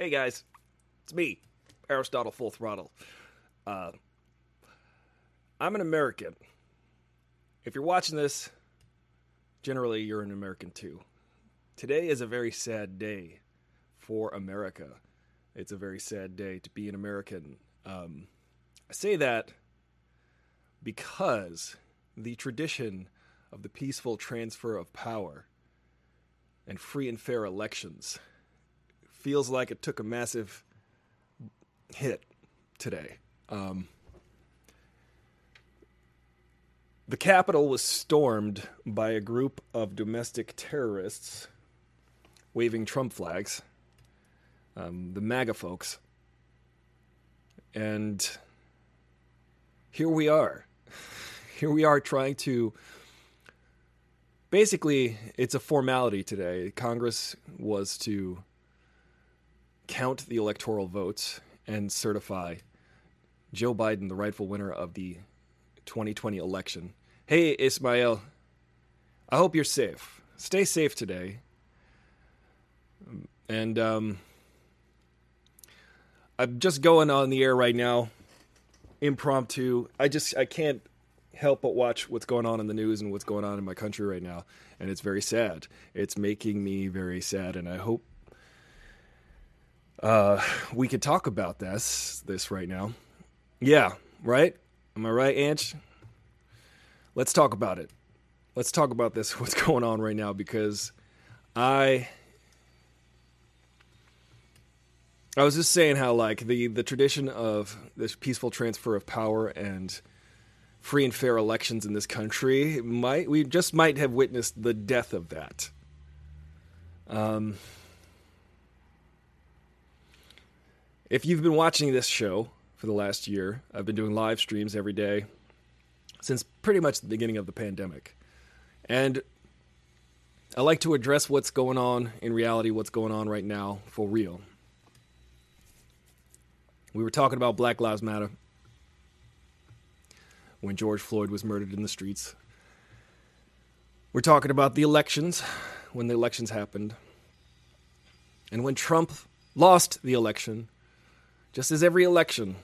Hey guys, it's me, Aristotle Full Throttle. Uh, I'm an American. If you're watching this, generally you're an American too. Today is a very sad day for America. It's a very sad day to be an American. Um, I say that because the tradition of the peaceful transfer of power and free and fair elections feels like it took a massive hit today. Um, the Capitol was stormed by a group of domestic terrorists waving Trump flags, um, the MAGA folks. And here we are. Here we are trying to. Basically, it's a formality today. Congress was to count the electoral votes and certify Joe Biden the rightful winner of the 2020 election. Hey, Ismail, I hope you're safe. Stay safe today. And um, I'm just going on the air right now, impromptu. I just I can't help but watch what's going on in the news and what's going on in my country right now, and it's very sad. It's making me very sad, and I hope uh, we could talk about this this right now. Yeah, right? Am I right, Anch? Let's talk about it. Let's talk about this. What's going on right now? Because I I was just saying how like the the tradition of this peaceful transfer of power and free and fair elections in this country might we just might have witnessed the death of that. Um If you've been watching this show for the last year, I've been doing live streams every day since pretty much the beginning of the pandemic. And I like to address what's going on in reality, what's going on right now for real. We were talking about Black Lives Matter when George Floyd was murdered in the streets. We're talking about the elections, when the elections happened. And when Trump lost the election, just as every election,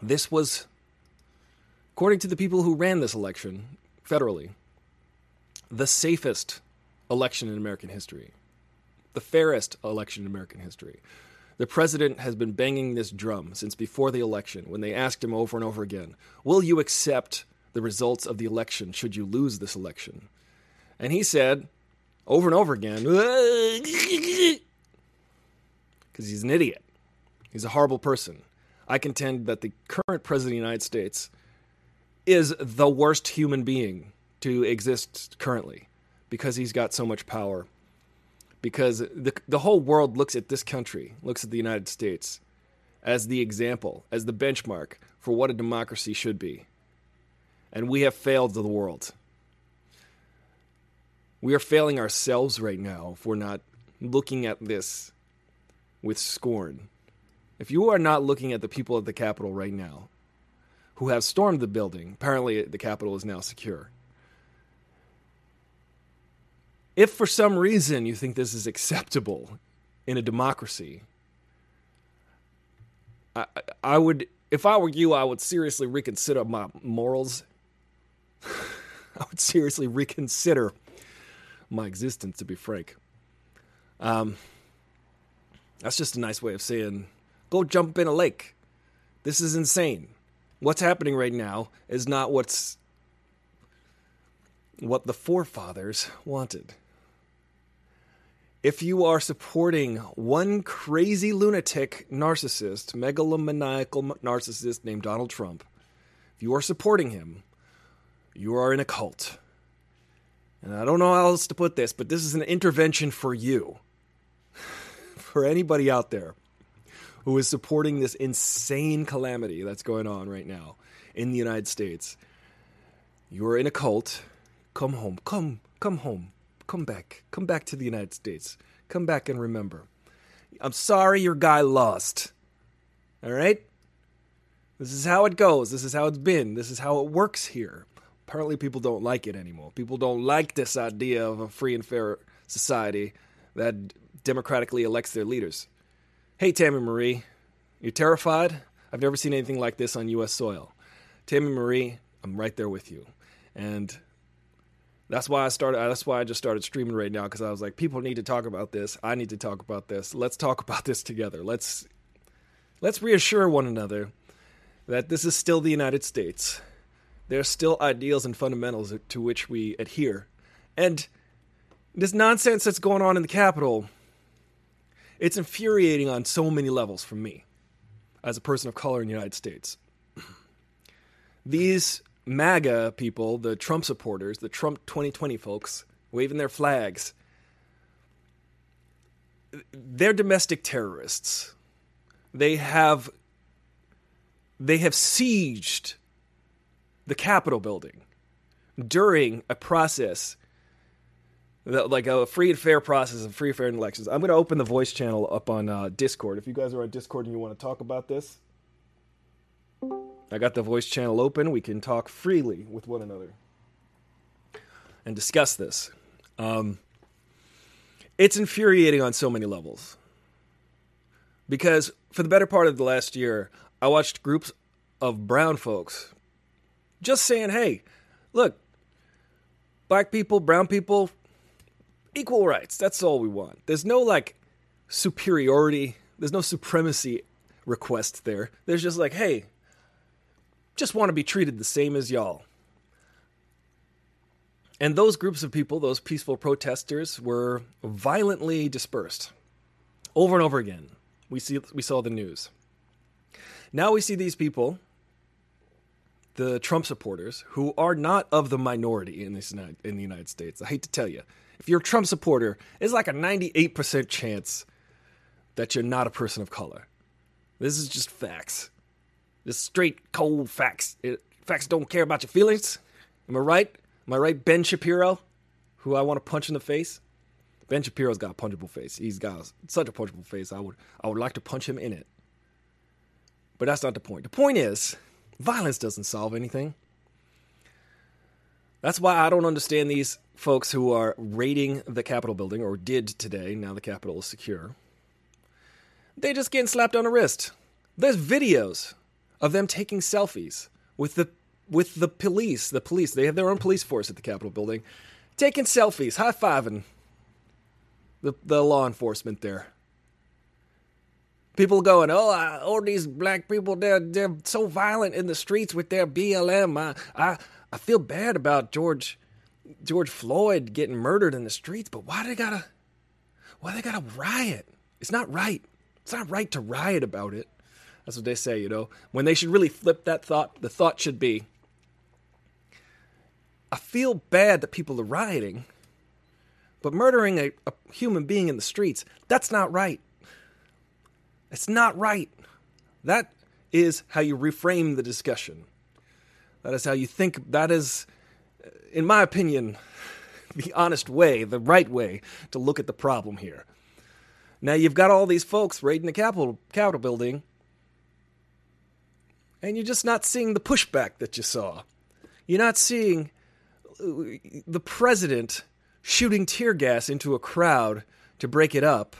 this was, according to the people who ran this election federally, the safest election in American history, the fairest election in American history. The president has been banging this drum since before the election when they asked him over and over again, Will you accept the results of the election should you lose this election? And he said over and over again, because he's an idiot. He's a horrible person. I contend that the current president of the United States is the worst human being to exist currently because he's got so much power. Because the, the whole world looks at this country, looks at the United States as the example, as the benchmark for what a democracy should be. And we have failed the world. We are failing ourselves right now if we're not looking at this with scorn. If you are not looking at the people at the Capitol right now who have stormed the building, apparently the Capitol is now secure. If for some reason you think this is acceptable in a democracy, I, I would, if I were you, I would seriously reconsider my morals. I would seriously reconsider my existence, to be frank. Um, that's just a nice way of saying Go jump in a lake. This is insane. What's happening right now is not what's what the forefathers wanted. If you are supporting one crazy lunatic narcissist, megalomaniacal narcissist named Donald Trump, if you are supporting him, you are in a cult. And I don't know how else to put this, but this is an intervention for you. for anybody out there who is supporting this insane calamity that's going on right now in the United States. You're in a cult. Come home. Come, come home. Come back. Come back to the United States. Come back and remember. I'm sorry your guy lost. All right? This is how it goes. This is how it's been. This is how it works here. Apparently, people don't like it anymore. People don't like this idea of a free and fair society that democratically elects their leaders. Hey, Tammy Marie, you're terrified? I've never seen anything like this on U.S. soil. Tammy Marie, I'm right there with you. And that's why I started. That's why I just started streaming right now because I was like, people need to talk about this. I need to talk about this. Let's talk about this together. Let's let's reassure one another that this is still the United States. There are still ideals and fundamentals to which we adhere, and this nonsense that's going on in the Capitol. It's infuriating on so many levels for me, as a person of color in the United States. These MAGA people, the Trump supporters, the Trump 2020 folks, waving their flags, they're domestic terrorists. They have they have sieged the Capitol building during a process like a free and fair process of free, and fair elections. I'm going to open the voice channel up on uh, Discord. If you guys are on Discord and you want to talk about this, I got the voice channel open. We can talk freely with one another and discuss this. Um, it's infuriating on so many levels. Because for the better part of the last year, I watched groups of brown folks just saying, hey, look, black people, brown people, equal rights. That's all we want. There's no like superiority, there's no supremacy request there. There's just like, hey, just want to be treated the same as y'all. And those groups of people, those peaceful protesters, were violently dispersed over and over again. We see we saw the news. Now we see these people, the Trump supporters, who are not of the minority in this in the United States. I hate to tell you, if you're a Trump supporter, it's like a 98% chance that you're not a person of color. This is just facts. Just straight cold facts. It, facts don't care about your feelings. Am I right? Am I right, Ben Shapiro, who I want to punch in the face? Ben Shapiro's got a punchable face. He's got such a punchable face. I would I would like to punch him in it. But that's not the point. The point is, violence doesn't solve anything. That's why I don't understand these folks who are raiding the Capitol building, or did today, now the Capitol is secure. They just getting slapped on the wrist. There's videos of them taking selfies with the with the police. The police, they have their own police force at the Capitol building, taking selfies, high fiving the the law enforcement there. People going, oh, I, all these black people, they're they're so violent in the streets with their BLM. I I, I feel bad about George George Floyd getting murdered in the streets, but why they gotta why they gotta riot? It's not right. It's not right to riot about it. That's what they say, you know. When they should really flip that thought, the thought should be I feel bad that people are rioting, but murdering a, a human being in the streets, that's not right. It's not right. That is how you reframe the discussion. That is how you think. That is, in my opinion, the honest way, the right way to look at the problem here. Now you've got all these folks raiding the Capitol, Capitol building and you're just not seeing the pushback that you saw. You're not seeing uh, the president shooting tear gas into a crowd to break it up,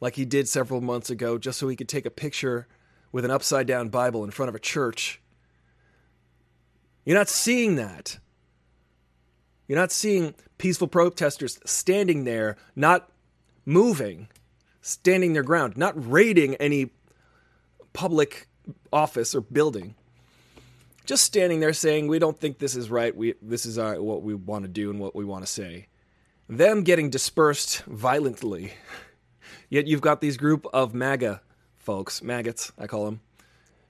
like he did several months ago, just so he could take a picture with an upside down Bible in front of a church. You're not seeing that. You're not seeing peaceful protesters standing there, not moving, standing their ground, not raiding any public office or building, just standing there saying, "We don't think this is right. We this is our, what we want to do and what we want to say." Them getting dispersed violently. Yet you've got these group of MAGA folks, maggots, I call them,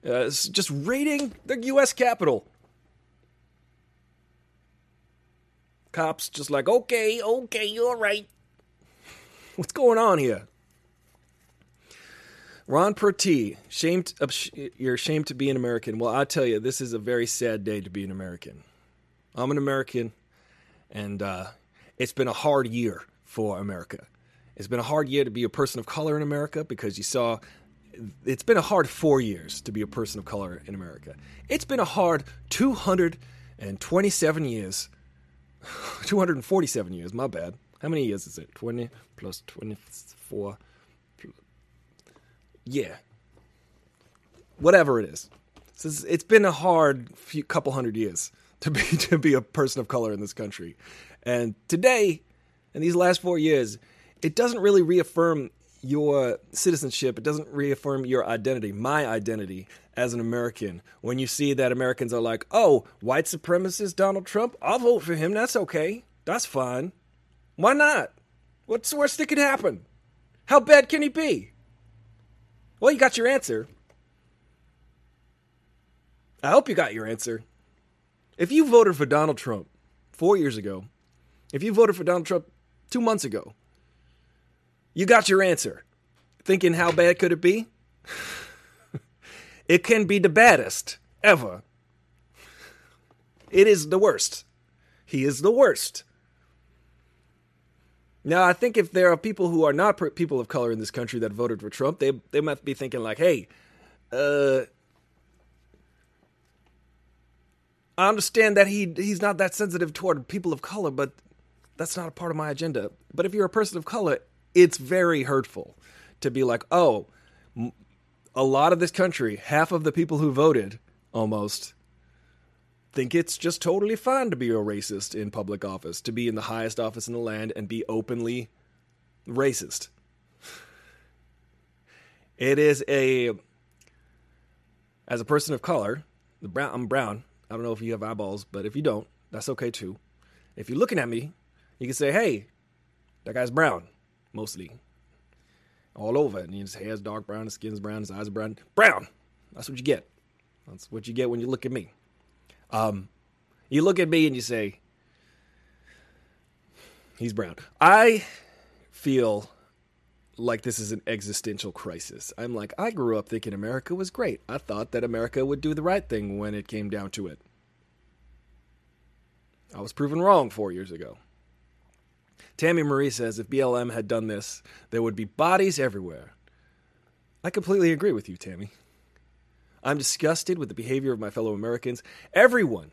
uh, just raiding the U.S. Capitol. Cops just like, okay, okay, you're right. What's going on here? Ron Pertee, shamed, you're ashamed to be an American. Well, I tell you, this is a very sad day to be an American. I'm an American, and uh, it's been a hard year for America. It's been a hard year to be a person of color in America because you saw it's been a hard four years to be a person of color in America. It's been a hard 227 years. 247 years, my bad. How many years is it? 20 plus 24 yeah, whatever it is. It's, been a hard few, couple hundred years to be to be a person of color in this country, and today, in these last four years, it doesn't really reaffirm your citizenship. It doesn't reaffirm your identity, my identity as an American. When you see that Americans are like, "Oh, white supremacist Donald Trump, I'll vote for him. That's okay. That's fine. Why not? What's the worst that could happen? How bad can he be?" Well, you got your answer. I hope you got your answer. If you voted for Donald Trump four years ago, if you voted for Donald Trump two months ago, you got your answer. Thinking how bad could it be? it can be the baddest ever. It is the worst. He is the worst. Now, I think if there are people who are not people of color in this country that voted for Trump, they they might be thinking like, "Hey, uh, I understand that he he's not that sensitive toward people of color, but that's not a part of my agenda." But if you're a person of color, it's very hurtful to be like, "Oh, a lot of this country, half of the people who voted almost think it's just totally fine to be a racist in public office, to be in the highest office in the land and be openly racist. It is a, as a person of color, the brown, I'm brown. I don't know if you have eyeballs, but if you don't, that's okay too. If you're looking at me, you can say, "Hey, that guy's brown," mostly, all over. And his hair's dark brown, his skin's brown, his eyes are brown. Brown. That's what you get. That's what you get when you look at me. Um, you look at me and you say, he's brown. I feel like this is an existential crisis. I'm like, I grew up thinking America was great. I thought that America would do the right thing when it came down to it. I was proven wrong four years ago. Tammy Marie says if BLM had done this, there would be bodies everywhere. I completely agree with you, Tammy. I'm disgusted with the behavior of my fellow Americans. Everyone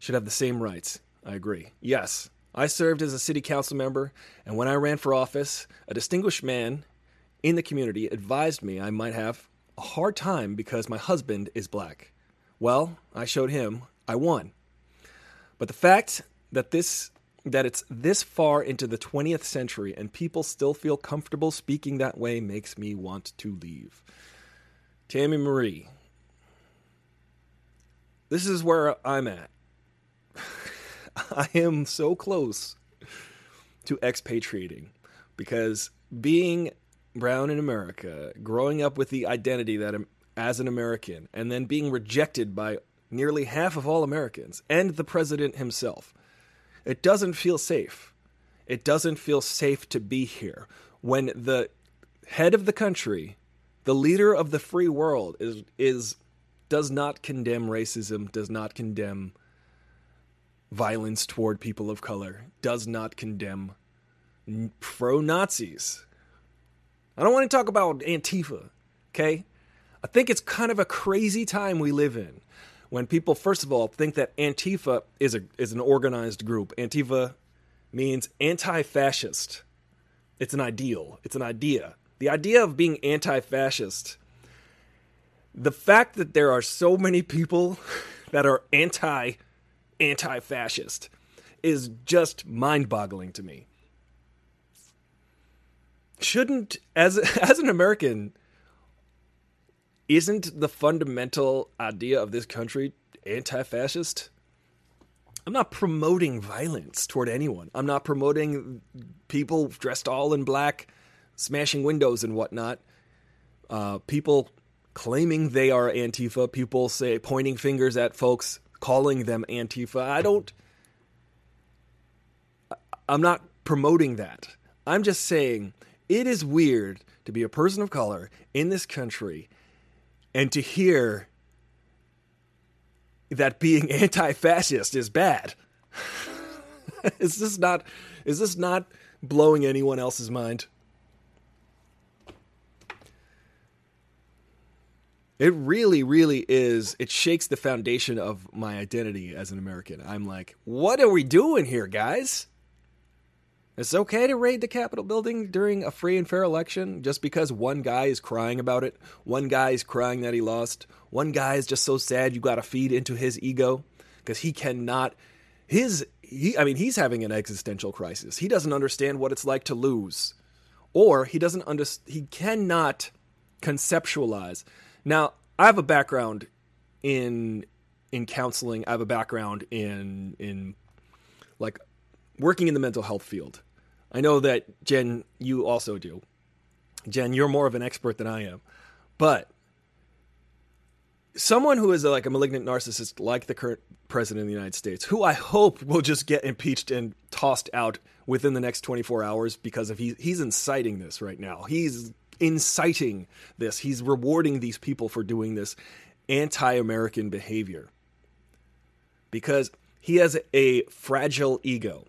should have the same rights. I agree. Yes, I served as a city council member, and when I ran for office, a distinguished man in the community advised me I might have a hard time because my husband is black. Well, I showed him I won. But the fact that this that it's this far into the 20th century and people still feel comfortable speaking that way makes me want to leave. Tammy Marie, this is where I'm at. I am so close to expatriating because being brown in America, growing up with the identity that I'm as an American, and then being rejected by nearly half of all Americans and the president himself, it doesn't feel safe. It doesn't feel safe to be here when the head of the country, the leader of the free world, is is does not condemn racism, does not condemn violence toward people of color, does not condemn pro Nazis. I don't want to talk about Antifa, okay? I think it's kind of a crazy time we live in when people, first of all, think that Antifa is, a, is an organized group. Antifa means anti fascist, it's an ideal, it's an idea. The idea of being anti fascist the fact that there are so many people that are anti anti fascist is just mind boggling to me. Shouldn't as as an American isn't the fundamental idea of this country anti fascist? I'm not promoting violence toward anyone. I'm not promoting people dressed all in black, smashing windows and whatnot. Uh, people claiming they are Antifa, people say pointing fingers at folks, calling them Antifa. I don't. I'm not promoting that. I'm just saying it is weird to be a person of color in this country and to hear that being anti-fascist is bad. is this not is this not blowing anyone else's mind? It really, really is. It shakes the foundation of my identity as an American. I'm like, what are we doing here, guys? It's okay to raid the Capitol building during a free and fair election just because one guy is crying about it. One guy is crying that he lost. One guy is just so sad you got to feed into his ego because he cannot. His he, I mean, he's having an existential crisis. He doesn't understand what it's like to lose, or he doesn't under, He cannot conceptualize. Now, I have a background in in counseling. I have a background in in like working in the mental health field. I know that Jen, you also do. Jen, you're more of an expert than I am, but someone who is a, like a malignant narcissist, like the current president of the United States, who I hope will just get impeached and tossed out within the next 24 hours because of he, he's inciting this right now. He's inciting this. He's rewarding these people for doing this anti-American behavior because he has a fragile ego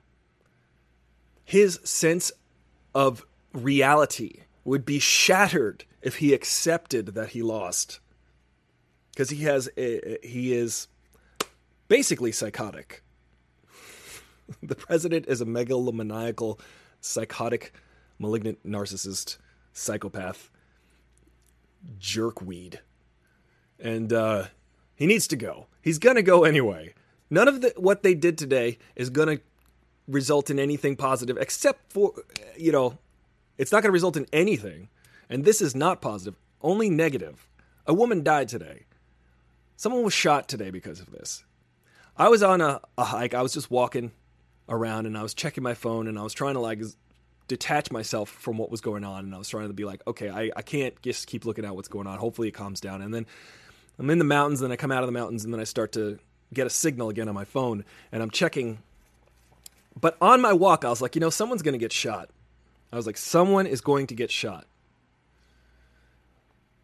his sense of reality would be shattered if he accepted that he lost. Because he has a, he is basically psychotic. The president is a megalomaniacal psychotic malignant narcissist psychopath jerkweed. And uh, he needs to go. He's gonna go anyway. None of the, what they did today is gonna result in anything positive except for you know it's not going to result in anything. And this is not positive only negative. A woman died today. Someone was shot today because of this. I was on a, a hike. I was just walking around and i was checking my phone and i was trying to like detach myself from what was going on. And i was trying to be like okay i, I can't just keep looking at what's going on. Hopefully it calms down. And then i'm in the mountains and then i come out of the mountains and then i start to get a signal again on my phone and i'm checking but on my walk, I was like, you know, someone's going to get shot. I was like, someone is going to get shot.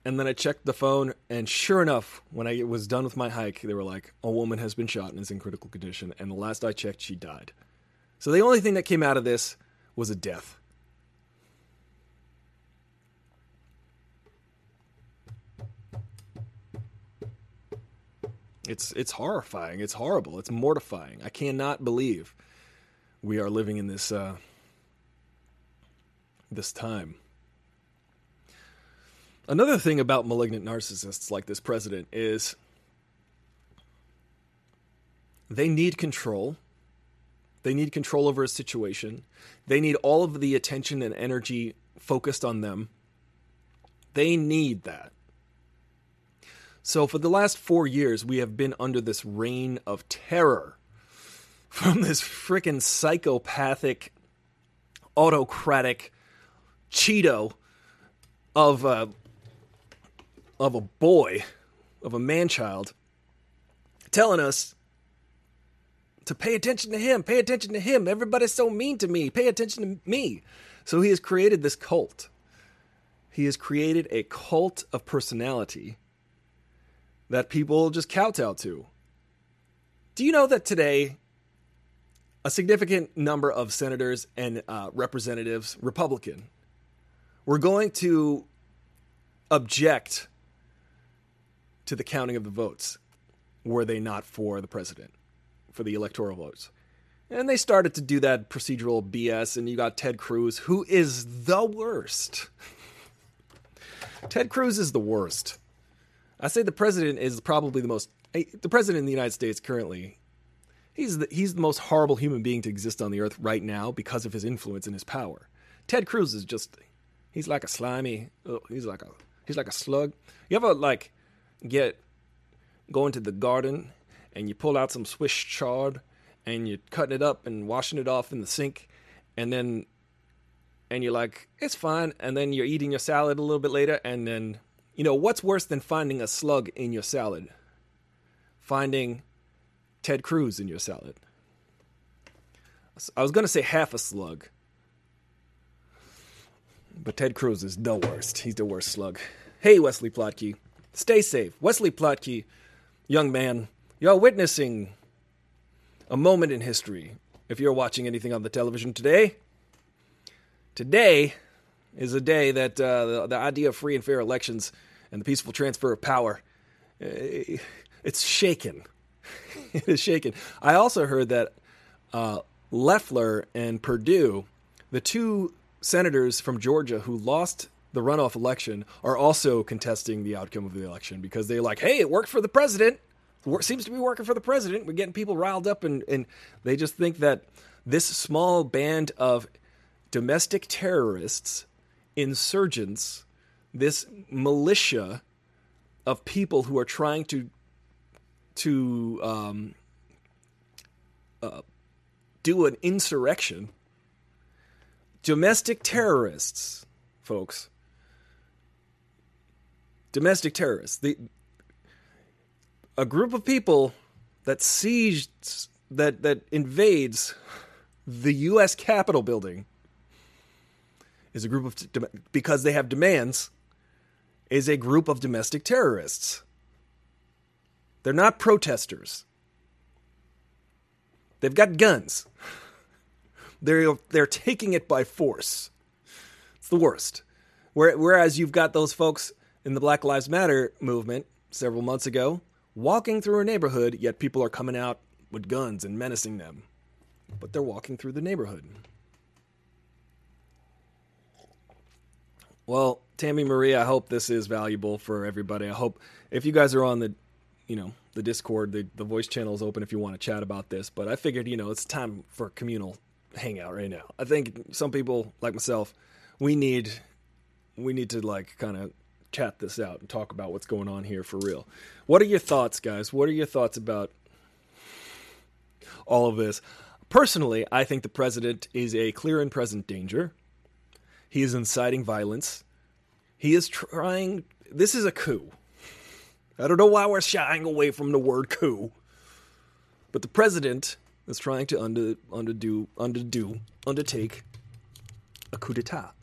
And then I checked the phone, and sure enough, when I was done with my hike, they were like, a woman has been shot and is in critical condition. And the last I checked, she died. So the only thing that came out of this was a death. It's it's horrifying. It's horrible. It's mortifying. I cannot believe we are living in this uh, this time. Another thing about malignant narcissists like this president is they need control. They need control over a situation. They need all of the attention and energy focused on them. They need that. So, for the last four years, we have been under this reign of terror from this freaking psychopathic, autocratic Cheeto of a, of a boy, of a man child, telling us to pay attention to him, pay attention to him. Everybody's so mean to me, pay attention to me. So he has created this cult. He has created a cult of personality that people just kowtow to. Do you know that today a significant number of senators and uh, representatives, Republican, were going to object to the counting of the votes were they not for the president, for the electoral votes. And they started to do that procedural BS, and you got Ted Cruz, who is the worst. Ted Cruz is the worst. I say the president is probably the most. The president in the United States currently He's the, he's the most horrible human being to exist on the earth right now because of his influence and his power. Ted Cruz is just he's like a slimy oh, he's like a he's like a slug. You ever like get go into the garden and you pull out some Swiss chard and you're cutting it up and washing it off in the sink and then and you're like it's fine and then you're eating your salad a little bit later and then you know what's worse than finding a slug in your salad? Finding Ted Cruz in your salad. I was going to say half a slug. But Ted Cruz is the worst. He's the worst slug. Hey, Wesley Plotke. Stay safe. Wesley Plotke, young man, you're witnessing a moment in history. If you're watching anything on the television today, today is a day that uh, the, the, idea of free and fair elections and the peaceful transfer of power, uh, it's shaken. it is shaken. I also heard that uh, Loeffler and Perdue, the two senators from Georgia who lost the runoff election are also contesting the outcome of the election because they're like, hey, it worked for the president. It seems to be working for the president. We're getting people riled up, and, and they just think that this small band of domestic terrorists, insurgents, this militia of people who are trying to to um, uh, do an insurrection, domestic terrorists, folks, domestic terrorists, the a group of people that sieged that that invades the U.S. Capitol building is a group of because they have demands is a group of domestic terrorists. They're not protesters. They've got guns. They're they're taking it by force. It's the worst. Whereas you've got those folks in the Black Lives Matter movement several months ago walking through a neighborhood, yet people are coming out with guns and menacing them. But they're walking through the neighborhood. Well, Tammy Marie, I hope this is valuable for everybody. I hope if you guys are on the, you know, the Discord, the, the voice channel is open if you want to chat about this. But I figured, you know, it's time for communal hangout right now. I think some people like myself, we need, we need to like kind of chat this out and talk about what's going on here for real. What are your thoughts, guys? What are your thoughts about all of this? Personally, I think the president is a clear and present danger. He is inciting violence. He is trying. This is a coup. I don't know why we're shying away from the word coup. But the president is trying to undo, undo, undo, undertake a coup d'etat,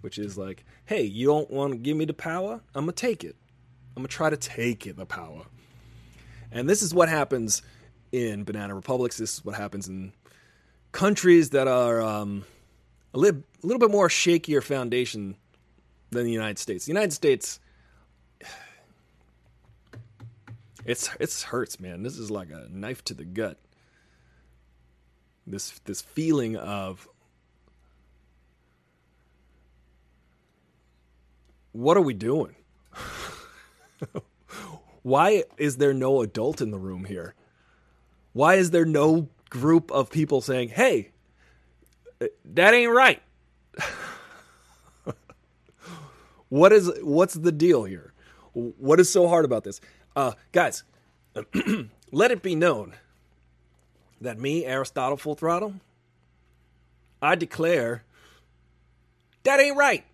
which is like, hey, you don't want to give me the power? I'm going to take it. I'm going to try to take it, the power. And this is what happens in banana republics. This is what happens in countries that are um, a, li- a little bit more shakier foundation than the United States. The United States, it's it's hurts, man. This is like a knife to the gut. This this feeling of what are we doing? Why is there no adult in the room here? Why is there no group of people saying, "Hey, uh, that ain't right"? what is what's the deal here? What is so hard about this? Uh, guys, let it be known that me, Aristotle Full Throttle, I declare that ain't right.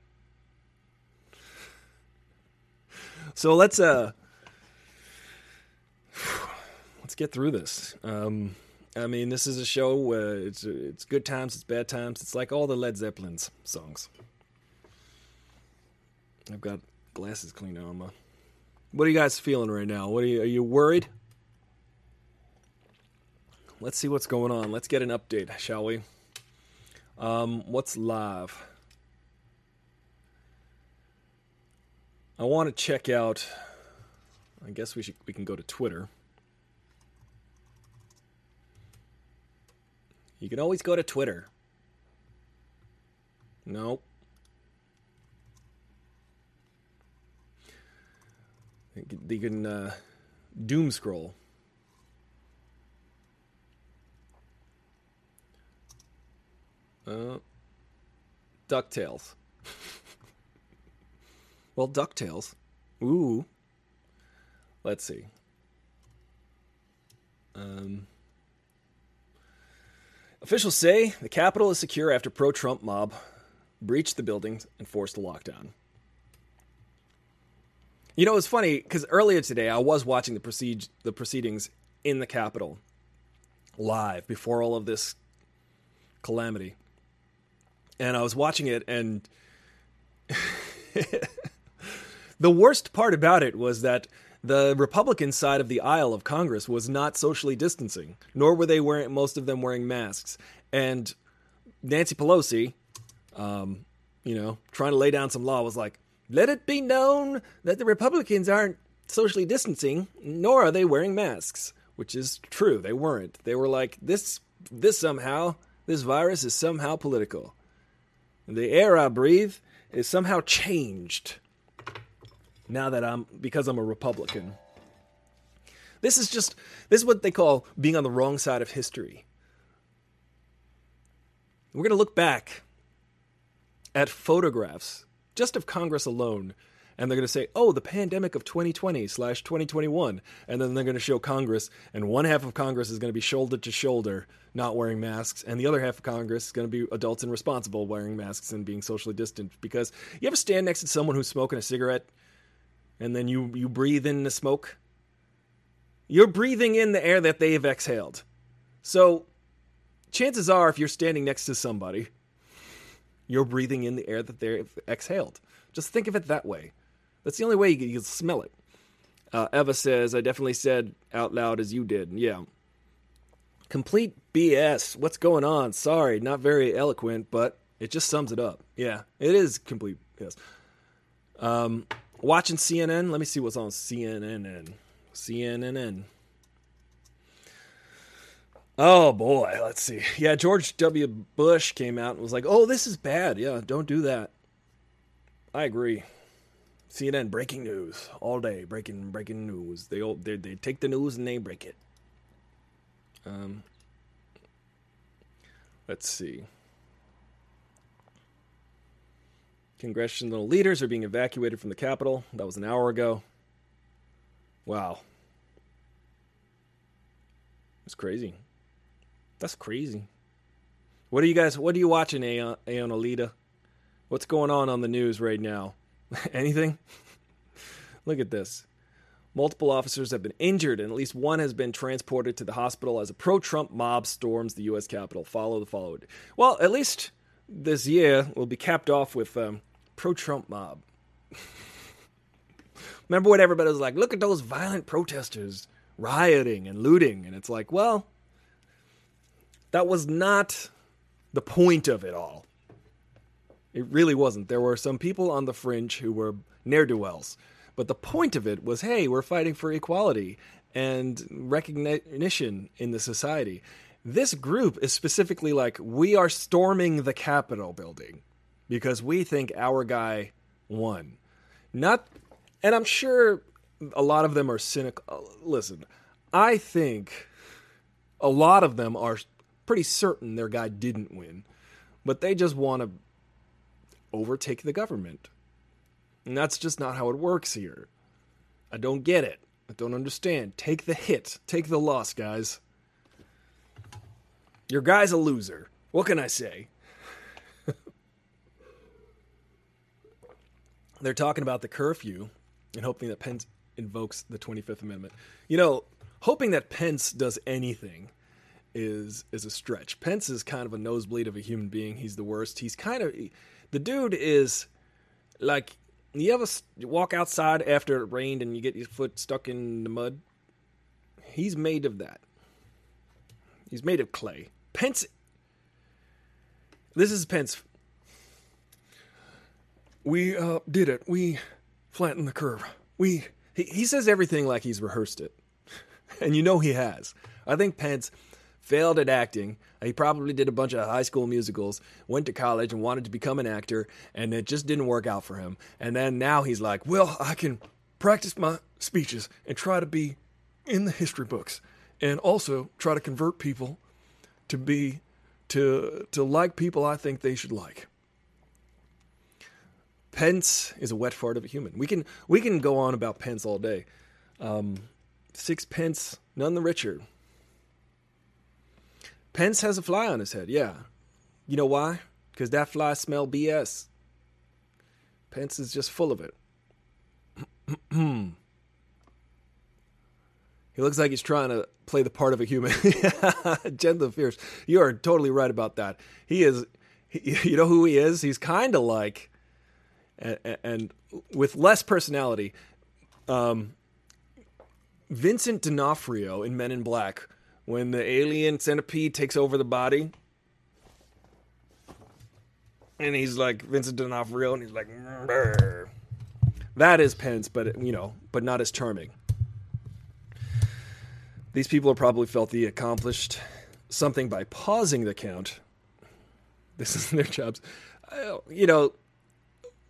So let's uh let's get through this. Um, I mean, this is a show where it's it's good times, it's bad times. It's like all the Led Zeppelin's songs. I've got glasses cleaned on. My, what are you guys feeling right now? What are you? Are you worried? Let's see what's going on. Let's get an update, shall we? Um, what's live? I want to check out. I guess we should we can go to Twitter. You can always go to Twitter. Nope. You can uh, doom scroll. Uh, DuckTales. Well, DuckTales. Ooh. Let's see. Um, officials say the Capitol is secure after pro Trump mob breached the buildings and forced a lockdown. You know, it's funny because earlier today I was watching the, proceed- the proceedings in the Capitol live before all of this calamity. And I was watching it, and The worst part about it was that the Republican side of the aisle of Congress was not socially distancing, nor were they wearing most of them wearing masks. And Nancy Pelosi, um, you know, trying to lay down some law was like, let it be known that the Republicans aren't socially distancing, nor are they wearing masks, which is true. They weren't. They were like, this, this somehow, this virus is somehow political. The air I breathe is somehow changed now that I'm because I'm a Republican. This is just this is what they call being on the wrong side of history. We're going to look back at photographs just of Congress alone and they're going to say, "Oh, the pandemic of 2020 slash 2021," and then they're going to show Congress, and one half of Congress is going to be shoulder to shoulder, not wearing masks, and the other half of Congress is going to be adults and responsible, wearing masks and being socially distant. Because you ever stand next to someone who's smoking a cigarette, and then you you breathe in the smoke? You're breathing in the air that they've exhaled. So, chances are, if you're standing next to somebody, you're breathing in the air that they've exhaled. Just think of it that way. That's the only way you can, you can smell it. Uh, Eva says, I definitely said out loud as you did. Yeah. Complete BS. What's going on? Sorry, not very eloquent, but it just sums it up. Yeah, it is complete BS. Um, watching CNN. Let me see what's on CNN. CNN. Oh boy, let's see. Yeah, George W. Bush came out and was like, "Oh, this is bad. Yeah, don't do that." I agree. CNN breaking news all day, breaking breaking news. They all they, they take the news and they break it. Um, let's see. Congressional leaders are being evacuated from the Capitol. That was an hour ago. Wow. it's crazy. That's crazy. What are you guys? What are you watching, Aeon, Aeon Alita? What's going on on the news right now? Anything? Look at this. Multiple officers have been injured, and at least one has been transported to the hospital as a pro Trump mob storms the U.S. Capitol. Follow the followed. Well, at least this year will be capped off with um, pro Trump mob. Remember when everybody was like, look at those violent protesters rioting and looting? And it's like, well, that was not the point of it all. It really wasn't. There were some people on the fringe who were ne'er do wells. But the point of it was hey, we're fighting for equality and recognition in the society. This group is specifically like, we are storming the Capitol building because we think our guy won. Not, and I'm sure a lot of them are cynical. Uh, listen, I think a lot of them are pretty certain their guy didn't win, but they just want to overtake the government. And that's just not how it works here. I don't get it. I don't understand. Take the hit. Take the loss, guys. Your guy's a loser. What can I say? They're talking about the curfew and hoping that Pence invokes the 25th Amendment. You know, hoping that Pence does anything is is a stretch. Pence is kind of a nosebleed of a human being. He's the worst. He's kind of the dude is like you ever walk outside after it rained and you get your foot stuck in the mud? He's made of that. He's made of clay. Pence. This is Pence. We uh, did it. We flattened the curve. We. He, he says everything like he's rehearsed it, and you know he has. I think Pence failed at acting. He probably did a bunch of high school musicals, went to college and wanted to become an actor, and it just didn't work out for him. And then now he's like, well, I can practice my speeches and try to be in the history books and also try to convert people to be to to like people I think they should like. Pence is a wet fart of a human. We can we can go on about Pence all day. Um, six pence, none the richer. Pence has a fly on his head, yeah. You know why? Because that fly smell BS. Pence is just full of it. he looks like he's trying to play the part of a human. Gentle Fierce. You are totally right about that. He is, he, you know who he is? He's kind of like, and, and, with less personality, um, Vincent D'Onofrio in Men in Black when the alien centipede takes over the body. And he's like Vincent D'Onofrio, and he's like, Brr. that is Pence, but you know, but not as charming. These people have probably felt he accomplished something by pausing the count. This is their jobs. uh, you know,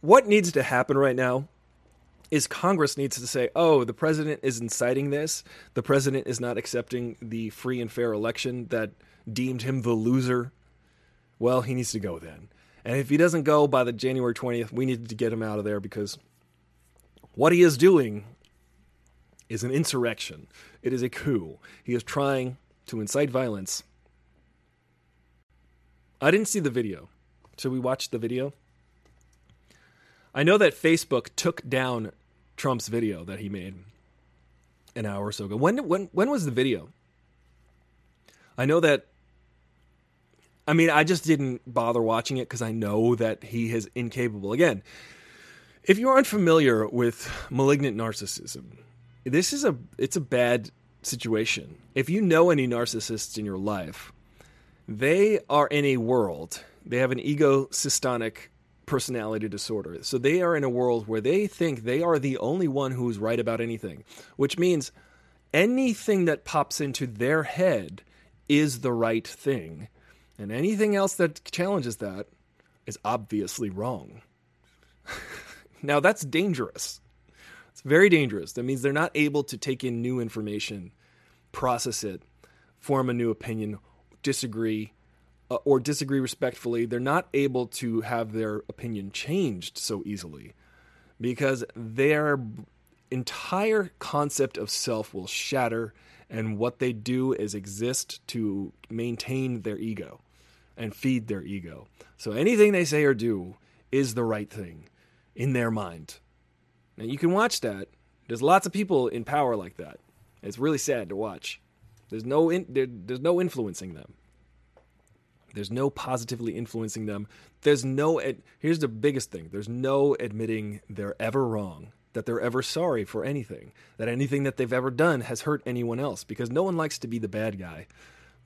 what needs to happen right now is Congress needs to say, oh, the president is inciting this. The president is not accepting the free and fair election that deemed him the loser. Well, he needs to go then. And if he doesn't go by the January 20th, we need to get him out of there because what he is doing is an insurrection. It is a coup. He is trying to incite violence. I didn't see the video. Should we watch the video? I know that Facebook took down Trump's video that he made an hour or so ago. When when when was the video? I know that I mean, I just didn't bother watching it because I know that he is incapable. Again, if you aren't familiar with malignant narcissism, this is a it's a bad situation. If you know any narcissists in your life, they are in a world. They have an ego-syntonic personality disorder. So they are in a world where they think they are the only one who's right about anything, which means anything that pops into their head is the right thing. And anything else that challenges that is obviously wrong. now that's dangerous. It's very dangerous. That means they're not able to take in new information, process it, form a new opinion, disagree, uh, or disagree respectfully, they're not able to have their opinion changed so easily because their entire concept of self will shatter and what they do is exist to maintain their ego and feed their ego. So anything they say or do is the right thing in their mind. Now you can watch that. There's lots of people in power like that. It's really sad to watch. There's no in, there, there's no influencing them. There's no positively influencing them. There's no, ad- here's the biggest thing there's no admitting they're ever wrong, that they're ever sorry for anything, that anything that they've ever done has hurt anyone else, because no one likes to be the bad guy,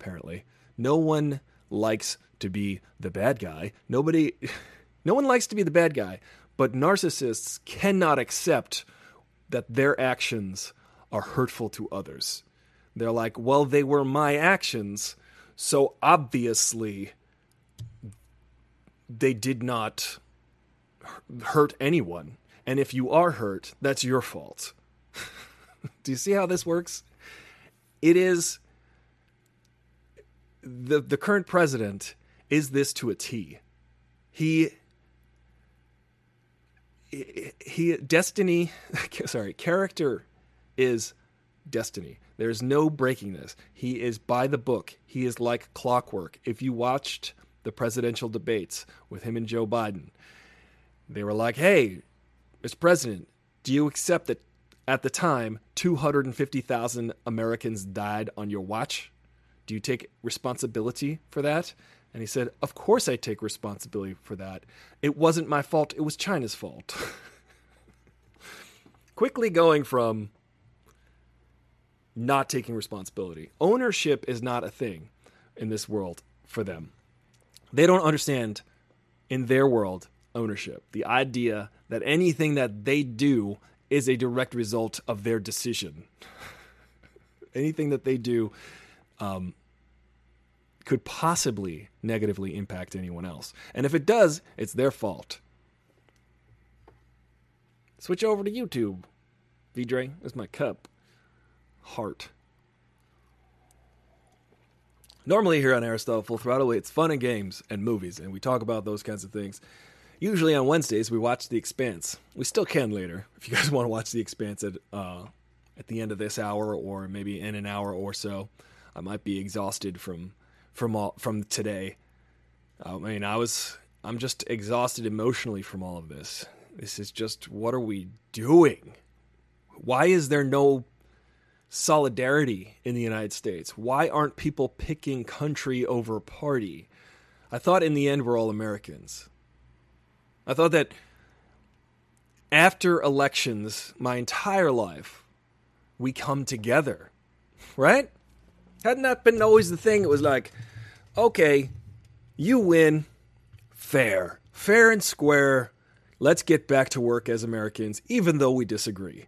apparently. No one likes to be the bad guy. Nobody, no one likes to be the bad guy, but narcissists cannot accept that their actions are hurtful to others. They're like, well, they were my actions so obviously, they did not hurt anyone. And if you are hurt, that's your fault. Do you see how this works? It is the the current president is this to a T. He he destiny sorry, character is destiny. There's no breaking this. He is by the book. He is like clockwork. If you watched the presidential debates with him and Joe Biden, they were like, hey, Mr. President, do you accept that at the time 250,000 Americans died on your watch? Do you take responsibility for that? And he said, Of course I take responsibility for that. It wasn't my fault, it was China's fault. Quickly going from not taking responsibility. Ownership is not a thing in this world for them. They don't understand in their world ownership, the idea that anything that they do is a direct result of their decision. anything that they do um, could possibly negatively impact anyone else. And if it does, it's their fault. Switch over to YouTube. Vidre, there's my cup heart. Normally, here on Aristotle Full Throttle, it's fun and games and movies, and we talk about those kinds of things. Usually on Wednesdays, we watch The Expanse. We still can later if you guys want to watch The Expanse at uh, at the end of this hour, or maybe in an hour or so. I might be exhausted from from all from today. I mean, I was I'm just exhausted emotionally from all of this. This is just what are we doing? Why is there no solidarity in the United States? Why aren't people picking country over party? I thought in the end we're all Americans. I thought that after elections, my entire life, we come together, right? Hadn't that been always the thing? It was like, okay, you win, fair, fair and square. Let's get back to work as Americans, even though we disagree.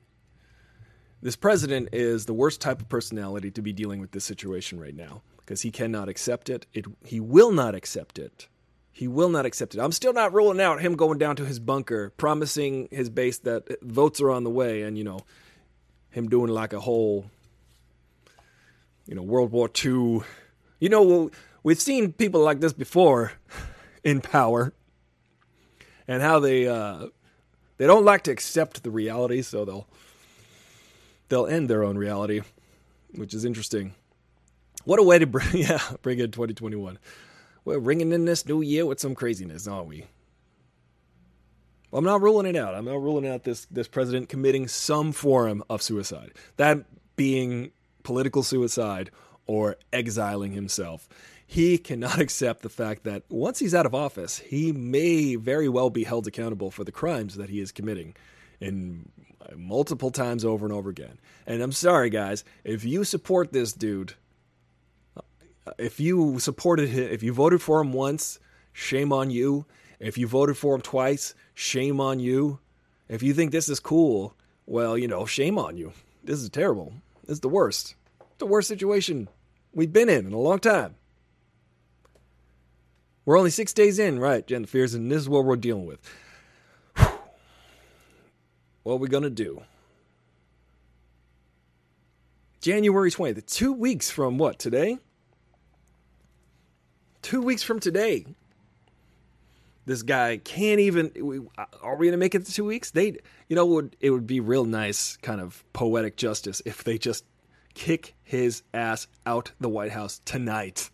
This president is the worst type of personality to be dealing with this situation right now because he cannot accept it. it. He will not accept it He will not accept it. I'm still not ruling out him going down to his bunker, promising his base that votes are on the way, and you know, him doing like a whole, you know, World War II. You know, we've seen people like this before in power, and how they uh, they don't like to accept the reality, so they'll they'll end their own reality, which is interesting. What a way to bring yeah bring in 2021. We're ringing in this new year with some craziness, aren't we? I'm not ruling it out. I'm not ruling out this this president committing some form of suicide. That being political suicide or exiling himself. He cannot accept the fact that once he's out of office, he may very well be held accountable for the crimes that he is committing in multiple times over and over again. And I'm sorry guys, if you support this dude, uh, if you supported him, if you voted for him once, shame on you. If you voted for him twice, shame on you. If you think this is cool, well, you know, shame on you. This is terrible. This is the worst. The worst situation we've been in in a long time. We're only six days in, right, Jen Fears, and this is what we're dealing with. What are we going to do? January 20th, two weeks from what, today? Two weeks from today. This guy can't even. Uh, are we going to make it to two weeks? They, you know, would it would be real nice, kind of poetic justice if they just kick his ass out the White House tonight.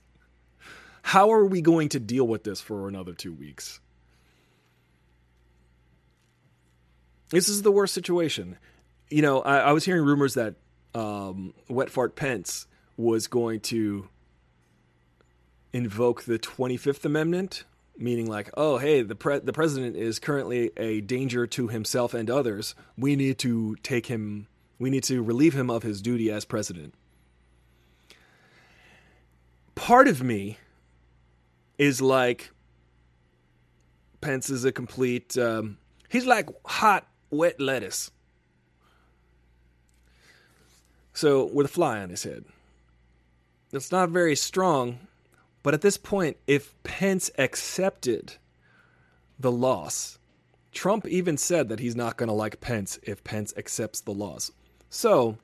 How are we going to deal with this for another two weeks? This is the worst situation. You know, I, I was hearing rumors that um, Wet Fart Pence was going to invoke the 25th Amendment, meaning like, oh, hey, the pre- the president is currently a danger to himself and others. We need to take him. We need to relieve him of his duty as president. Part of me is like, Pence is a complete. Um, he's like hot, wet lettuce. So, with a fly on his head. It's not very strong, but at this point, if Pence accepted the loss, Trump even said that he's not going to like Pence if Pence accepts the loss. So,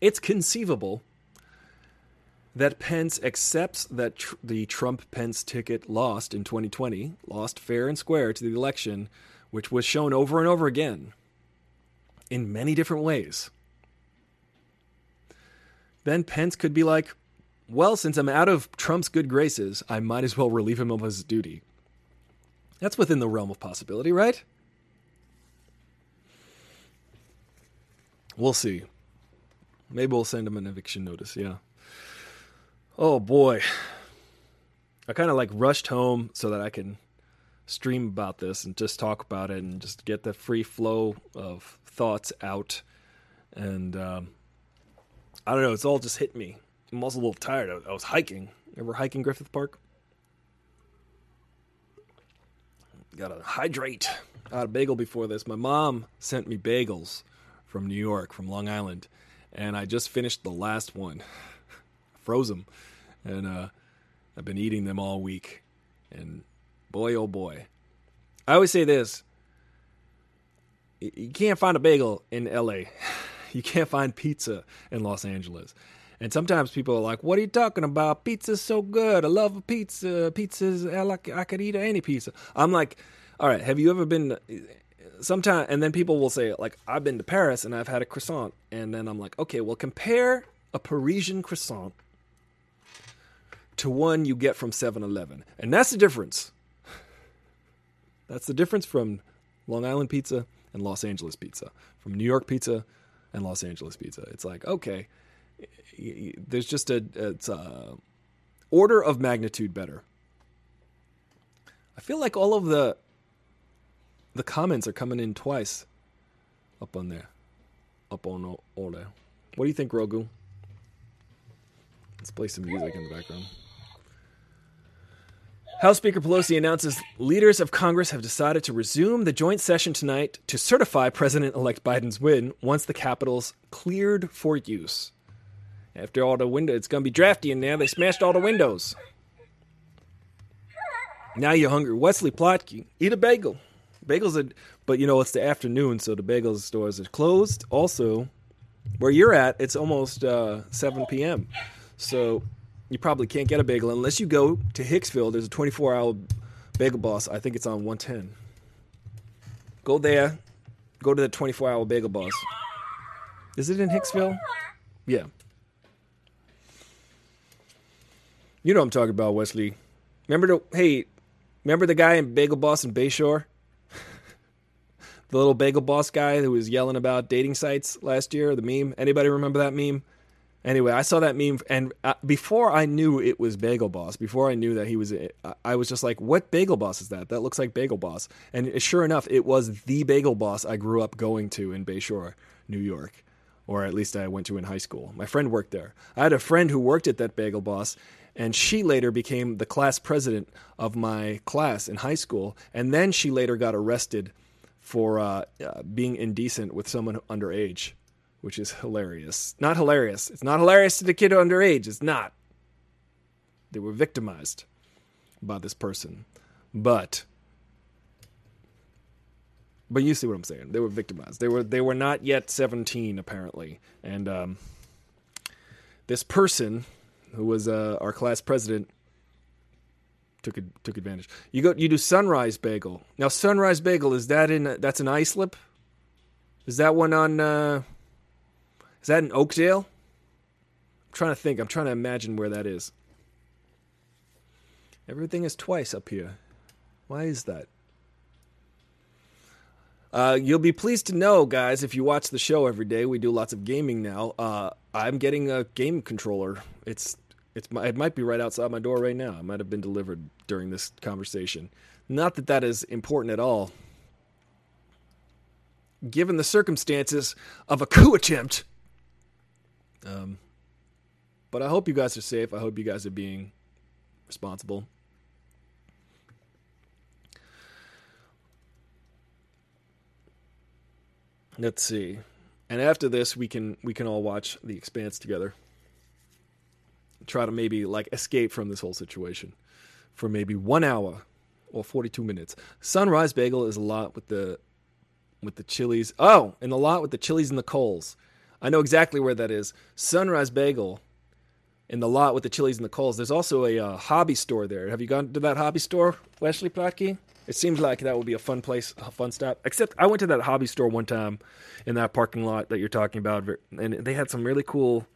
it's conceivable that Pence accepts that tr- the Trump Pence ticket lost in 2020, lost fair and square to the election, which was shown over and over again in many different ways. Then Pence could be like, well, since I'm out of Trump's good graces, I might as well relieve him of his duty. That's within the realm of possibility, right? We'll see. Maybe we'll send him an eviction notice, yeah. Oh boy. I kind of like rushed home so that I can stream about this and just talk about it and just get the free flow of thoughts out. And um, I don't know, it's all just hit me. I'm also a little tired. I, I was hiking. Ever hiking Griffith Park? Gotta hydrate. I had a bagel before this. My mom sent me bagels from New York, from Long Island, and I just finished the last one. Froze them, and uh, I've been eating them all week. And boy, oh boy, I always say this: you can't find a bagel in L.A. You can't find pizza in Los Angeles. And sometimes people are like, "What are you talking about? Pizza's so good. I love pizza. Pizza's I like. I could eat any pizza." I'm like, "All right. Have you ever been?" Sometime, and then people will say, "Like I've been to Paris and I've had a croissant," and then I'm like, "Okay, well, compare a Parisian croissant to one you get from 7-Eleven, and that's the difference. That's the difference from Long Island pizza and Los Angeles pizza, from New York pizza and Los Angeles pizza. It's like okay." there's just a it's a order of magnitude better. I feel like all of the the comments are coming in twice up on there. Up on all there. What do you think, Grogu? Let's play some music in the background. House Speaker Pelosi announces leaders of Congress have decided to resume the joint session tonight to certify President elect Biden's win once the Capitol's cleared for use. After all the windows, it's going to be drafty in there. They smashed all the windows. Now you're hungry. Wesley Plotkin, eat a bagel. Bagels are, but you know it's the afternoon, so the bagel stores are closed. Also, where you're at, it's almost uh, 7 p.m. So you probably can't get a bagel unless you go to Hicksville. There's a 24 hour bagel boss. I think it's on 110. Go there. Go to the 24 hour bagel boss. Is it in Hicksville? Yeah. You know I'm talking about, Wesley. Remember the hey, remember the guy in Bagel Boss in Bayshore? the little Bagel Boss guy who was yelling about dating sites last year, the meme. Anybody remember that meme? Anyway, I saw that meme, and uh, before I knew it was Bagel Boss, before I knew that he was, I was just like, "What Bagel Boss is that? That looks like Bagel Boss." And sure enough, it was the Bagel Boss I grew up going to in Bayshore, New York, or at least I went to in high school. My friend worked there. I had a friend who worked at that Bagel Boss, and she later became the class president of my class in high school. And then she later got arrested for uh, uh, being indecent with someone underage which is hilarious. Not hilarious. It's not hilarious to the kid underage. It's not. They were victimized by this person. But but you see what I'm saying. They were victimized. They were they were not yet 17 apparently. And um, this person who was uh, our class president took took advantage. You go you do Sunrise Bagel. Now Sunrise Bagel is that in that's an Islip? Is that one on uh, is that in Oakdale? I'm trying to think. I'm trying to imagine where that is. Everything is twice up here. Why is that? Uh, you'll be pleased to know, guys, if you watch the show every day, we do lots of gaming now. Uh, I'm getting a game controller. It's it's it might be right outside my door right now. It might have been delivered during this conversation. Not that that is important at all, given the circumstances of a coup attempt um, but I hope you guys are safe. I hope you guys are being responsible. Let's see. And after this, we can we can all watch The Expanse together. Try to maybe like escape from this whole situation for maybe one hour or 42 minutes. Sunrise Bagel is a lot with the with the Chili's. Oh, and a lot with the Chili's and the Kohl's. I know exactly where that is. Sunrise Bagel in the lot with the Chili's and the Kohl's. There's also a uh, hobby store there. Have you gone to that hobby store, Wesley Plotke? It seems like that would be a fun place, a fun stop. Except I went to that hobby store one time in that parking lot that you're talking about, and they had some really cool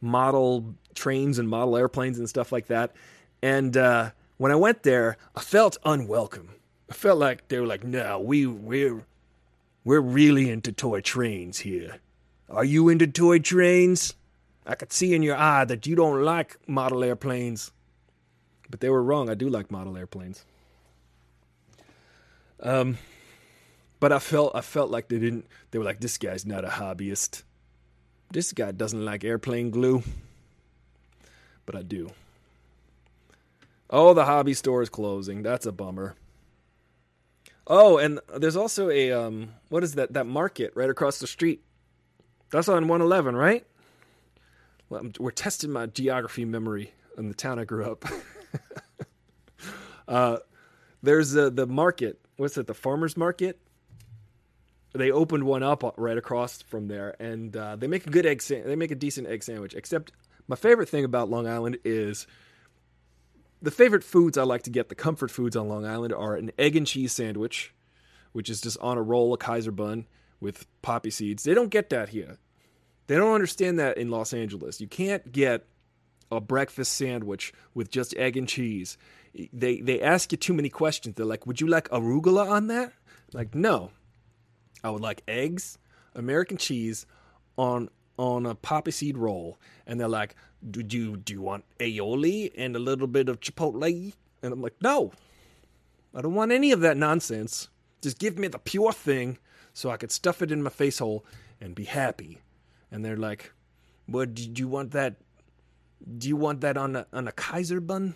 model trains and model airplanes and stuff like that. And uh, when I went there, I felt unwelcome. I felt like they were like, "No, we we're we're really into toy trains here." Are you into toy trains? I could see in your eye that you don't like model airplanes. But they were wrong. I do like model airplanes. Um, but I felt I felt like they didn't. They were like, this guy's not a hobbyist. This guy doesn't like airplane glue. But I do. Oh, the hobby store is closing. That's a bummer. Oh, and there's also a um, what is that? That market right across the street that's on 111, right? Well, we're testing my geography memory in the town I grew up. uh, there's the the market. What's it? The farmers market. They opened one up right across from there, and uh, they make a good egg. Sa- they make a decent egg sandwich. Except my favorite thing about Long Island is the favorite foods I like to get. The comfort foods on Long Island are an egg and cheese sandwich, which is just on a roll, a Kaiser bun with poppy seeds. They don't get that here. They don't understand that in Los Angeles. You can't get a breakfast sandwich with just egg and cheese. They they ask you too many questions. They're like, "Would you like arugula on that?" Like, no. I would like eggs, American cheese on on a poppy seed roll. And they're like, "Do you do you want aioli and a little bit of chipotle?" And I'm like, "No. I don't want any of that nonsense. Just give me the pure thing so I could stuff it in my face hole and be happy." And they're like, "What do you want that? Do you want that on a on a Kaiser bun?"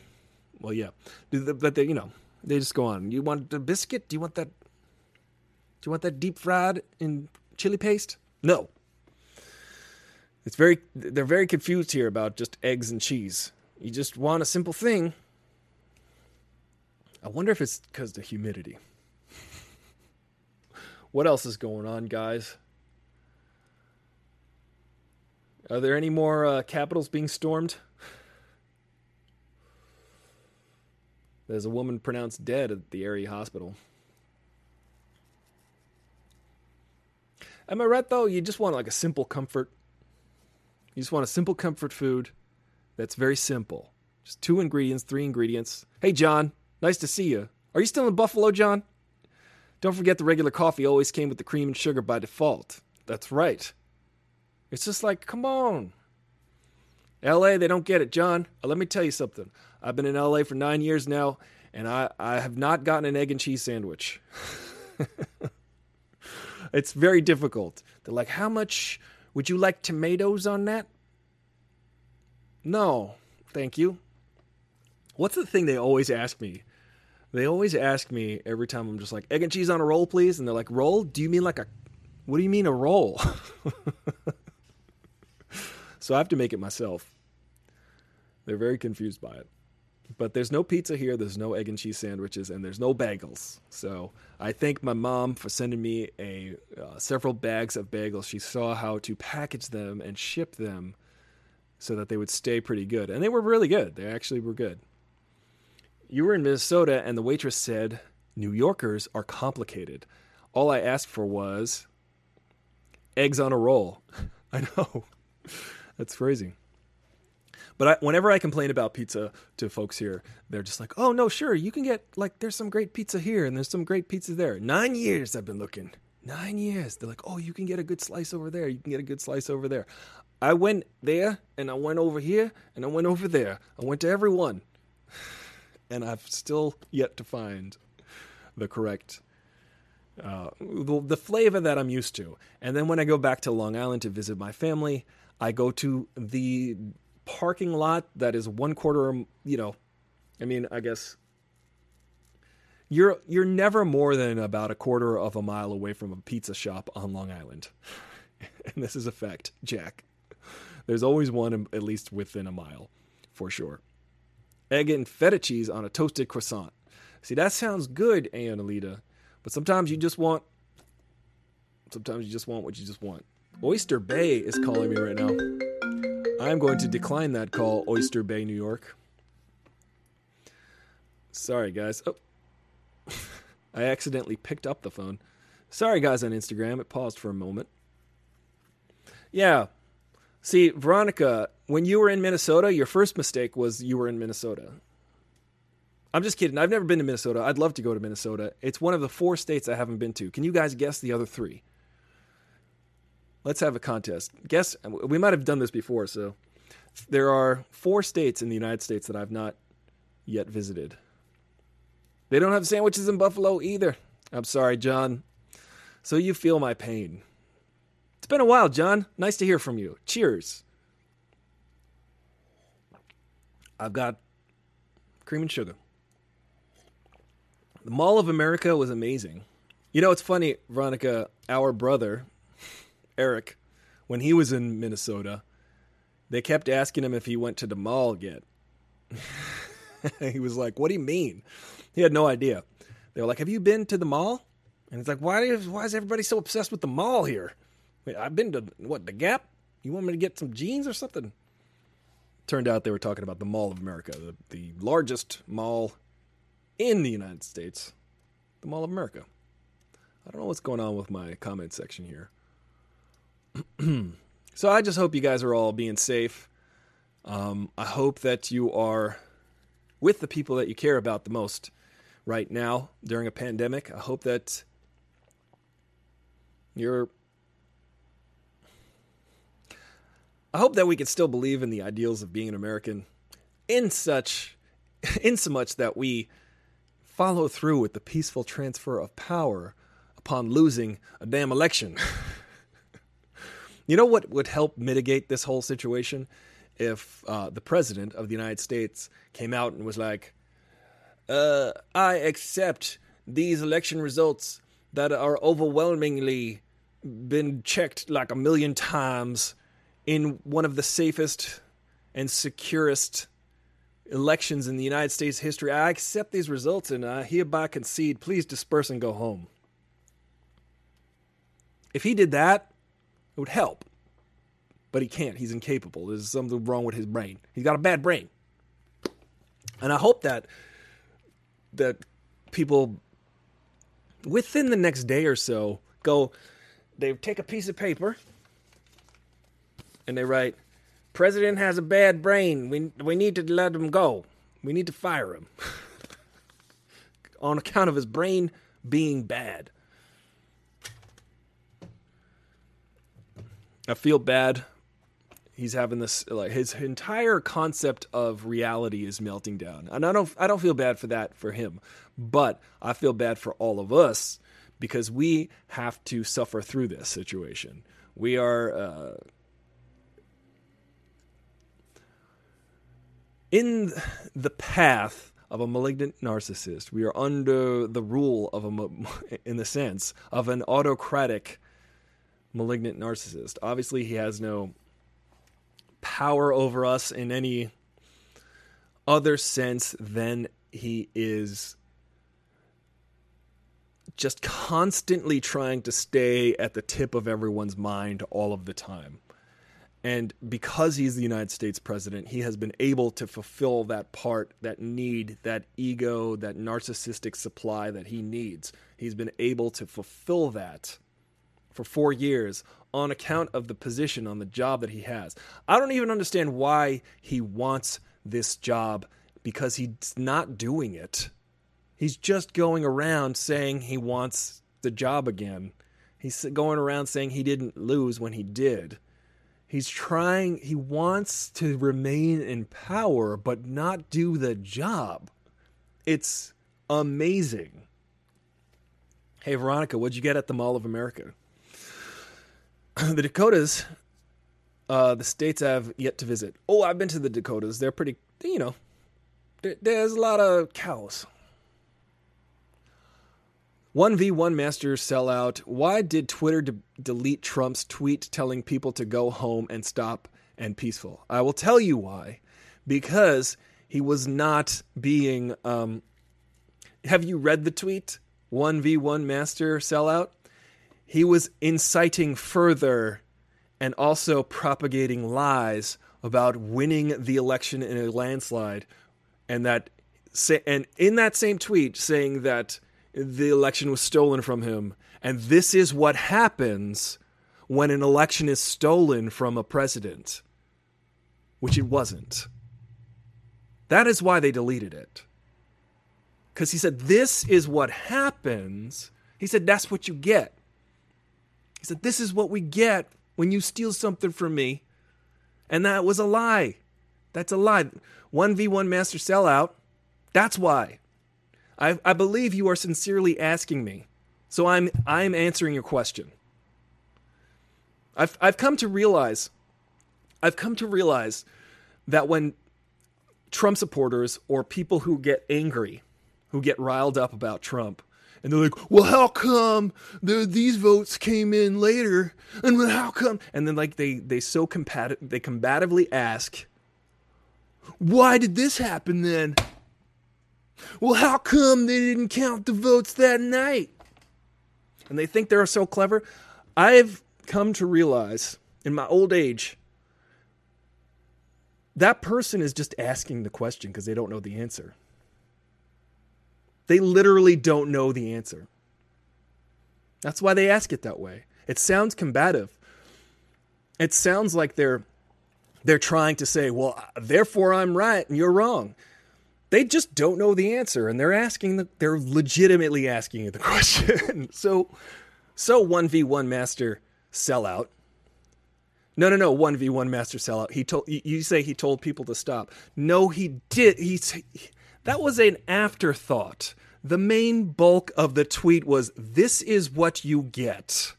Well, yeah, but they, you know, they just go on. You want the biscuit? Do you want that? Do you want that deep fried in chili paste? No. It's very they're very confused here about just eggs and cheese. You just want a simple thing. I wonder if it's because the humidity. what else is going on, guys? Are there any more uh, capitals being stormed? There's a woman pronounced dead at the area hospital. Am I right though? You just want like a simple comfort. You just want a simple comfort food that's very simple. Just two ingredients, three ingredients. Hey, John, nice to see you. Are you still in Buffalo, John? Don't forget the regular coffee always came with the cream and sugar by default. That's right. It's just like, come on. LA, they don't get it. John, uh, let me tell you something. I've been in LA for nine years now, and I, I have not gotten an egg and cheese sandwich. it's very difficult. They're like, how much would you like tomatoes on that? No, thank you. What's the thing they always ask me? They always ask me every time I'm just like, egg and cheese on a roll, please. And they're like, roll? Do you mean like a, what do you mean a roll? so I have to make it myself. They're very confused by it. But there's no pizza here, there's no egg and cheese sandwiches, and there's no bagels. So I thank my mom for sending me a uh, several bags of bagels. She saw how to package them and ship them so that they would stay pretty good. And they were really good. They actually were good. You were in Minnesota, and the waitress said, New Yorkers are complicated. All I asked for was eggs on a roll. I know. That's crazy. But I, whenever I complain about pizza to folks here, they're just like, "Oh no, sure, you can get like there's some great pizza here and there's some great pizza there." Nine years I've been looking. Nine years. They're like, "Oh, you can get a good slice over there. You can get a good slice over there." I went there and I went over here and I went over there. I went to every one, and I've still yet to find the correct uh, the, the flavor that I'm used to. And then when I go back to Long Island to visit my family, I go to the parking lot that is one quarter, um, you know, I mean, I guess you're you're never more than about a quarter of a mile away from a pizza shop on Long Island. and this is a fact, Jack. There's always one um, at least within a mile, for sure. Egg and feta cheese on a toasted croissant. See, that sounds good, Annalita, but sometimes you just want sometimes you just want what you just want. Oyster Bay is calling me right now. I'm going to decline that call, Oyster Bay, New York. Sorry, guys. Oh. I accidentally picked up the phone. Sorry, guys, on Instagram. It paused for a moment. Yeah. See, Veronica, when you were in Minnesota, your first mistake was you were in Minnesota. I'm just kidding. I've never been to Minnesota. I'd love to go to Minnesota. It's one of the four states I haven't been to. Can you guys guess the other three? Let's have a contest. Guess we might have done this before, so there are four states in the United States that I've not yet visited. They don't have sandwiches in Buffalo either. I'm sorry, John. So you feel my pain. It's been a while, John. Nice to hear from you. Cheers. I've got cream and sugar. The Mall of America was amazing. You know, it's funny, Veronica, our brother, Eric, when he was in Minnesota, they kept asking him if he went to the mall yet. he was like, "What do you mean?" He had no idea. They were like, "Have you been to the mall?" And he's like, "Why? You, why is everybody so obsessed with the mall here? I've been to what the Gap. You want me to get some jeans or something?" Turned out they were talking about the Mall of America, the, the largest mall in the United States, the Mall of America. I don't know what's going on with my comment section here. so I just hope you guys are all being safe. Um, I hope that you are with the people that you care about the most right now during a pandemic. I hope that you're. I hope that we can still believe in the ideals of being an American in such in so much that we follow through with the peaceful transfer of power upon losing a damn election. You know what would help mitigate this whole situation? If uh, the president of the United States came out and was like, uh, I accept these election results that are overwhelmingly been checked like a million times in one of the safest and securest elections in the United States history. I accept these results and I hereby concede. Please disperse and go home. If he did that, it would help. But he can't. He's incapable. There's something wrong with his brain. He's got a bad brain. And I hope that that people within the next day or so go they take a piece of paper and they write president has a bad brain we we need to let him go we need to fire him on account of his brain being bad i feel bad. He's having this like his entire concept of reality is melting down. And i don't i don't feel bad for that for him but i feel bad for all of us because we have to suffer through this situation. We are uh, in the path of a malignant narcissist. We are under the rule of a in the sense of an autocratic malignant narcissist obviously he has no power over us in any other sense than he is just constantly trying to stay at the tip of everyone's mind all of the time. And because he's the United States president, he has been able to fulfill that part, that need, that ego, that narcissistic supply that he needs. He's been able to fulfill that for four years on account of the position on the job that he has. I don't even understand why he wants this job because he's not doing it. He's just going around saying he wants the job again. He's going around saying he didn't lose when he did. He's trying, he wants to remain in power, but not do the job. It's amazing. Hey, Veronica, what'd you get at the Mall of America? the Dakotas, uh, the states I've yet to visit. Oh, I've been to the Dakotas. They're pretty, you know, there's a lot of cows. 1v1 Master sellout. Why did Twitter de- delete Trump's tweet telling people to go home and stop and peaceful? I will tell you why. Because he was not being. Um, have you read the tweet? 1v1 Master sellout? He was inciting further and also propagating lies about winning the election in a landslide and that and in that same tweet saying that the election was stolen from him. And this is what happens when an election is stolen from a president which it wasn't. That is why they deleted it. Cuz he said this is what happens. He said that's what you get he said, This is what we get when you steal something from me. And that was a lie. That's a lie. 1v1 master sellout. That's why. I, I believe you are sincerely asking me. So I'm, I'm answering your question. I've, I've come to realize, I've come to realize that when Trump supporters or people who get angry, who get riled up about Trump, and they're like, "Well, how come the, these votes came in later?" And well, how come? And then like they they so combat they combatively ask, "Why did this happen then?" Well, how come they didn't count the votes that night? And they think they're so clever. I've come to realize in my old age that person is just asking the question because they don't know the answer. They literally don't know the answer. That's why they ask it that way. It sounds combative. It sounds like they're they're trying to say, "Well, therefore I'm right and you're wrong." They just don't know the answer and they're asking the they're legitimately asking you the question. so so 1v1 master sellout. No, no, no, 1v1 master sellout. He told you say he told people to stop. No, he did. He that was an afterthought. The main bulk of the tweet was this is what you get.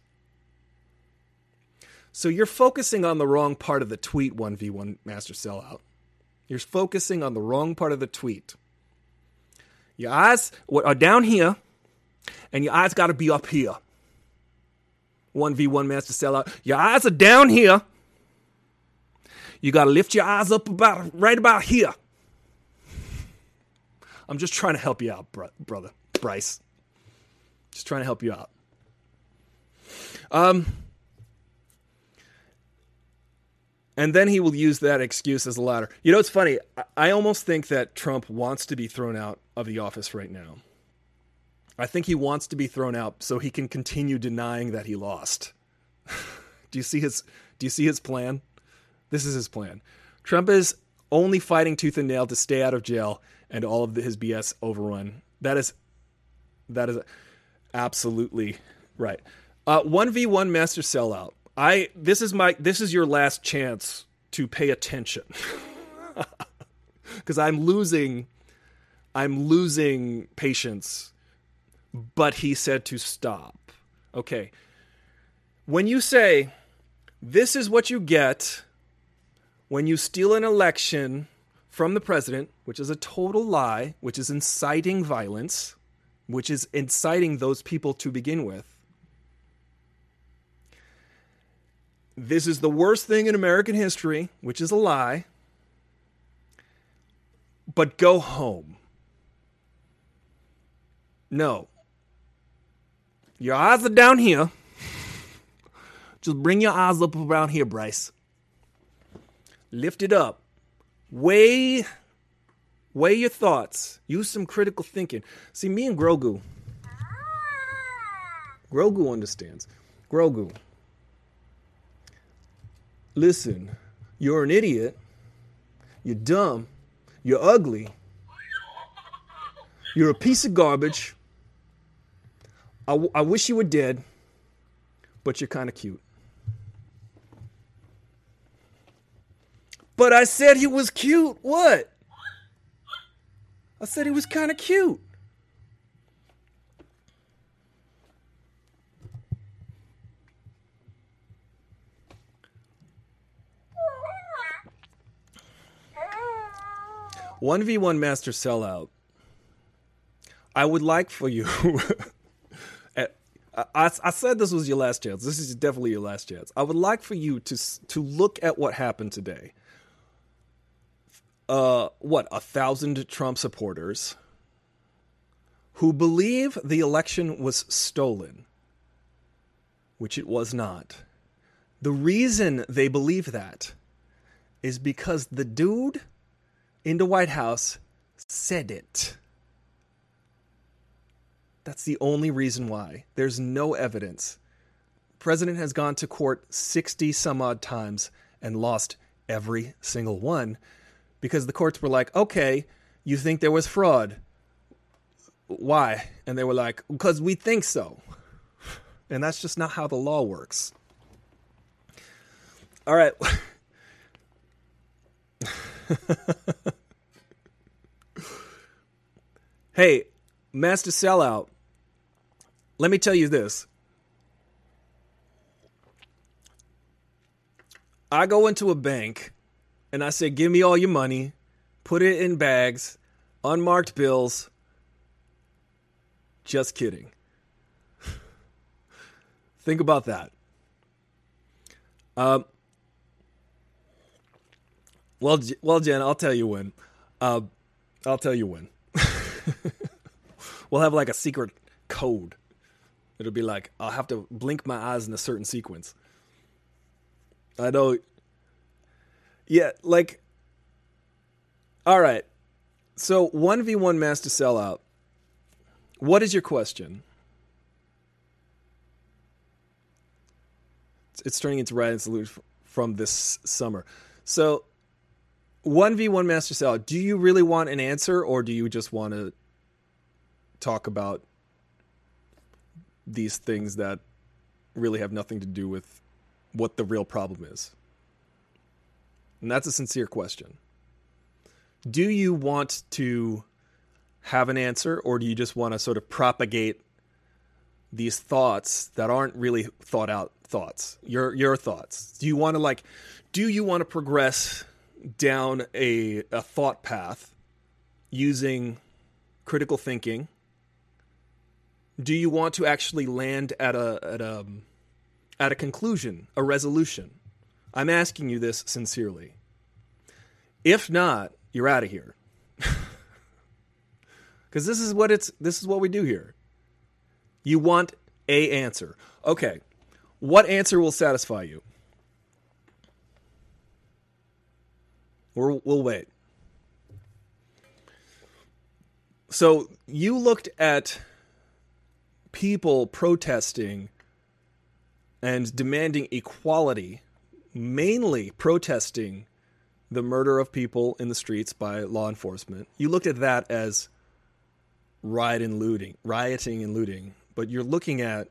So you're focusing on the wrong part of the tweet, 1v1 Master Sellout. You're focusing on the wrong part of the tweet. Your eyes are down here, and your eyes got to be up here. 1v1 Master Sellout. Your eyes are down here. You got to lift your eyes up about right about here. I'm just trying to help you out, br- brother Bryce. Just trying to help you out. Um, and then he will use that excuse as a ladder. You know, it's funny. I almost think that Trump wants to be thrown out of the office right now. I think he wants to be thrown out so he can continue denying that he lost. do you see his do you see his plan? This is his plan. Trump is only fighting tooth and nail to stay out of jail and all of his BS overrun. That is that is absolutely right. Uh, one v one master sellout. I this is my this is your last chance to pay attention because I'm losing I'm losing patience. But he said to stop. Okay. When you say this is what you get when you steal an election from the president, which is a total lie, which is inciting violence, which is inciting those people to begin with. This is the worst thing in American history, which is a lie. But go home. No. Your eyes are down here. Just bring your eyes up around here, Bryce. Lift it up. Weigh weigh your thoughts. Use some critical thinking. See, me and Grogu. Grogu understands. Grogu. Listen, you're an idiot. You're dumb. You're ugly. You're a piece of garbage. I, w- I wish you were dead, but you're kind of cute. But I said he was cute. What? I said he was kind of cute. One v one master sellout. I would like for you. I, I said this was your last chance. This is definitely your last chance. I would like for you to to look at what happened today uh, what, a thousand Trump supporters who believe the election was stolen, which it was not. The reason they believe that is because the dude in the White House said it. That's the only reason why. There's no evidence. President has gone to court 60 some odd times and lost every single one because the courts were like, okay, you think there was fraud. Why? And they were like, because we think so. And that's just not how the law works. All right. hey, Master Sellout, let me tell you this. I go into a bank and I said, Give me all your money, put it in bags, unmarked bills. Just kidding. Think about that. Um, well, well, Jen, I'll tell you when. Uh, I'll tell you when. we'll have like a secret code. It'll be like I'll have to blink my eyes in a certain sequence. I know yeah, like all right. So 1v1 master sellout. What is your question? It's turning into Ryan Salute from this summer. So 1v1 master sellout. Do you really want an answer or do you just want to talk about these things that really have nothing to do with what the real problem is? And that's a sincere question. Do you want to have an answer, or do you just want to sort of propagate these thoughts that aren't really thought out thoughts? Your your thoughts. Do you want to like? Do you want to progress down a a thought path using critical thinking? Do you want to actually land at a at a at a conclusion, a resolution? I'm asking you this sincerely. If not, you're out of here. Because this is what it's this is what we do here. You want a answer. Okay. What answer will satisfy you? We're, we'll wait. So you looked at people protesting and demanding equality, mainly protesting the murder of people in the streets by law enforcement. You looked at that as riot and looting, rioting and looting, but you're looking at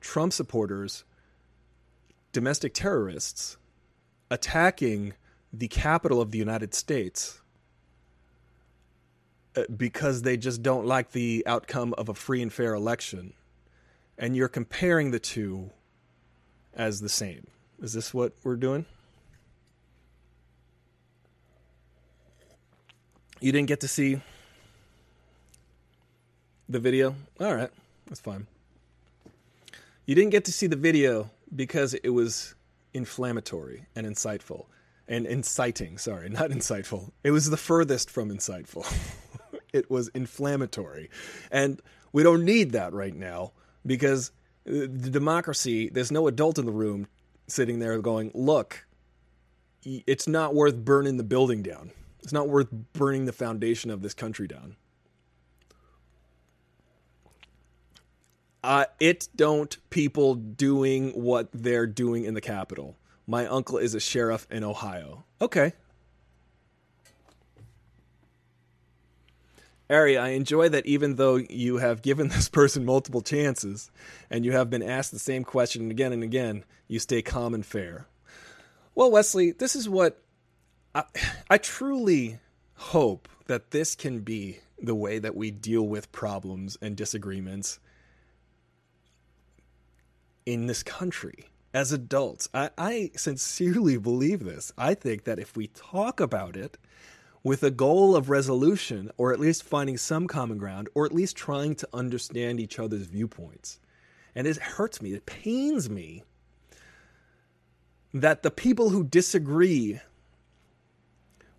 Trump supporters, domestic terrorists attacking the capital of the United States uh, because they just don't like the outcome of a free and fair election. And you're comparing the two as the same. Is this what we're doing? You didn't get to see the video? All right, that's fine. You didn't get to see the video because it was inflammatory and insightful and inciting. Sorry, not insightful. It was the furthest from insightful. it was inflammatory. And we don't need that right now because uh, the democracy, there's no adult in the room sitting there going, look, it's not worth burning the building down. It's not worth burning the foundation of this country down. Uh, it don't people doing what they're doing in the Capitol. My uncle is a sheriff in Ohio. Okay. Ari, I enjoy that even though you have given this person multiple chances and you have been asked the same question again and again, you stay calm and fair. Well, Wesley, this is what I, I truly hope that this can be the way that we deal with problems and disagreements in this country as adults. I, I sincerely believe this. I think that if we talk about it with a goal of resolution, or at least finding some common ground, or at least trying to understand each other's viewpoints, and it hurts me, it pains me that the people who disagree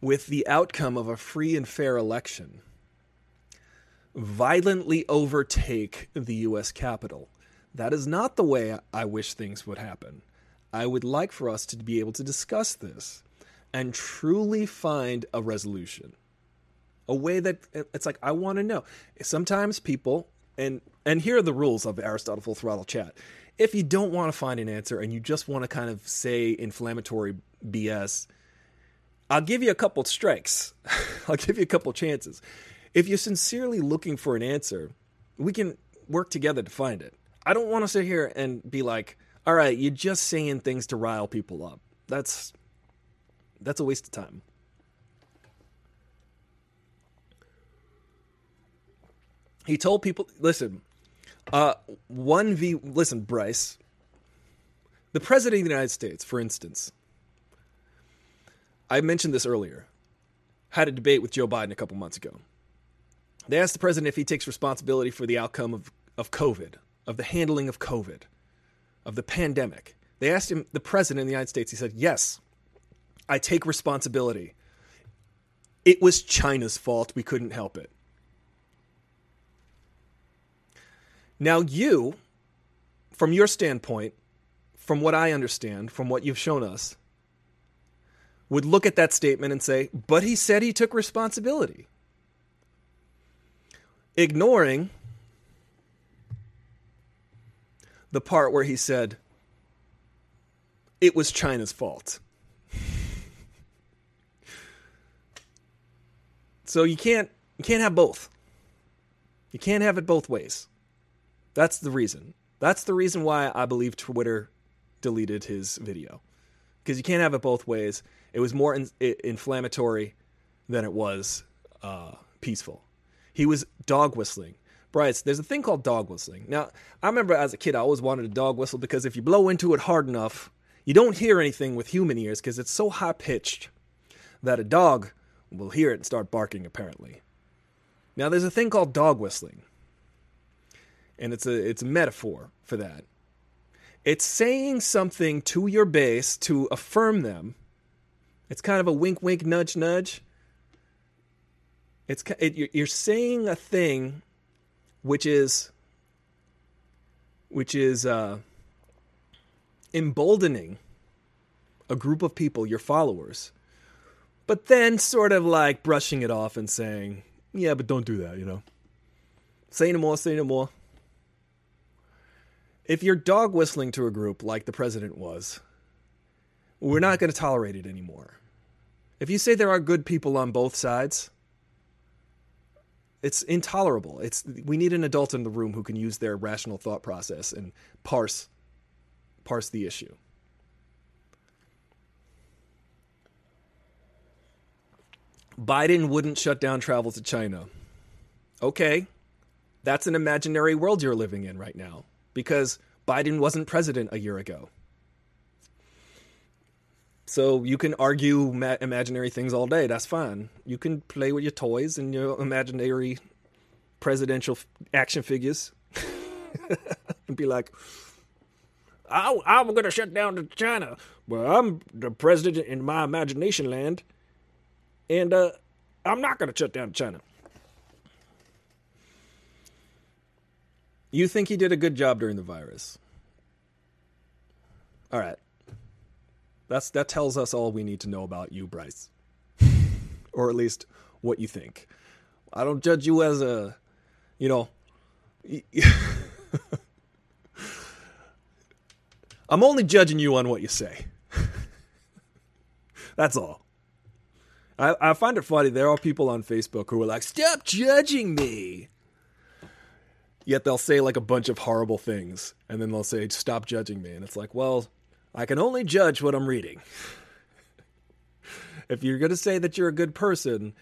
with the outcome of a free and fair election violently overtake the U.S. Capitol that is not the way I wish things would happen. I would like for us to be able to discuss this and truly find a resolution. A way that it's like I want to know. Sometimes people and and here are the rules of Aristotle Full Throttle Chat. If you don't want to find an answer and you just want to kind of say inflammatory BS, I'll give you a couple strikes. I'll give you a couple chances. If you're sincerely looking for an answer, we can work together to find it. I don't want to sit here and be like, all right, you're just saying things to rile people up. That's that's a waste of time. He told people, listen, uh, one v listen, Bryce, the president of the United States, for instance, I mentioned this earlier, had a debate with Joe Biden a couple months ago. They asked the president if he takes responsibility for the outcome of, of COVID, of the handling of COVID, of the pandemic. They asked him, the president of the United States, he said, Yes, I take responsibility. It was China's fault. We couldn't help it. Now, you, from your standpoint, from what I understand, from what you've shown us, would look at that statement and say, but he said he took responsibility. Ignoring the part where he said it was China's fault. So you can't you can't have both. You can't have it both ways. That's the reason. That's the reason why I believe Twitter deleted his video. Because you can't have it both ways. It was more in, inflammatory than it was uh, peaceful. He was dog whistling. Bryce, there's a thing called dog whistling. Now, I remember as a kid, I always wanted a dog whistle because if you blow into it hard enough, you don't hear anything with human ears because it's so high pitched that a dog will hear it and start barking, apparently. Now, there's a thing called dog whistling, and it's a, it's a metaphor for that. It's saying something to your base to affirm them. It's kind of a wink, wink, nudge, nudge. It's it, you're saying a thing, which is, which is uh, emboldening a group of people, your followers, but then sort of like brushing it off and saying, "Yeah, but don't do that," you know. Say no more. Say no more. If you're dog whistling to a group like the president was, we're not going to tolerate it anymore. If you say there are good people on both sides, it's intolerable. It's we need an adult in the room who can use their rational thought process and parse parse the issue. Biden wouldn't shut down travel to China. Okay, that's an imaginary world you're living in right now because Biden wasn't president a year ago. So you can argue ma- imaginary things all day. That's fine. You can play with your toys and your imaginary presidential f- action figures and be like, I, I'm going to shut down to China. Well, I'm the president in my imagination land, and uh, I'm not going to shut down China. You think he did a good job during the virus? All right. That's that tells us all we need to know about you, Bryce. or at least what you think. I don't judge you as a, you know, I'm only judging you on what you say. That's all. I, I find it funny. There are people on Facebook who are like, stop judging me. Yet they'll say like a bunch of horrible things. And then they'll say, stop judging me. And it's like, well, I can only judge what I'm reading. if you're going to say that you're a good person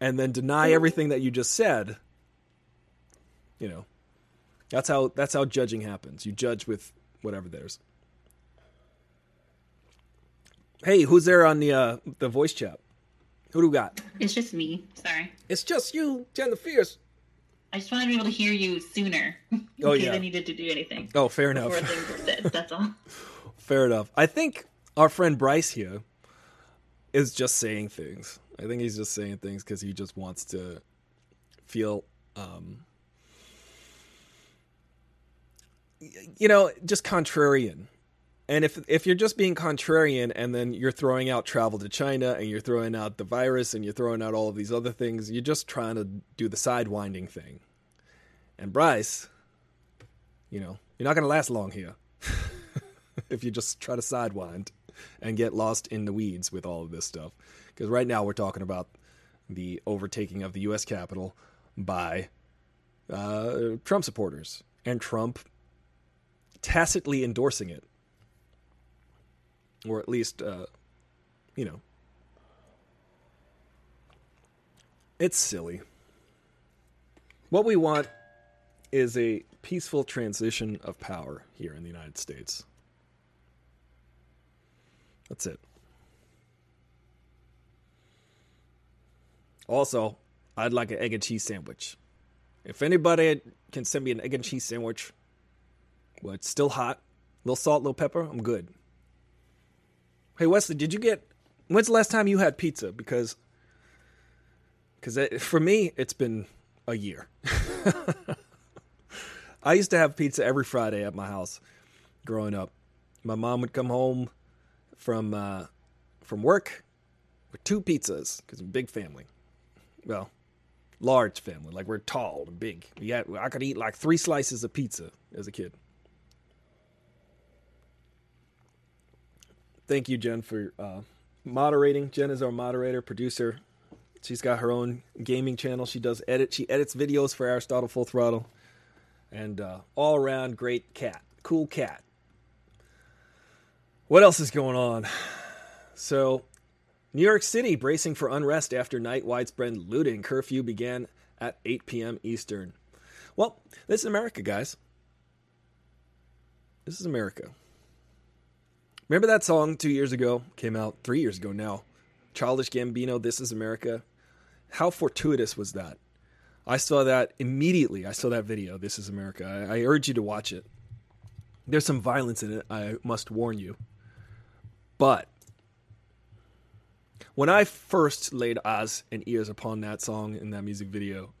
and then deny everything that you just said, you know, that's how that's how judging happens. You judge with whatever there's. Hey, who's there on the uh, the voice chat? Who do we got? It's just me. Sorry. It's just you, Jen the Fierce. I just wanted to be able to hear you sooner. oh yeah. I needed to do anything. Oh, fair enough. things were said. That's all. fair enough. I think our friend Bryce here is just saying things. I think he's just saying things because he just wants to feel, um, you know, just contrarian. And if if you're just being contrarian and then you're throwing out travel to China and you're throwing out the virus and you're throwing out all of these other things, you're just trying to do the sidewinding thing. And Bryce, you know, you're not going to last long here. if you just try to sidewind and get lost in the weeds with all of this stuff. Because right now we're talking about the overtaking of the U.S. Capitol by uh, Trump supporters and Trump tacitly endorsing it, or at least, uh, you know, it's silly. What we want is a peaceful transition of power here in the United States. That's it. Also, I'd like an egg and cheese sandwich. If anybody can send me an egg and cheese sandwich, well, it's still hot, a little salt, a little pepper, I'm good. Hey Wesley, did you get? When's the last time you had pizza? Because, because for me, it's been a year. I used to have pizza every Friday at my house growing up. My mom would come home from uh, from work with two pizzas because I'm a big family. Well, large family. Like we're tall and big. We had, I could eat like three slices of pizza as a kid. Thank you, Jen, for uh, moderating. Jen is our moderator, producer. She's got her own gaming channel. She does edit. She edits videos for Aristotle Full Throttle, and uh, all around great cat, cool cat. What else is going on? So, New York City bracing for unrest after night widespread looting. Curfew began at 8 p.m. Eastern. Well, this is America, guys. This is America. Remember that song two years ago? Came out three years ago now. Childish Gambino, This is America. How fortuitous was that? I saw that immediately. I saw that video, This is America. I, I urge you to watch it. There's some violence in it, I must warn you. But when I first laid eyes and ears upon that song in that music video,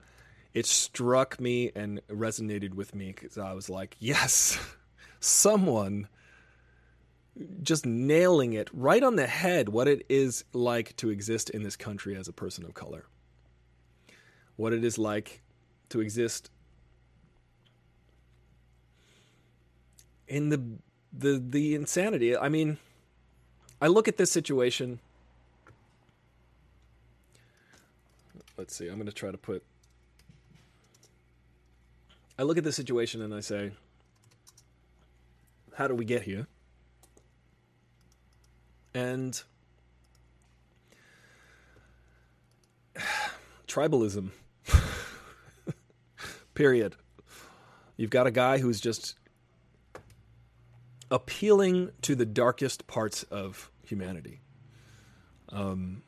it struck me and resonated with me because I was like, yes, someone just nailing it right on the head what it is like to exist in this country as a person of color. What it is like to exist in the the the insanity. I mean, I look at this situation let's see. I'm going to try to put. I look at this situation and I say, how do we get here? And tribalism. Period. You've got a guy who's just appealing to the darkest parts of humanity. Um,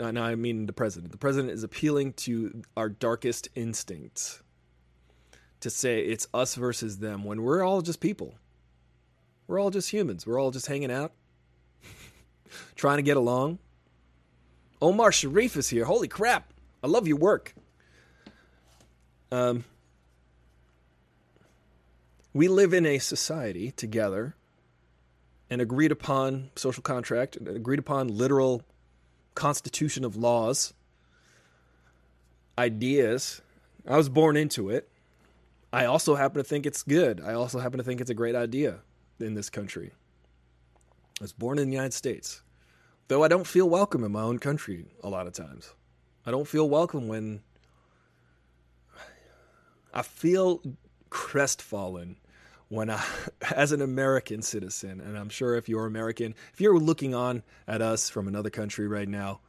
and I mean the president. The president is appealing to our darkest instincts to say it's us versus them when we're all just people. We're all just humans. We're all just hanging out, trying to get along. Omar Sharif is here. Holy crap. I love your work. Um, we live in a society together, an agreed upon social contract, an agreed upon literal constitution of laws, ideas. I was born into it. I also happen to think it's good. I also happen to think it's a great idea in this country. I was born in the United States, though I don't feel welcome in my own country a lot of times. I don't feel welcome when I feel crestfallen when I, as an American citizen, and I'm sure if you're American, if you're looking on at us from another country right now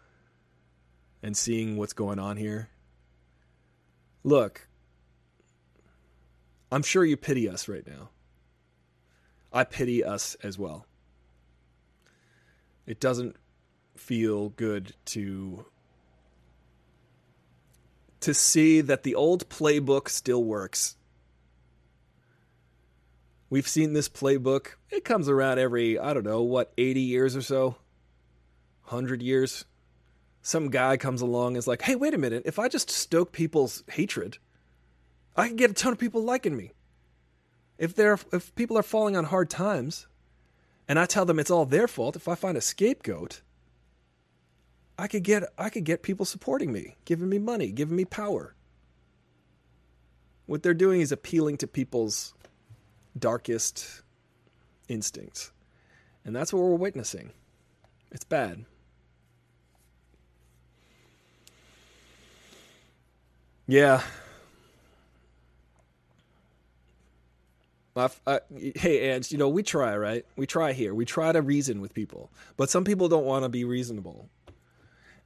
and seeing what's going on here, look, I'm sure you pity us right now. I pity us as well. It doesn't feel good to to see that the old playbook still works We've seen this playbook. It comes around every, I don't know, what, 80 years or so? 100 years? Some guy comes along and is like, hey, wait a minute. If I just stoke people's hatred, I can get a ton of people liking me. If they're if people are falling on hard times and I tell them it's all their fault, if I find a scapegoat, I could get I could get people supporting me, giving me money, giving me power. What they're doing is appealing to people's darkest instincts. And that's what we're witnessing. It's bad. Yeah. I, I, hey, Ange, you know, we try, right? We try here. We try to reason with people. But some people don't want to be reasonable.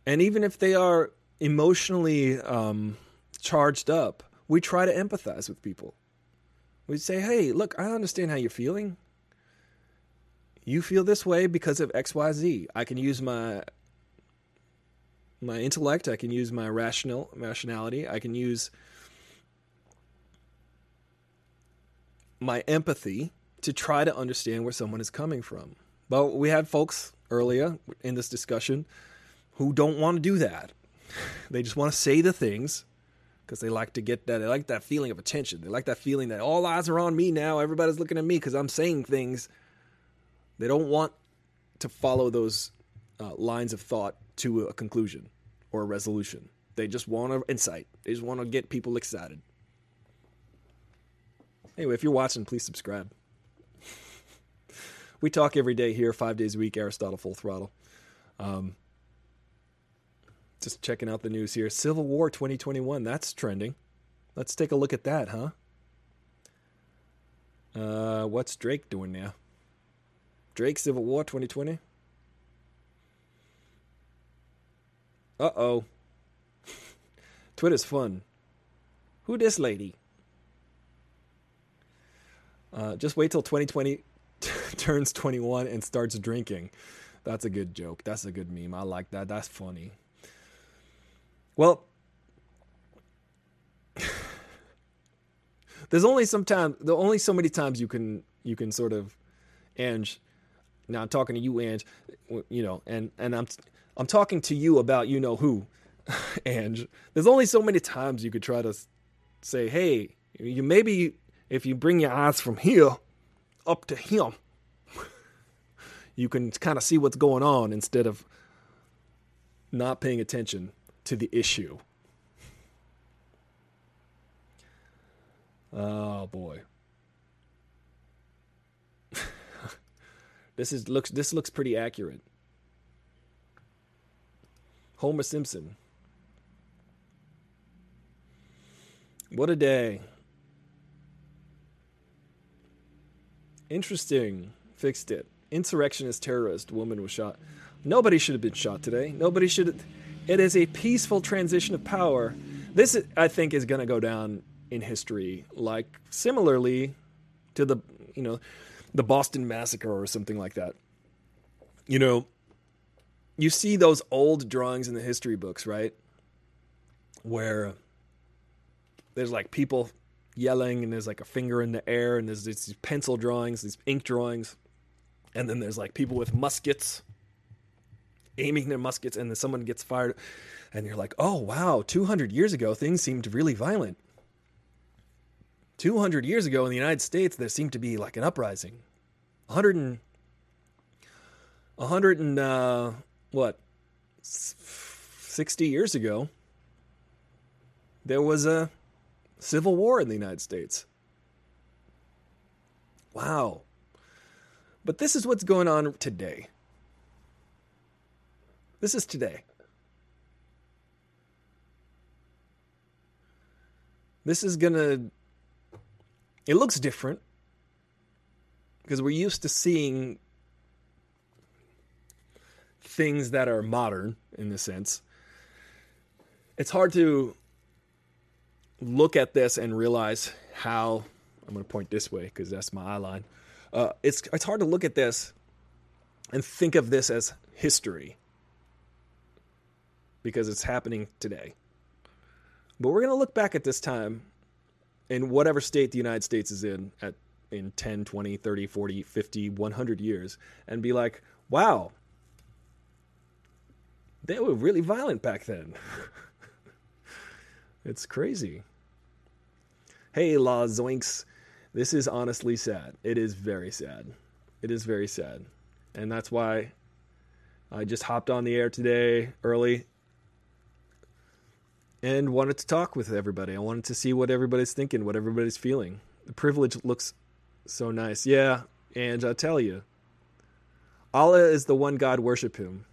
And even if they are emotionally um, charged up, we try to empathize with people. We'd say, hey, look, I understand how you're feeling. You feel this way because of XYZ. I can use my my intellect, I can use my rational rationality, I can use my empathy to try to understand where someone is coming from. But we had folks earlier in this discussion who don't want to do that. They just want to say the things because they like to get that. They like that feeling of attention. They like that feeling that all eyes are on me now. Everybody's looking at me because I'm saying things. They don't want to follow those uh, lines of thought to a conclusion or a resolution. They just want an insight. They just want to get people excited. Anyway, if you're watching, please subscribe. we talk every day here, five days a week. Aristotle Full Throttle. Um, just checking out the news here. Civil War 2021, that's trending. Let's take a look at that, huh? Uh, what's Drake doing now? Drake Civil War 2020? Uh oh. Twitter's fun. Who this lady? Uh, just wait till 2020 turns 21 and starts drinking. That's a good joke. That's a good meme. I like that. That's funny. Well, there's only some time, there only so many times you can you can sort of, and Now I'm talking to you, and you know, and and I'm I'm talking to you about you know who, and there's only so many times you could try to say, hey, you maybe if you bring your eyes from here up to him, you can kind of see what's going on instead of not paying attention to the issue. Oh boy. this is looks this looks pretty accurate. Homer Simpson. What a day. Interesting. Fixed it. Insurrectionist terrorist woman was shot. Nobody should have been shot today. Nobody should. Have, it is a peaceful transition of power. This, I think, is going to go down in history, like similarly to the, you know, the Boston Massacre or something like that. You know, you see those old drawings in the history books, right? Where there's like people yelling and there's like a finger in the air and there's these pencil drawings, these ink drawings. And then there's like people with muskets aiming their muskets and then someone gets fired and you're like, "Oh, wow, 200 years ago things seemed really violent." 200 years ago in the United States there seemed to be like an uprising. 100 and 100 and uh, what 60 years ago there was a civil war in the United States. Wow. But this is what's going on today. This is today. This is going to. It looks different because we're used to seeing things that are modern in the sense. It's hard to look at this and realize how I'm going to point this way because that's my eye line. Uh, it's it's hard to look at this and think of this as history because it's happening today. But we're going to look back at this time in whatever state the United States is in at in 10, 20, 30, 40, 50, 100 years and be like, "Wow. They were really violent back then." It's crazy. Hey, La Zoinks. This is honestly sad. It is very sad. It is very sad. And that's why I just hopped on the air today early and wanted to talk with everybody. I wanted to see what everybody's thinking, what everybody's feeling. The privilege looks so nice. Yeah, and I tell you, Allah is the one God, worship him.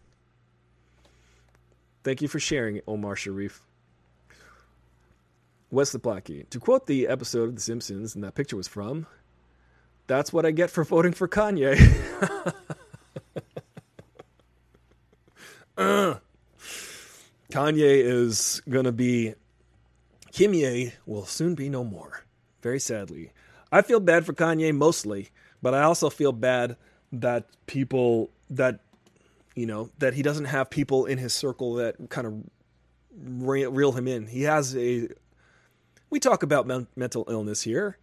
Thank you for sharing, Omar Sharif. Wesley Blackie. To quote the episode of The Simpsons and that picture was from, that's what I get for voting for Kanye. uh, Kanye is going to be. Kimye will soon be no more. Very sadly. I feel bad for Kanye mostly, but I also feel bad that people that you know that he doesn't have people in his circle that kind of reel him in. He has a we talk about men- mental illness here.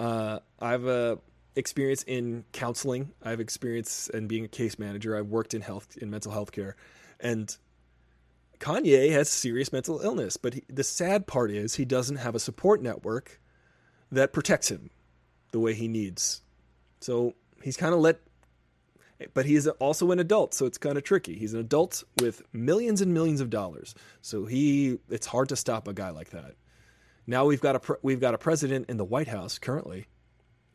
Uh, I've uh, experience in counseling. I've experience in being a case manager. I've worked in health in mental health care, and Kanye has serious mental illness. But he, the sad part is he doesn't have a support network that protects him the way he needs. So he's kind of let. But he's also an adult, so it's kind of tricky. He's an adult with millions and millions of dollars, so he it's hard to stop a guy like that. Now we've got a we've got a president in the White House currently.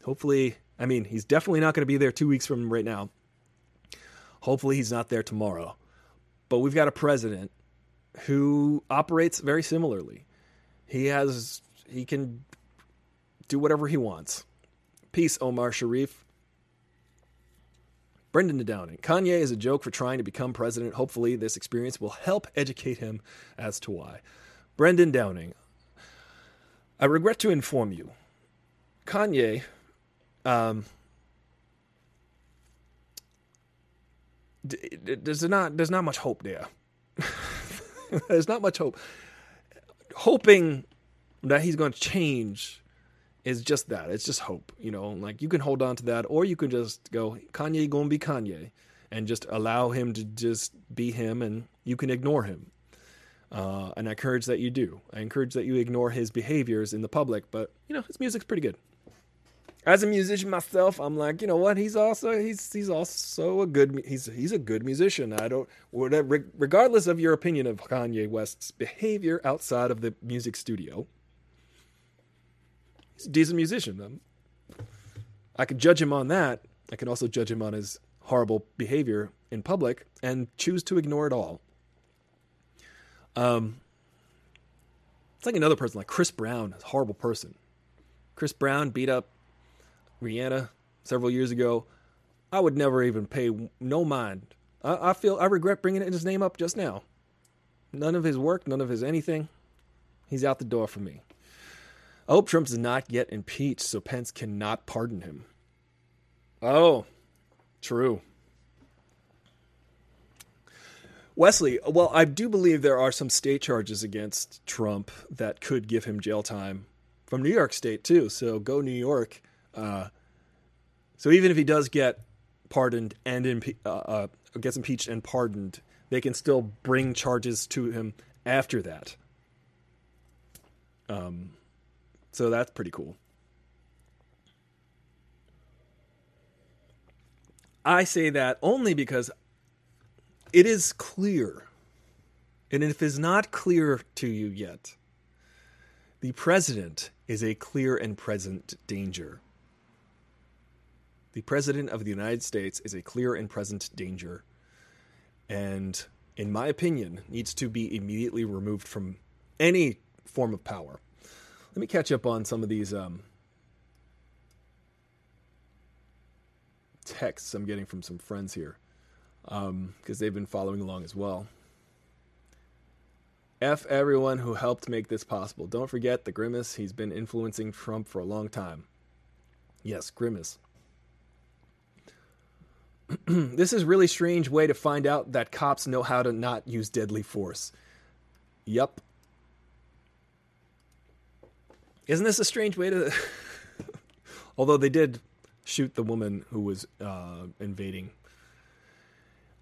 Hopefully, I mean, he's definitely not going to be there 2 weeks from right now. Hopefully he's not there tomorrow. But we've got a president who operates very similarly. He has he can do whatever he wants. Peace, Omar Sharif. Brendan Downing. Kanye is a joke for trying to become president. Hopefully, this experience will help educate him as to why. Brendan Downing. I regret to inform you, Kanye, um, d- d- there's not there's not much hope there. there's not much hope. Hoping that he's going to change is just that. It's just hope. You know, like you can hold on to that, or you can just go Kanye gonna be Kanye, and just allow him to just be him, and you can ignore him. Uh, and I encourage that you do. I encourage that you ignore his behaviors in the public, but you know his music's pretty good. As a musician myself, I'm like, you know what? He's also he's he's also a good he's he's a good musician. I don't whatever, regardless of your opinion of Kanye West's behavior outside of the music studio. He's a decent musician. Um, I can judge him on that. I can also judge him on his horrible behavior in public and choose to ignore it all. Um, it's like another person, like Chris Brown, a horrible person. Chris Brown beat up Rihanna several years ago. I would never even pay no mind. I, I feel I regret bringing his name up just now. None of his work, none of his anything. He's out the door for me. I hope Trump is not yet impeached, so Pence cannot pardon him. Oh, true. Wesley, well, I do believe there are some state charges against Trump that could give him jail time from New York State too. So go New York. Uh, so even if he does get pardoned and impe- uh, uh, gets impeached and pardoned, they can still bring charges to him after that. Um, so that's pretty cool. I say that only because it is clear, and if it is not clear to you yet, the president is a clear and present danger. The president of the United States is a clear and present danger, and, in my opinion, needs to be immediately removed from any form of power. Let me catch up on some of these um, texts I'm getting from some friends here because um, they've been following along as well. F everyone who helped make this possible. Don't forget the Grimace. He's been influencing Trump for a long time. Yes, Grimace. this is really strange way to find out that cops know how to not use deadly force. Yup. Isn't this a strange way to Although they did shoot the woman who was uh, invading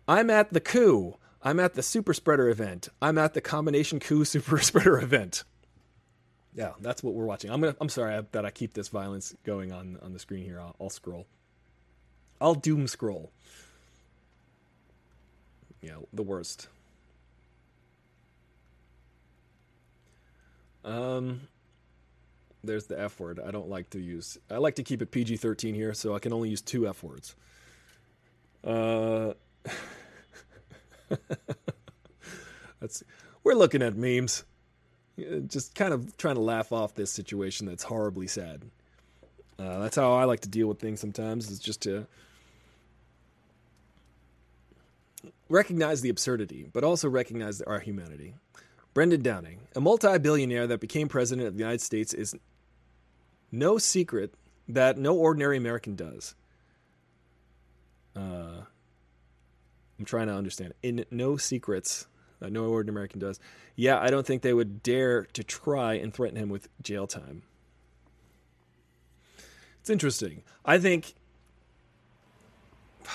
I'm at the coup. I'm at the super spreader event. I'm at the combination coup super spreader event. Yeah, that's what we're watching. I'm gonna. I'm sorry that I keep this violence going on on the screen here. I'll, I'll scroll. I'll doom scroll. Yeah, the worst. Um, there's the F word. I don't like to use. I like to keep it PG-13 here, so I can only use two F words. Uh. we're looking at memes, just kind of trying to laugh off this situation that's horribly sad. Uh, that's how I like to deal with things sometimes. Is just to recognize the absurdity, but also recognize our humanity. Brendan Downing, a multi-billionaire that became president of the United States, is no secret that no ordinary American does. Uh, I'm trying to understand. In no secrets that no ordinary American does. Yeah, I don't think they would dare to try and threaten him with jail time. It's interesting. I think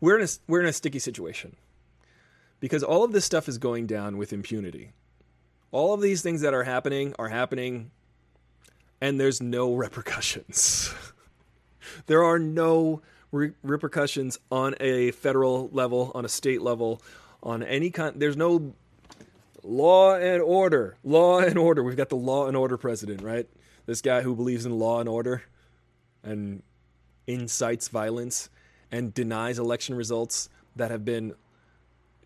we're in a we're in a sticky situation because all of this stuff is going down with impunity. All of these things that are happening are happening and there's no repercussions. there are no re- repercussions on a federal level, on a state level, on any kind. There's no law and order. Law and order. We've got the law and order president, right? This guy who believes in law and order and incites violence and denies election results that have been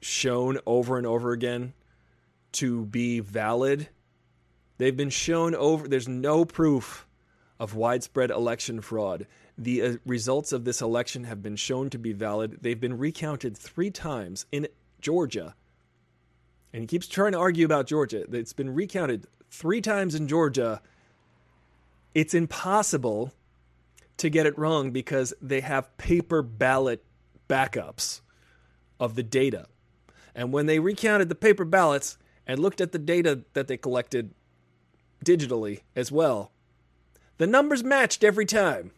shown over and over again to be valid. They've been shown over, there's no proof of widespread election fraud. The uh, results of this election have been shown to be valid. They've been recounted three times in Georgia. And he keeps trying to argue about Georgia. It's been recounted three times in Georgia. It's impossible to get it wrong because they have paper ballot backups of the data. And when they recounted the paper ballots and looked at the data that they collected digitally as well, The numbers matched every time.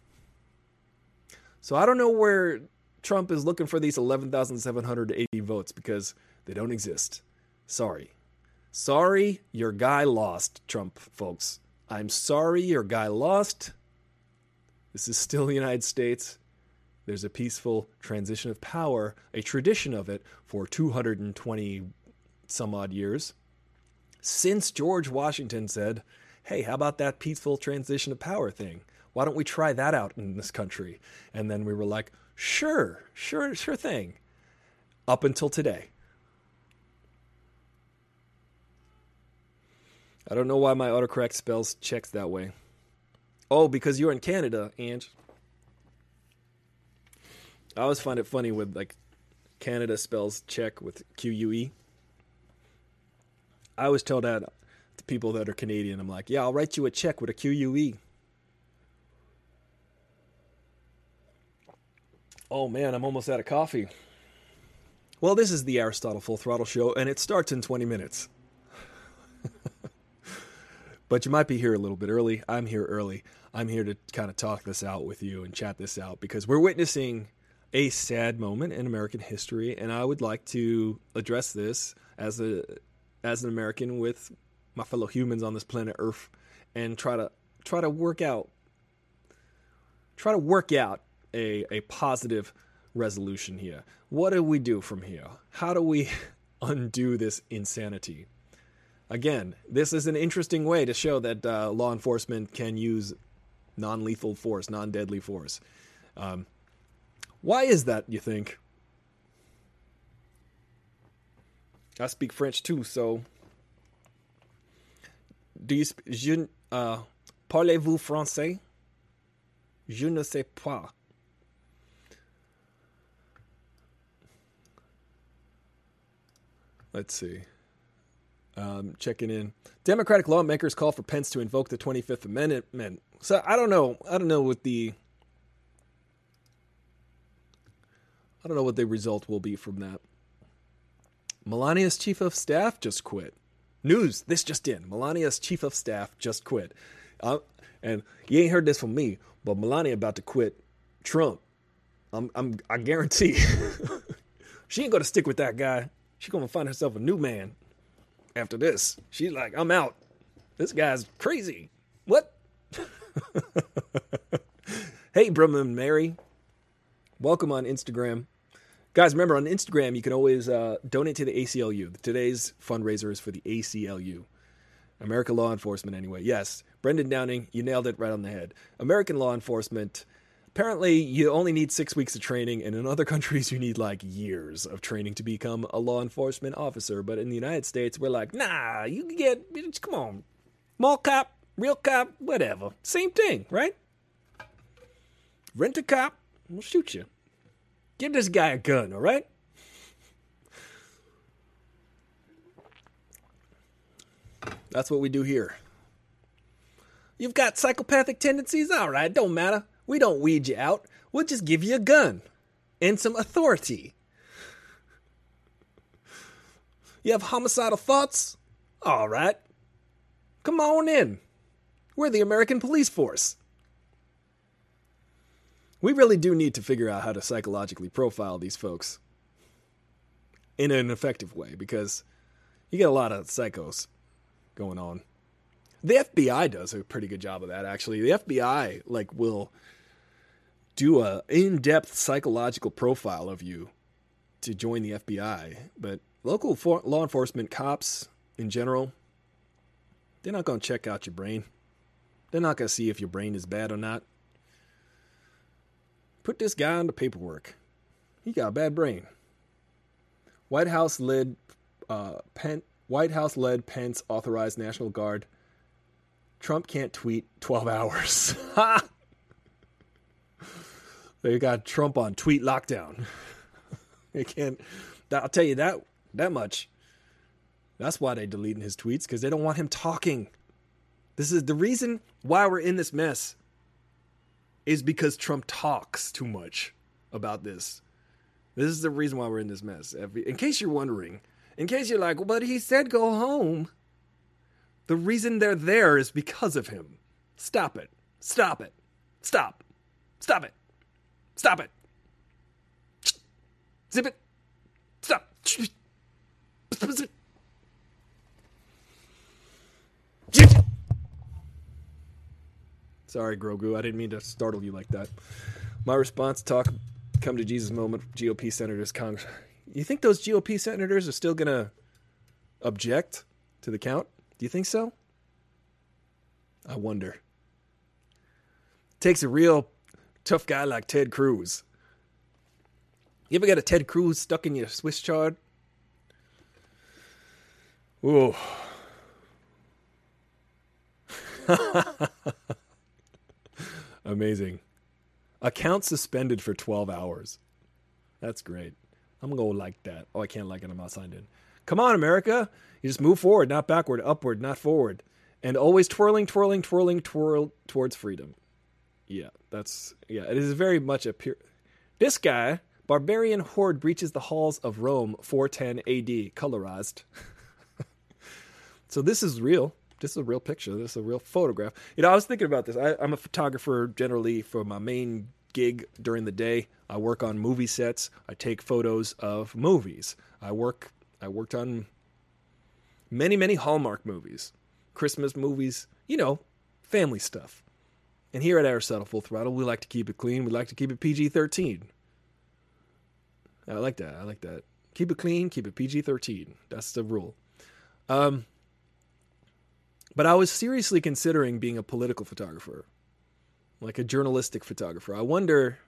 So I don't know where Trump is looking for these 11,780 votes because they don't exist. Sorry. Sorry, your guy lost, Trump folks. I'm sorry your guy lost. This is still the United States. There's a peaceful transition of power, a tradition of it for 220 some odd years since George Washington said, hey, how about that peaceful transition of power thing? Why don't we try that out in this country? And then we were like, sure, sure, sure thing. Up until today. I don't know why my autocorrect spells checks that way. Oh, because you're in Canada, Ange. I always find it funny with like Canada spells check with Q U E. I always tell that to people that are Canadian. I'm like, yeah, I'll write you a check with a Q U E. Oh man, I'm almost out of coffee. Well, this is the Aristotle Full Throttle Show, and it starts in 20 minutes. but you might be here a little bit early. I'm here early. I'm here to kind of talk this out with you and chat this out because we're witnessing a sad moment in American history, and I would like to address this as a as an American with my fellow humans on this planet Earth and try to try to work out try to work out a a positive resolution here. What do we do from here? How do we undo this insanity? Again, this is an interesting way to show that uh, law enforcement can use non lethal force, non deadly force. Um, why is that, you think? I speak French too, so. Do you sp- je, uh, parlez-vous français? Je ne sais pas. Let's see. Um, checking in. Democratic lawmakers call for Pence to invoke the 25th Amendment. So I don't know. I don't know what the. I don't know what the result will be from that. Melania's chief of staff just quit. News, this just in. Melania's chief of staff just quit. Uh, and you ain't heard this from me, but Melania about to quit Trump. I'm, I'm, I guarantee. she ain't gonna stick with that guy. She's gonna find herself a new man after this. She's like, I'm out. This guy's crazy. What? hey, Brahma and Mary. Welcome on Instagram. Guys, remember on Instagram, you can always uh, donate to the ACLU. Today's fundraiser is for the ACLU. American Law Enforcement, anyway. Yes, Brendan Downing, you nailed it right on the head. American Law Enforcement, apparently, you only need six weeks of training, and in other countries, you need like years of training to become a law enforcement officer. But in the United States, we're like, nah, you can get, come on, mall cop, real cop, whatever. Same thing, right? Rent a cop, we'll shoot you. Give this guy a gun, all right? That's what we do here. You've got psychopathic tendencies? All right, don't matter. We don't weed you out. We'll just give you a gun and some authority. You have homicidal thoughts? All right. Come on in. We're the American police force we really do need to figure out how to psychologically profile these folks in an effective way because you get a lot of psychos going on. The FBI does a pretty good job of that actually. The FBI like will do a in-depth psychological profile of you to join the FBI, but local for- law enforcement cops in general they're not going to check out your brain. They're not going to see if your brain is bad or not. Put this guy on the paperwork. He got a bad brain. White House led uh, White House led Pence authorized National Guard. Trump can't tweet 12 hours. they got Trump on tweet lockdown. they can't. I'll tell you that that much. That's why they're deleting his tweets because they don't want him talking. This is the reason why we're in this mess is because Trump talks too much about this. This is the reason why we're in this mess. In case you're wondering, in case you're like, but he said go home. The reason they're there is because of him. Stop it. Stop it. Stop. Stop it. Stop it. Zip it. Stop. Sorry, Grogu. I didn't mean to startle you like that. My response talk come to Jesus moment GOP senators Congress. You think those GOP senators are still going to object to the count? Do you think so? I wonder. Takes a real tough guy like Ted Cruz. You ever got a Ted Cruz stuck in your Swiss chard? Ooh. Amazing. Account suspended for 12 hours. That's great. I'm going to like that. Oh, I can't like it. I'm not signed in. Come on, America. You just move forward, not backward, upward, not forward. And always twirling, twirling, twirling, twirl towards freedom. Yeah, that's, yeah, it is very much a pure. This guy, barbarian horde breaches the halls of Rome 410 AD, colorized. so this is real. This is a real picture. This is a real photograph. You know, I was thinking about this. I, I'm a photographer generally for my main gig during the day. I work on movie sets. I take photos of movies. I work. I worked on many, many Hallmark movies, Christmas movies. You know, family stuff. And here at Aristotle Full Throttle, we like to keep it clean. We like to keep it PG 13. I like that. I like that. Keep it clean, keep it PG 13. That's the rule. Um, but I was seriously considering being a political photographer, like a journalistic photographer. I wonder,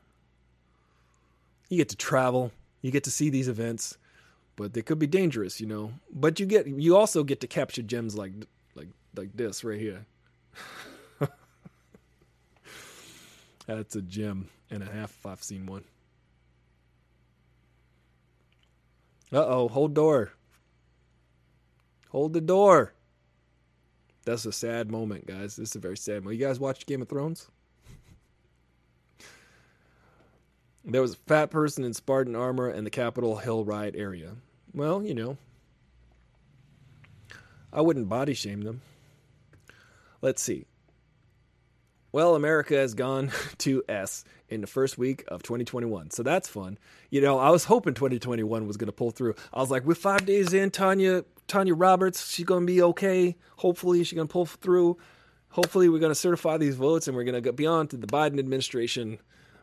you get to travel, you get to see these events, but they could be dangerous, you know. But you get, you also get to capture gems like, like, like this right here. That's a gem and a half if I've seen one. Uh oh, hold door. Hold the door. That's a sad moment, guys. This is a very sad moment. You guys watch Game of Thrones? there was a fat person in Spartan armor in the Capitol Hill riot area. Well, you know, I wouldn't body shame them. Let's see. Well, America has gone to S in the first week of 2021. So that's fun. You know, I was hoping 2021 was going to pull through. I was like, we're five days in, Tanya, Tanya Roberts, she's going to be okay. Hopefully, she's going to pull through. Hopefully, we're going to certify these votes and we're going to get beyond to the Biden administration.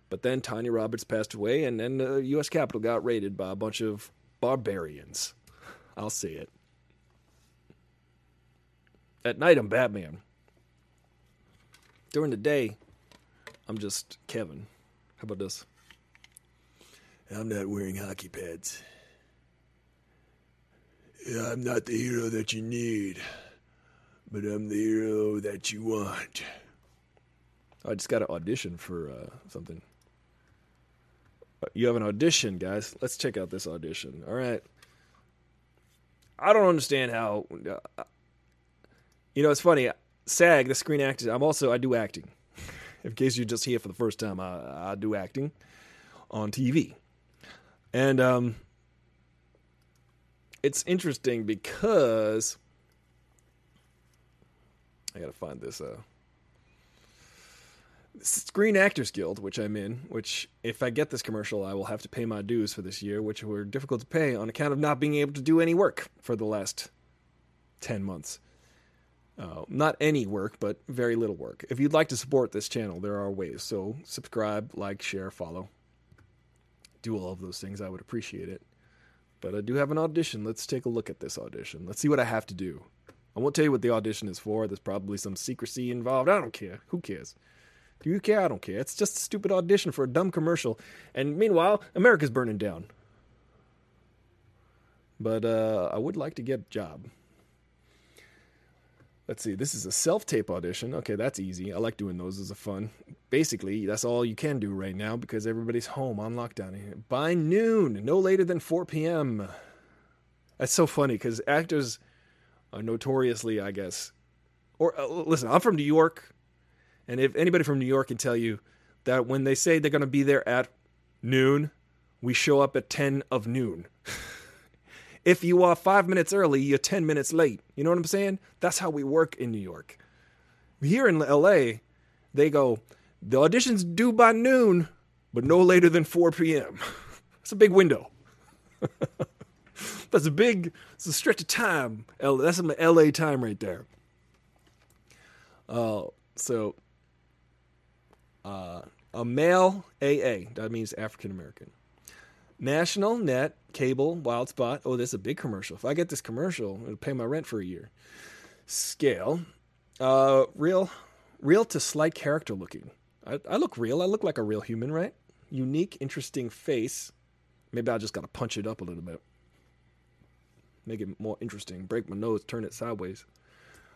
But then Tanya Roberts passed away, and then uh, the U.S. Capitol got raided by a bunch of barbarians. I'll say it. At night, I'm Batman. During the day, I'm just Kevin. How about this? I'm not wearing hockey pads. I'm not the hero that you need, but I'm the hero that you want. I just got an audition for uh, something. You have an audition, guys. Let's check out this audition. All right. I don't understand how. Uh, you know, it's funny. SAG, the Screen Actors. I'm also I do acting. In case you're just here for the first time, I, I do acting on TV, and um, it's interesting because I gotta find this. Uh, Screen Actors Guild, which I'm in, which if I get this commercial, I will have to pay my dues for this year, which were difficult to pay on account of not being able to do any work for the last 10 months. Uh, not any work, but very little work. If you'd like to support this channel, there are ways. So subscribe, like, share, follow. Do all of those things. I would appreciate it. But I do have an audition. Let's take a look at this audition. Let's see what I have to do. I won't tell you what the audition is for. There's probably some secrecy involved. I don't care. Who cares? Do you care? I don't care. It's just a stupid audition for a dumb commercial. And meanwhile, America's burning down. But uh, I would like to get a job. Let's see. This is a self-tape audition. Okay, that's easy. I like doing those as a fun. Basically, that's all you can do right now because everybody's home on lockdown. By noon, no later than 4 p.m. That's so funny because actors are notoriously, I guess, or uh, listen, I'm from New York, and if anybody from New York can tell you that when they say they're going to be there at noon, we show up at 10 of noon. If you are five minutes early, you're 10 minutes late. You know what I'm saying? That's how we work in New York. Here in LA, They go, the audition's due by noon, but no later than 4 p.m. It's a big window. That's a big, it's a stretch of time. That's some LA time right there. Uh, so, uh, a male AA, that means African American. National, net, cable, wild spot. Oh, this is a big commercial. If I get this commercial, it'll pay my rent for a year. Scale, uh, real, real to slight character looking. I, I look real. I look like a real human, right? Unique, interesting face. Maybe I just got to punch it up a little bit make it more interesting. Break my nose, turn it sideways.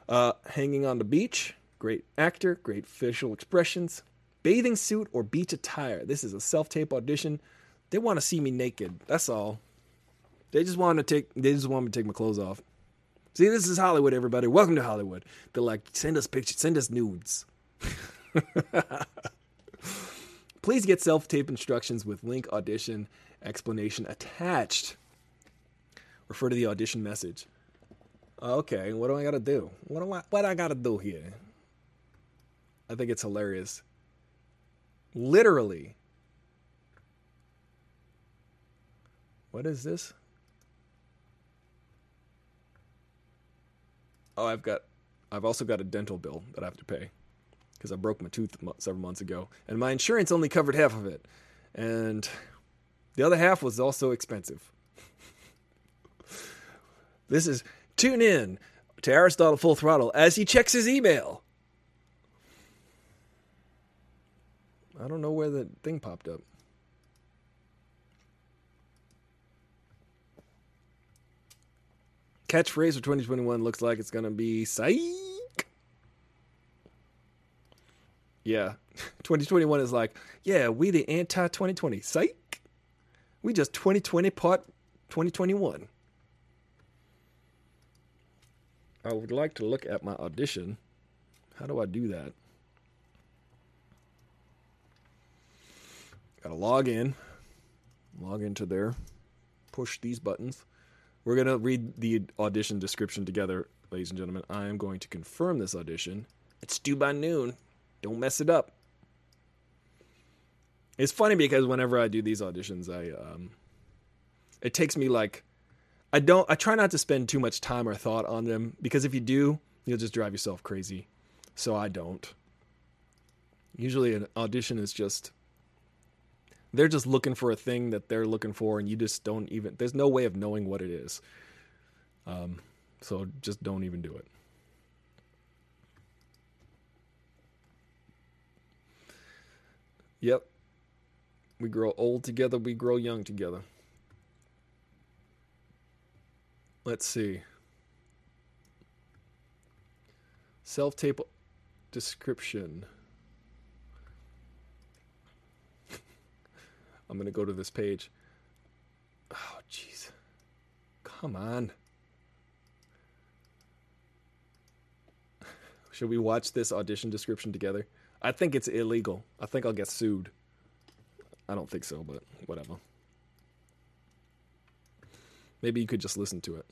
Uh, hanging on the beach, great actor, great facial expressions. Bathing suit or beach attire. This is a self tape audition. They want to see me naked. That's all. They just want to take. They just want me to take my clothes off. See, this is Hollywood, everybody. Welcome to Hollywood. They're like, send us pictures, send us nudes. Please get self tape instructions with link audition explanation attached refer to the audition message. Okay, what do I got to do? What do I what I got to do here? I think it's hilarious. Literally. What is this? Oh, I've got I've also got a dental bill that I have to pay because I broke my tooth several months ago and my insurance only covered half of it. And the other half was also expensive. This is tune in to Aristotle Full Throttle as he checks his email. I don't know where the thing popped up. Catchphrase for 2021 looks like it's going to be psych. Yeah. 2021 is like, yeah, we the anti 2020. Psych. We just 2020 part 2021. I would like to look at my audition. How do I do that? Gotta log in, log into there, push these buttons. We're gonna read the audition description together, ladies and gentlemen. I am going to confirm this audition. It's due by noon. Don't mess it up. It's funny because whenever I do these auditions, I um, it takes me like I don't. I try not to spend too much time or thought on them because if you do, you'll just drive yourself crazy. So I don't. Usually, an audition is just they're just looking for a thing that they're looking for, and you just don't even. There's no way of knowing what it is. Um, so just don't even do it. Yep. We grow old together, we grow young together. Let's see. Self tape description. I'm going to go to this page. Oh, jeez. Come on. Should we watch this audition description together? I think it's illegal. I think I'll get sued. I don't think so, but whatever. Maybe you could just listen to it.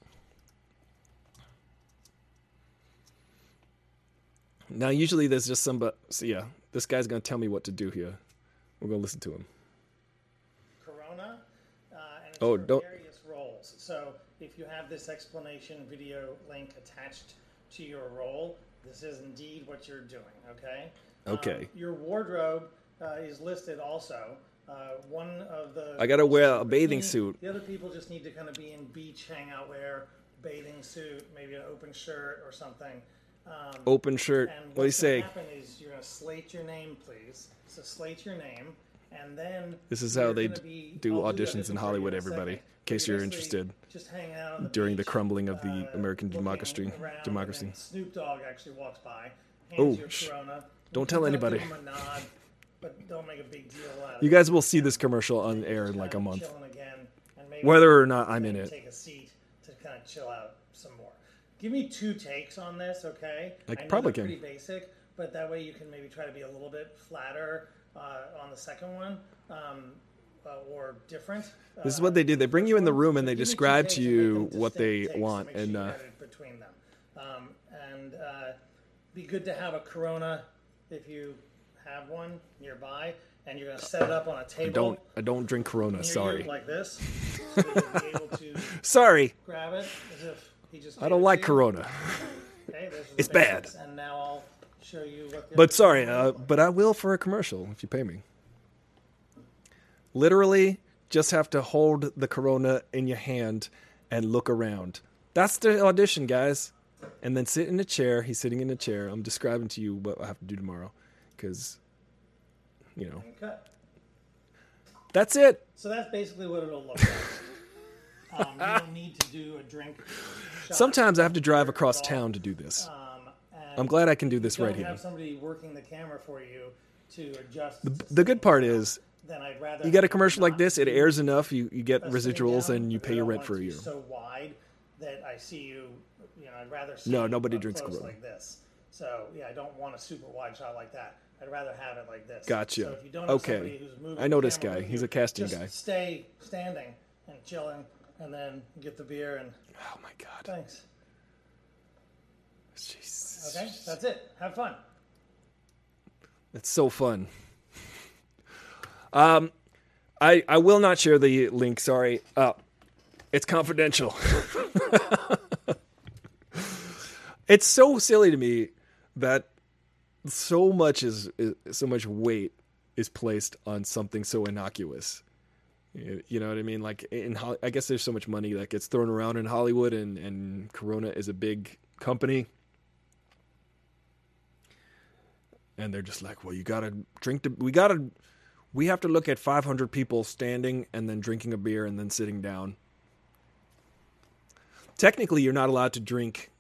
Now, usually there's just somebody. So yeah, this guy's gonna tell me what to do here. We're gonna listen to him. Oh, don't. Various roles. So if you have this explanation video link attached to your role, this is indeed what you're doing. Okay. Okay. Um, your wardrobe uh, is listed also. Uh, one of the I gotta wear a bathing suit. The other people just need to kind of be in beach hangout wear, bathing suit, maybe an open shirt or something. Um, open shirt. And what do you say? Happen is you're gonna slate your name, please. So slate your name, and then this is how they do auditions do in Hollywood. Everybody, in case you're interested. Just hang out the during beach, the crumbling of the uh, American democracy. Democracy. Snoop Dogg actually walks by. oh, don't tell anybody but don't make a big deal out of you guys will see this commercial on air in like a month. Whether or not I'm in it. Take a seat to kind of chill out some more. Give me two takes on this, okay? I, I probably can. Pretty basic, but that way you can maybe try to be a little bit flatter uh, on the second one. Um, uh, or different. This is what they do. They bring you in the room and they describe to you what they want, and uh, between them, um, and uh, be good to have a Corona if you have one nearby, and you're going to set it up on a table. I don't. I don't drink Corona. Sorry. like this. So you'll be able to Sorry. grab it as if he just. I don't like. Corona. Okay, those are the It's bad. And now I'll show you what. But sorry, uh, but I will for a commercial if you pay me. Literally, just have to hold the Corona in your hand and look around. That's the audition, guys. And then sit in a chair. He's sitting in a chair. I'm describing to you what I have to do tomorrow, because, you know, Okay. that's it. So that's basically what it'll look like. um, you don't need to do a drink. Sometimes I have to drive across town to do this. Um, I'm glad I can do this right here. have somebody working the camera for you to adjust. The good part is then I'd rather you get a commercial like this, it airs enough, you, you get residuals, and you pay your rent for a year. So wide that I see you. You know, I'd rather No, nobody drinks Corona. like this. So yeah, I don't want a super wide shot like that. I'd rather have it like this. Gotcha. So if you don't Okay. who's moving I know this guy. He's you, a casting just guy. Stay standing and chilling, and then get the beer and Oh my god. thanks. Okay, that's it. Have fun. It's so fun. Um, I I will not share the link. Sorry. Uh, it's confidential. it's so silly to me that so much is, is so much weight is placed on something so innocuous. You you know what I mean? Like in I guess there's so much money that gets thrown around in Hollywood, and and Corona is a big company. And they're just like, "Well, you gotta drink the. We gotta. We have to look at 500 people standing and then drinking a beer and then sitting down. Technically, you're not allowed to drink.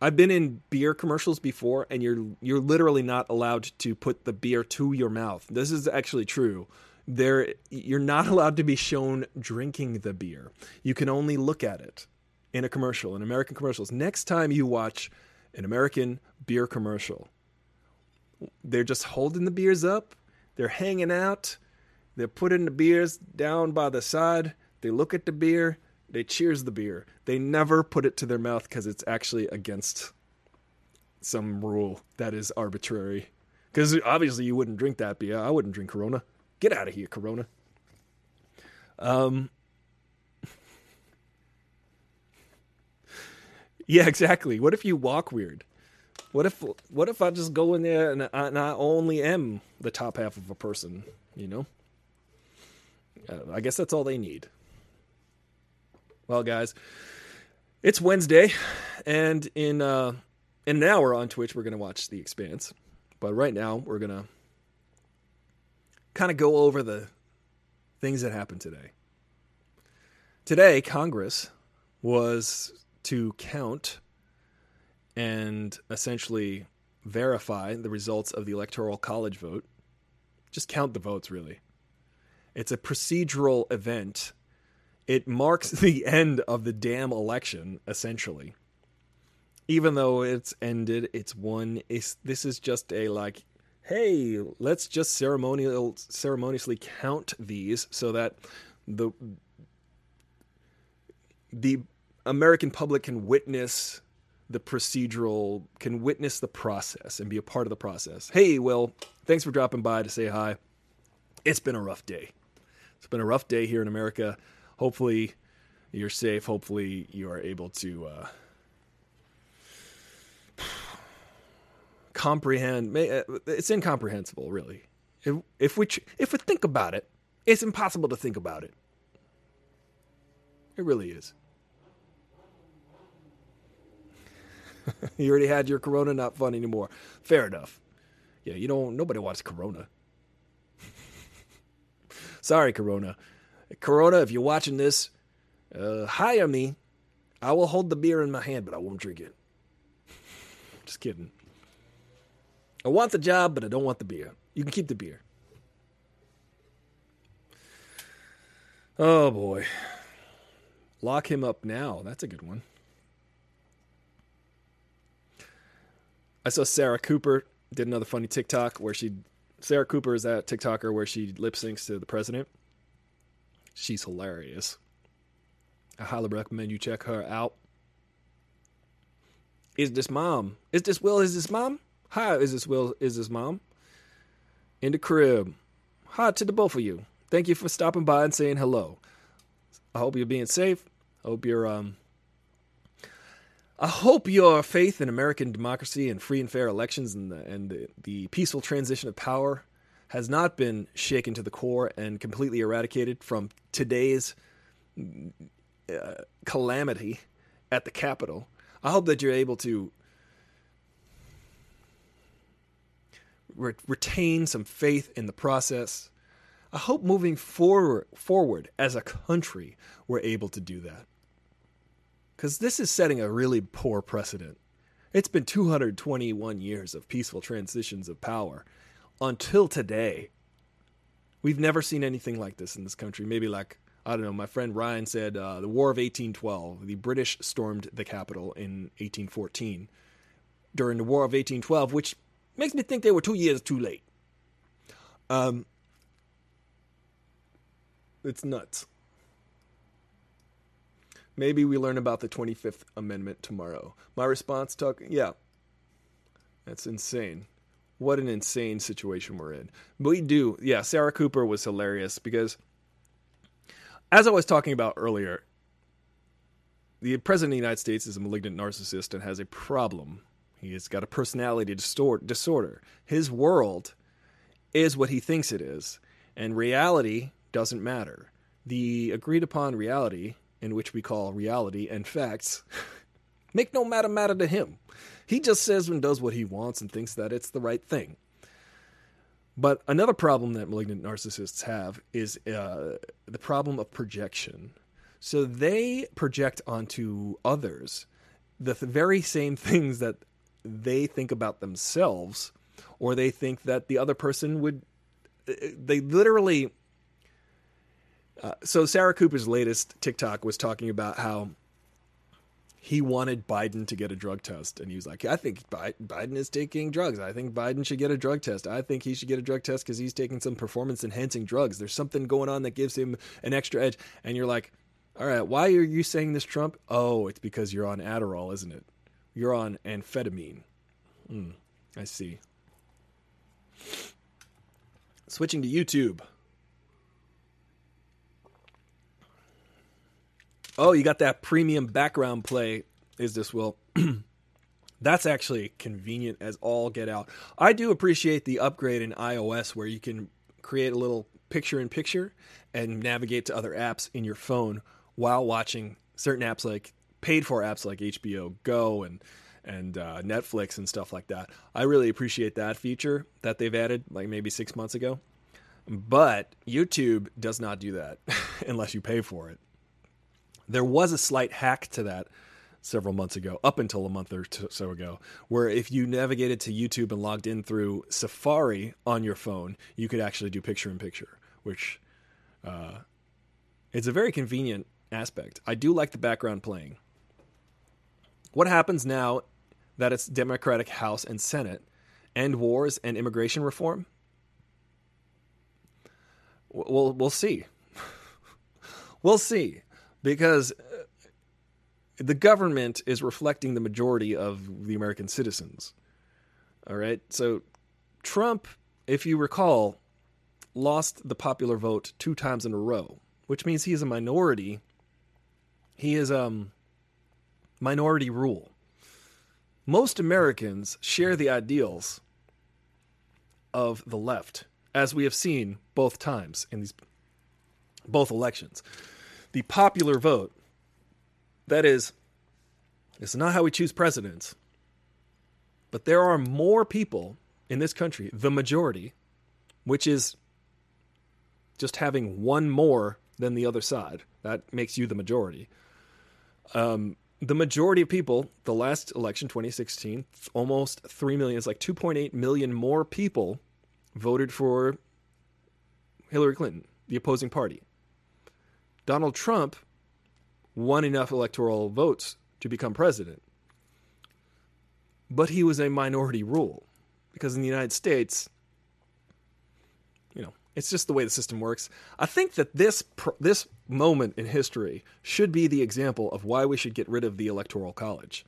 I've been in beer commercials before, and you're you're literally not allowed to put the beer to your mouth. This is actually true. There, you're not allowed to be shown drinking the beer. You can only look at it in a commercial, in American commercials. Next time you watch an American beer commercial, they're just holding the beers up. They're hanging out. They're putting the beers down by the side. They look at the beer. They cheers the beer. They never put it to their mouth because it's actually against some rule that is arbitrary. Because obviously you wouldn't drink that beer. I wouldn't drink Corona. Get out of here, Corona. Um. Yeah, exactly. What if you walk weird? What if what if I just go in there and I, and I only am the top half of a person? You know. Uh, I guess that's all they need. Well, guys, it's Wednesday, and in uh, in an hour on Twitch we're gonna watch The Expanse. But right now we're gonna kind of go over the things that happened today. Today, Congress was to count and essentially verify the results of the Electoral College vote. Just count the votes, really. It's a procedural event. It marks the end of the damn election, essentially. Even though it's ended, it's won. It's, this is just a like, hey, let's just ceremonial ceremoniously count these so that the the American public can witness the procedural, can witness the process and be a part of the process. Hey, Will, thanks for dropping by to say hi. It's been a rough day. It's been a rough day here in America. Hopefully, you're safe. Hopefully, you are able to uh, comprehend. uh, It's incomprehensible, really. If, if we if we think about it, it's impossible to think about it. It really is. you already had your Corona, not fun anymore. Fair enough. Yeah, you don't. Nobody wants Corona. Sorry, Corona. Corona, if you're watching this, uh, hire me. I will hold the beer in my hand, but I won't drink it. Just kidding. I want the job, but I don't want the beer. You can keep the beer. Oh boy. Lock him up now. That's a good one. I saw Sarah Cooper did another funny TikTok where she Sarah Cooper is that TikToker where she lip syncs to the president. She's hilarious. I highly recommend you check her out. Is this mom? Is this Will? Is this mom? Hi, is this Will? Is this mom? in the crib. Hi to the both of you. Thank you for stopping by and saying hello. I hope you're being safe. I hope you're um I hope your faith in American democracy and free and fair elections and the, and the, the peaceful transition of power has not been shaken to the core and completely eradicated from today's uh, calamity at the Capitol. I hope that you're able to re- retain some faith in the process. I hope moving forward, forward as a country, we're able to do that. Because this is setting a really poor precedent. It's been 221 years of peaceful transitions of power until today. We've never seen anything like this in this country. Maybe like, I don't know, my friend Ryan said uh, the War of 1812. The British stormed the capital in 1814 during the War of 1812, which Makes me think they were two years too late. Um, it's nuts. Maybe we learn about the 25th Amendment tomorrow. My response Tuck, yeah, that's insane. What an insane situation we're in. But we do, yeah, Sarah Cooper was hilarious because, as I was talking about earlier, the President of the United States is a malignant narcissist and has a problem He's got a personality disorder. His world is what he thinks it is, and reality doesn't matter. The agreed upon reality, in which we call reality and facts, make no matter matter to him. He just says and does what he wants and thinks that it's the right thing. But another problem that malignant narcissists have is uh, the problem of projection. So they project onto others the th- very same things that they think about themselves or they think that the other person would they literally uh, so Sarah Cooper's latest TikTok was talking about how he wanted Biden to get a drug test, and he was like, "I think Biden is taking drugs. I think Biden should get a drug test. I think he should get a drug test because he's taking some performance-enhancing drugs. There's something going on that gives him an extra edge." And you're like, "All right, why are you saying this, Trump? Oh, it's because you're on Adderall, isn't it?" You're on amphetamine. Mm, I see. Switching to YouTube. Oh, you got that premium background play. Is this Will? That's actually convenient as all get out. I do appreciate the upgrade in iOS where you can create a little picture in picture and navigate to other apps in your phone while watching certain apps like paid for apps like HBO Go and and uh, Netflix and stuff like that. I really appreciate that feature that they've added, like maybe six months ago. But YouTube does not do that unless you pay for it. There was a slight hack to that several months ago, up until a month or so ago, where if you navigated to YouTube and logged in through Safari on your phone, you could actually do picture in picture, which uh, it's a very convenient aspect. I do like the background playing. What happens now that it's Democratic House and Senate end wars and immigration reform? We'll, we'll see. we'll see. Because uh, the government is reflecting the majority of the American citizens. All right. So Trump, if you recall, lost the popular vote two times in a row, which means he is a minority. He is um minority rule. Most Americans share the ideals of the left, as we have seen both times in these both elections. The popular vote, that is, it's not how we choose presidents, but there are more people in this country, the majority, which is just having one more than the other side. That makes you the majority. Um, the majority of people, the last election, 2016, almost 3 million, it's like 2.8 million more people voted for Hillary Clinton, the opposing party. Donald Trump won enough electoral votes to become president. But he was a minority rule because in the United States, you know, it's just the way the system works. I think that this this moment in history should be the example of why we should get rid of the electoral college.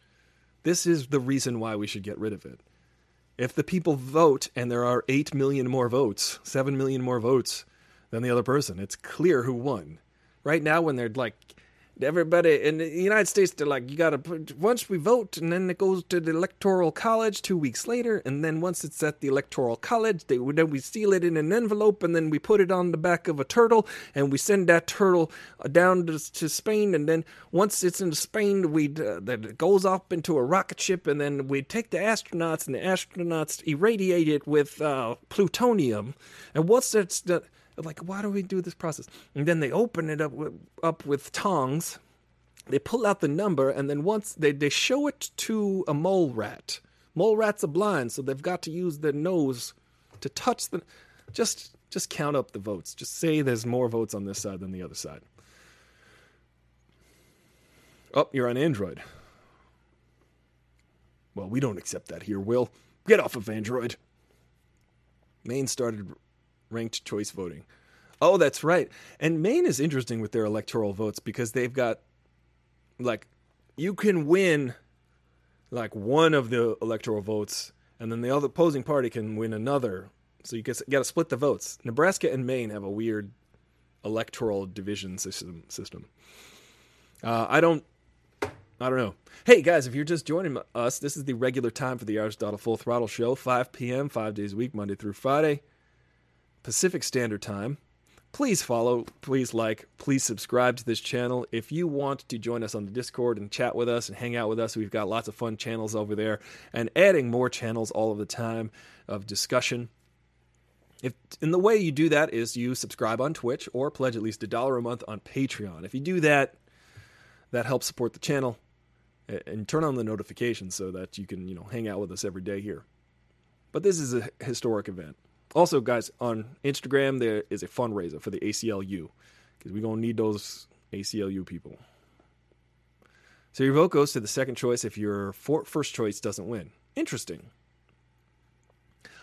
This is the reason why we should get rid of it. If the people vote and there are 8 million more votes, 7 million more votes than the other person, it's clear who won. Right now, when they're like everybody in the United States, they're like, you got to once we vote, and then it goes to the electoral college two weeks later, and then once it's at the electoral college, they then we seal it in an envelope, and then we put it on the back of a turtle, and we send that turtle uh, down to, to Spain, and then once it's in Spain, we uh, that it goes up into a rocket ship, and then we take the astronauts, and the astronauts irradiate it with uh, plutonium, and once it's the like, why do we do this process? And then they open it up with, up with tongs. They pull out the number, and then once they, they show it to a mole rat. Mole rats are blind, so they've got to use their nose to touch the. Just just count up the votes. Just say there's more votes on this side than the other side. Oh, you're on Android. Well, we don't accept that here, Will. Get off of Android. Maine started ranked choice voting. Oh, that's right. And Maine is interesting with their electoral votes because they've got like you can win like one of the electoral votes and then the other opposing party can win another. So you got to split the votes. Nebraska and Maine have a weird electoral division system. System. Uh, I don't. I don't know. Hey guys, if you're just joining us, this is the regular time for the Aristotle Full Throttle Show, 5 p.m., five days a week, Monday through Friday. Pacific Standard Time. Please follow, please like, please subscribe to this channel. If you want to join us on the Discord and chat with us and hang out with us, we've got lots of fun channels over there and adding more channels all of the time of discussion. If and the way you do that is you subscribe on Twitch or pledge at least a dollar a month on Patreon. If you do that, that helps support the channel and turn on the notifications so that you can, you know, hang out with us every day here. But this is a historic event. Also, guys, on Instagram there is a fundraiser for the ACLU because we're gonna need those ACLU people. So your vote goes to the second choice if your first choice doesn't win. Interesting.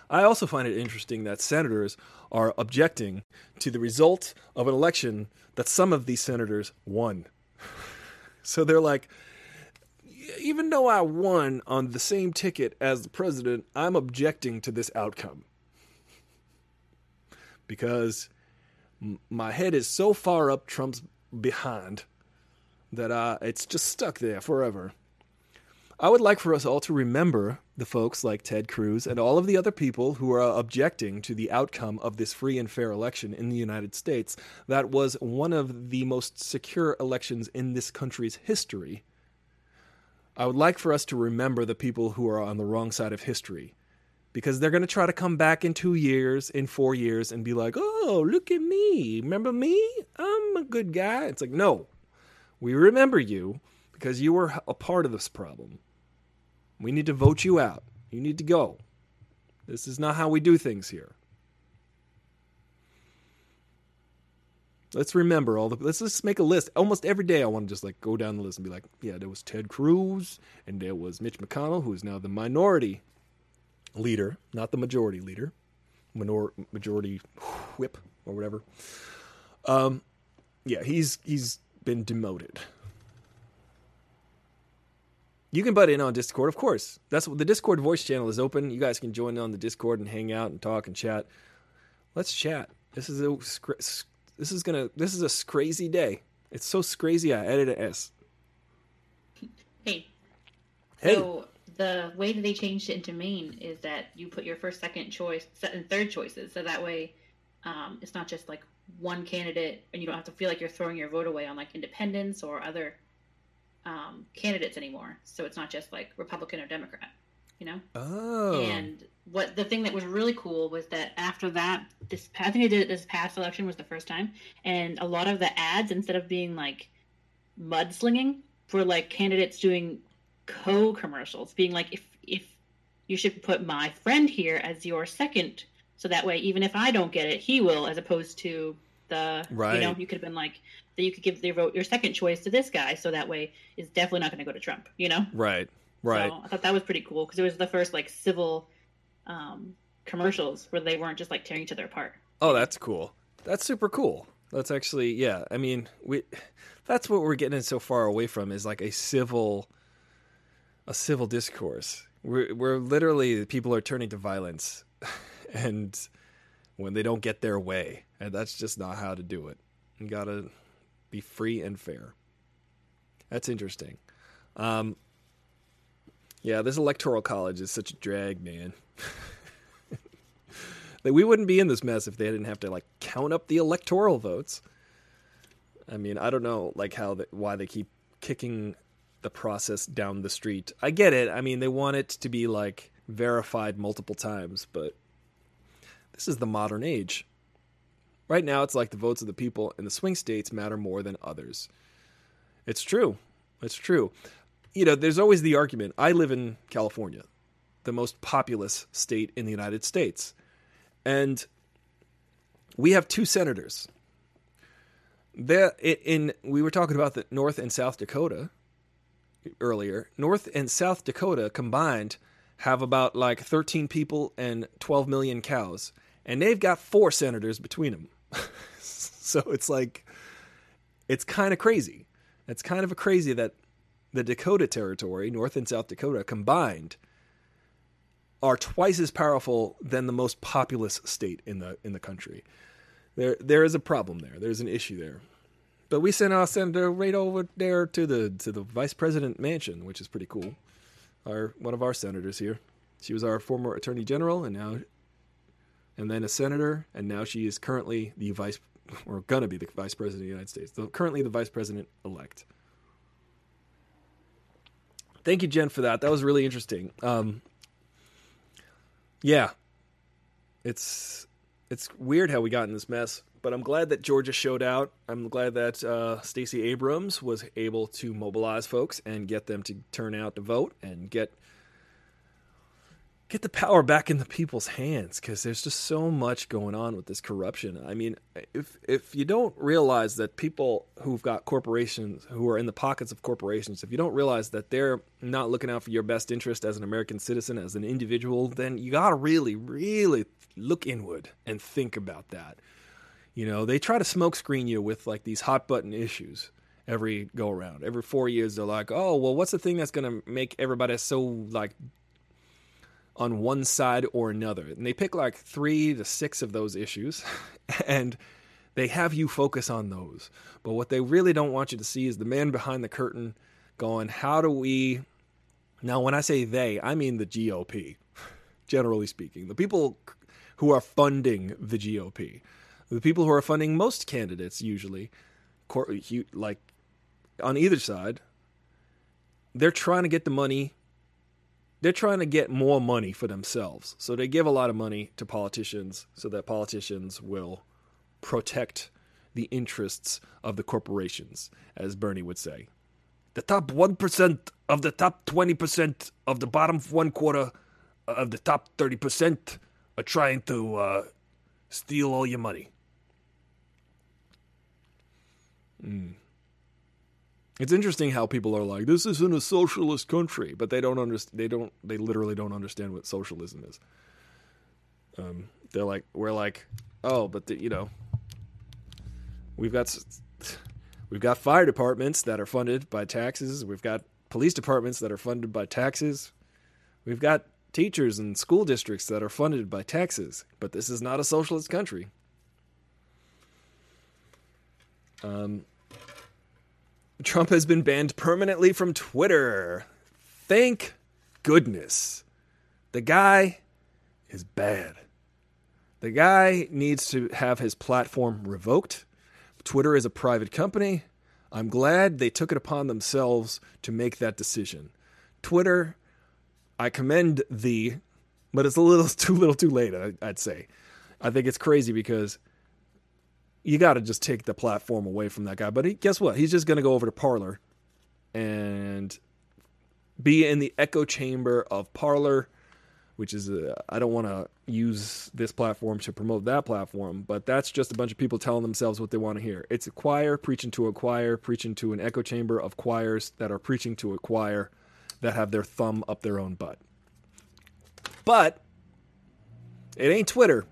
I also find it interesting that senators are objecting to the result of an election that some of these senators won. so they're like, even though I won on the same ticket as the president, I'm objecting to this outcome because my head is so far up Trump's behind that uh, it's just stuck there forever. I would like for us all to remember the folks like Ted Cruz and all of the other people who are objecting to the outcome of this free and fair election in the United States. That was one of the most secure elections in this country's history. I would like for us to remember the people who are on the wrong side of history because they're going to try to come back in two years, in four years, and be like, oh, look at me. Remember me? I'm a good guy. It's like, no, we remember you because you were a part of this problem. We need to vote you out. You need to go. This is not how we do things here. Let's remember all the. Let's just make a list. Almost every day, I want to just like go down the list and be like, yeah, there was Ted Cruz, and there was Mitch McConnell, who is now the minority leader, not the majority leader, minor, majority whip or whatever. Um, yeah, he's he's been demoted. You can butt in on Discord, of course. That's what the Discord voice channel is open. You guys can join on the Discord and hang out and talk and chat. Let's chat. This is a this is gonna this is a crazy day. It's so crazy. I added an S. Hey. Hey. So the way that they changed it into Maine is that you put your first, second choice, and third choices, so that way um, it's not just like one candidate, and you don't have to feel like you're throwing your vote away on like independents or other um, candidates anymore. So it's not just like Republican or Democrat, you know. Oh. And what the thing that was really cool was that after that, this I think they did it this past election was the first time, and a lot of the ads instead of being like mudslinging were like candidates doing co commercials, being like, if if you should put my friend here as your second, so that way even if I don't get it, he will, as opposed to the right. you know you could have been like that you could give your vote your second choice to this guy, so that way is definitely not going to go to Trump. You know, right, right. So I thought that was pretty cool because it was the first like civil um, commercials where they weren't just like tearing each other apart. Oh, that's cool. That's super cool. That's actually yeah. I mean, we that's what we're getting so far away from is like a civil a civil discourse. We're, we're literally people are turning to violence, and when they don't get their way, and that's just not how to do it. You gotta be free and fair. That's interesting. Um, yeah, this electoral college is such a drag, man. like, we wouldn't be in this mess if they didn't have to like count up the electoral votes. I mean, I don't know like how the, why they keep kicking the process down the street. I get it. I mean, they want it to be like verified multiple times, but this is the modern age. Right now, it's like the votes of the people in the swing states matter more than others. It's true. It's true. You know, there's always the argument. I live in California, the most populous state in the United States. And we have two senators. There in we were talking about the North and South Dakota earlier. North and South Dakota combined have about like 13 people and 12 million cows, and they've got four senators between them. so it's like it's kind of crazy. It's kind of a crazy that the Dakota territory, North and South Dakota combined, are twice as powerful than the most populous state in the in the country. There there is a problem there. There's an issue there. But we sent our senator right over there to the to the vice president mansion, which is pretty cool. Our one of our senators here. She was our former attorney general, and now, and then a senator, and now she is currently the vice, or gonna be the vice president of the United States. So currently the vice president elect. Thank you, Jen, for that. That was really interesting. Um, yeah, it's it's weird how we got in this mess but I'm glad that Georgia showed out. I'm glad that uh, Stacey Abrams was able to mobilize folks and get them to turn out to vote and get get the power back in the people's hands because there's just so much going on with this corruption. I mean, if if you don't realize that people who've got corporations who are in the pockets of corporations, if you don't realize that they're not looking out for your best interest as an American citizen, as an individual, then you got to really, really look inward and think about that. You know, they try to smokescreen you with like these hot button issues every go around. Every four years, they're like, "Oh, well, what's the thing that's going to make everybody so like on one side or another?" And they pick like three to six of those issues, and they have you focus on those. But what they really don't want you to see is the man behind the curtain going, "How do we?" Now, when I say they, I mean the GOP, generally speaking, the people who are funding the GOP the people who are funding most candidates usually like on either side they're trying to get the money they're trying to get more money for themselves. So they give a lot of money to politicians so that politicians will protect the interests of the corporations as bernie would say. The top 1% of the top 20% of the bottom one quarter of the top 30% are trying to uh, steal all your money Mm. It's interesting how people are like, "This isn't a socialist country," but they don't understand. They don't. They literally don't understand what socialism is. Um, they're like, we're like, oh, but the, you know, we've got we've got fire departments that are funded by taxes. We've got police departments that are funded by taxes. We've got teachers and school districts that are funded by taxes. But this is not a socialist country. Um, Trump has been banned permanently from Twitter. Thank goodness. The guy is bad. The guy needs to have his platform revoked. Twitter is a private company. I'm glad they took it upon themselves to make that decision. Twitter, I commend thee, but it's a little too little too late, I'd say. I think it's crazy because you got to just take the platform away from that guy. But he, guess what? He's just going to go over to Parler and be in the echo chamber of Parler, which is uh, I don't want to use this platform to promote that platform, but that's just a bunch of people telling themselves what they want to hear. It's a choir preaching to a choir, preaching to an echo chamber of choirs that are preaching to a choir that have their thumb up their own butt. But it ain't Twitter.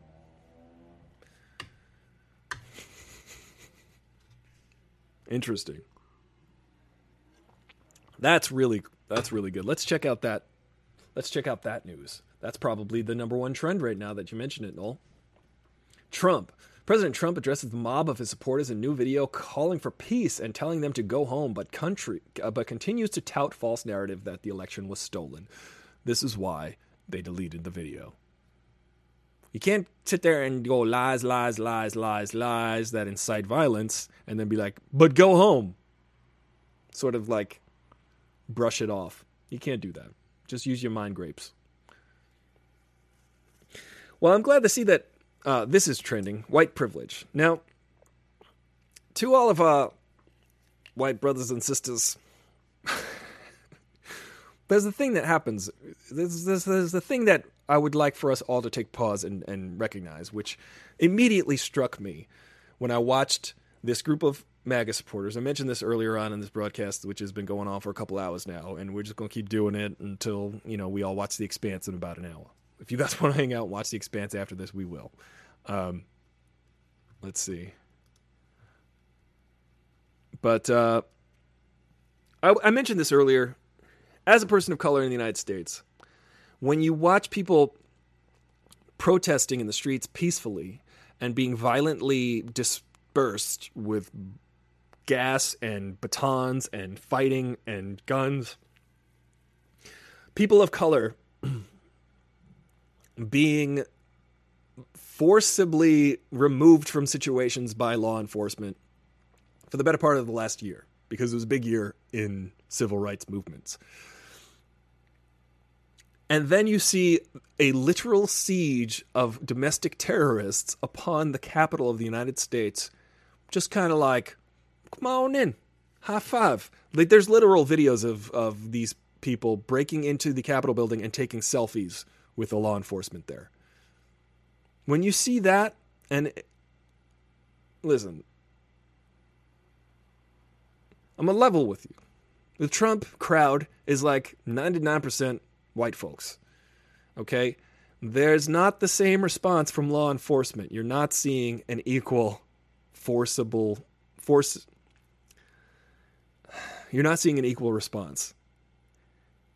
Interesting. That's really that's really good. Let's check out that Let's check out that news. That's probably the number one trend right now that you mentioned it, Noel. Trump. President Trump addresses the mob of his supporters in new video calling for peace and telling them to go home, but country uh, but continues to tout false narrative that the election was stolen. This is why they deleted the video. You can't sit there and go lies, lies, lies, lies, lies that incite violence and then be like, "But go home." Sort of like brush it off. You can't do that. Just use your mind grapes. Well, I'm glad to see that uh, this is trending white privilege. Now, to all of our white brothers and sisters, there's a thing that happens. There's, there's, there's the thing that I would like for us all to take pause and, and recognize, which immediately struck me when I watched this group of MAGA supporters. I mentioned this earlier on in this broadcast, which has been going on for a couple hours now, and we're just going to keep doing it until you know we all watch The Expanse in about an hour. If you guys want to hang out and watch The Expanse after this, we will. Um, let's see. But uh, I, I mentioned this earlier. As a person of color in the United States, when you watch people protesting in the streets peacefully and being violently dispersed with gas and batons and fighting and guns. People of color being forcibly removed from situations by law enforcement for the better part of the last year because it was a big year in civil rights movements. And then you see a literal siege of domestic terrorists upon the capital of the United States, just kind of like come on in, high five. Like there's literal videos of of these people breaking into the Capitol building and taking selfies with the law enforcement there. When you see that, and listen, I'm a level with you. The Trump crowd is like 99% white folks. Okay? There's not the same response from law enforcement. You're not seeing an equal forcible force you're not seeing an equal response.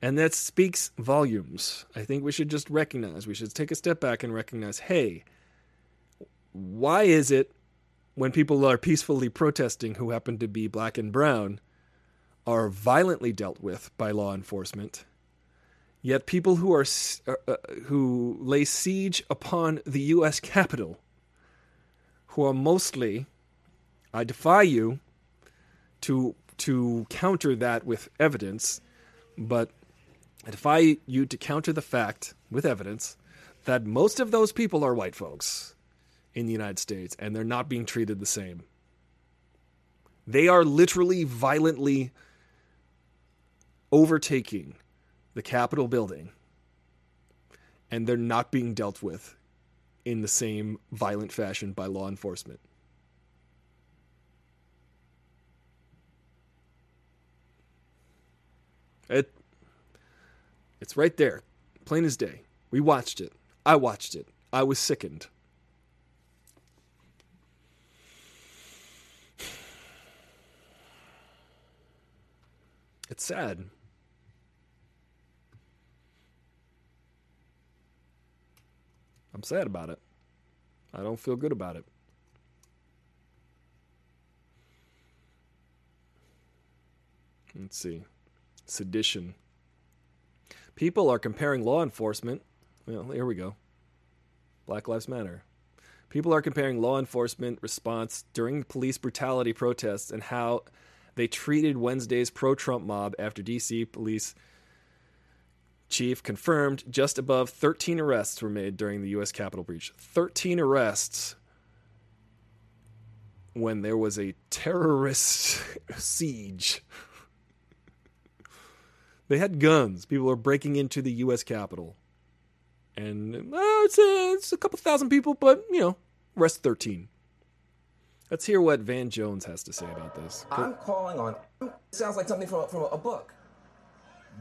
And that speaks volumes. I think we should just recognize, we should take a step back and recognize hey, why is it when people are peacefully protesting who happen to be black and brown are violently dealt with by law enforcement? Yet people who are uh, uh, who lay siege upon the U.S. Capitol, who are mostly, I defy you to to counter that with evidence, but I defy you to counter the fact with evidence that most of those people are white folks in the United States and they're not being treated the same. They are literally violently overtaking the Capitol building and they're not being dealt with in the same violent fashion by law enforcement. It it's right there, plain as day. We watched it. I watched it. I was sickened. It's sad. I'm sad about it. I don't feel good about it. Let's see sedition. People are comparing law enforcement. Well, here we go. Black Lives Matter. People are comparing law enforcement response during police brutality protests and how they treated Wednesday's pro Trump mob after DC police chief confirmed just above 13 arrests were made during the U.S. Capitol breach. 13 arrests when there was a terrorist siege they had guns. People were breaking into the U.S. Capitol. And uh, it's, a, it's a couple thousand people, but, you know, rest 13. Let's hear what Van Jones has to say about this. I'm calling on. Sounds like something from, from a book.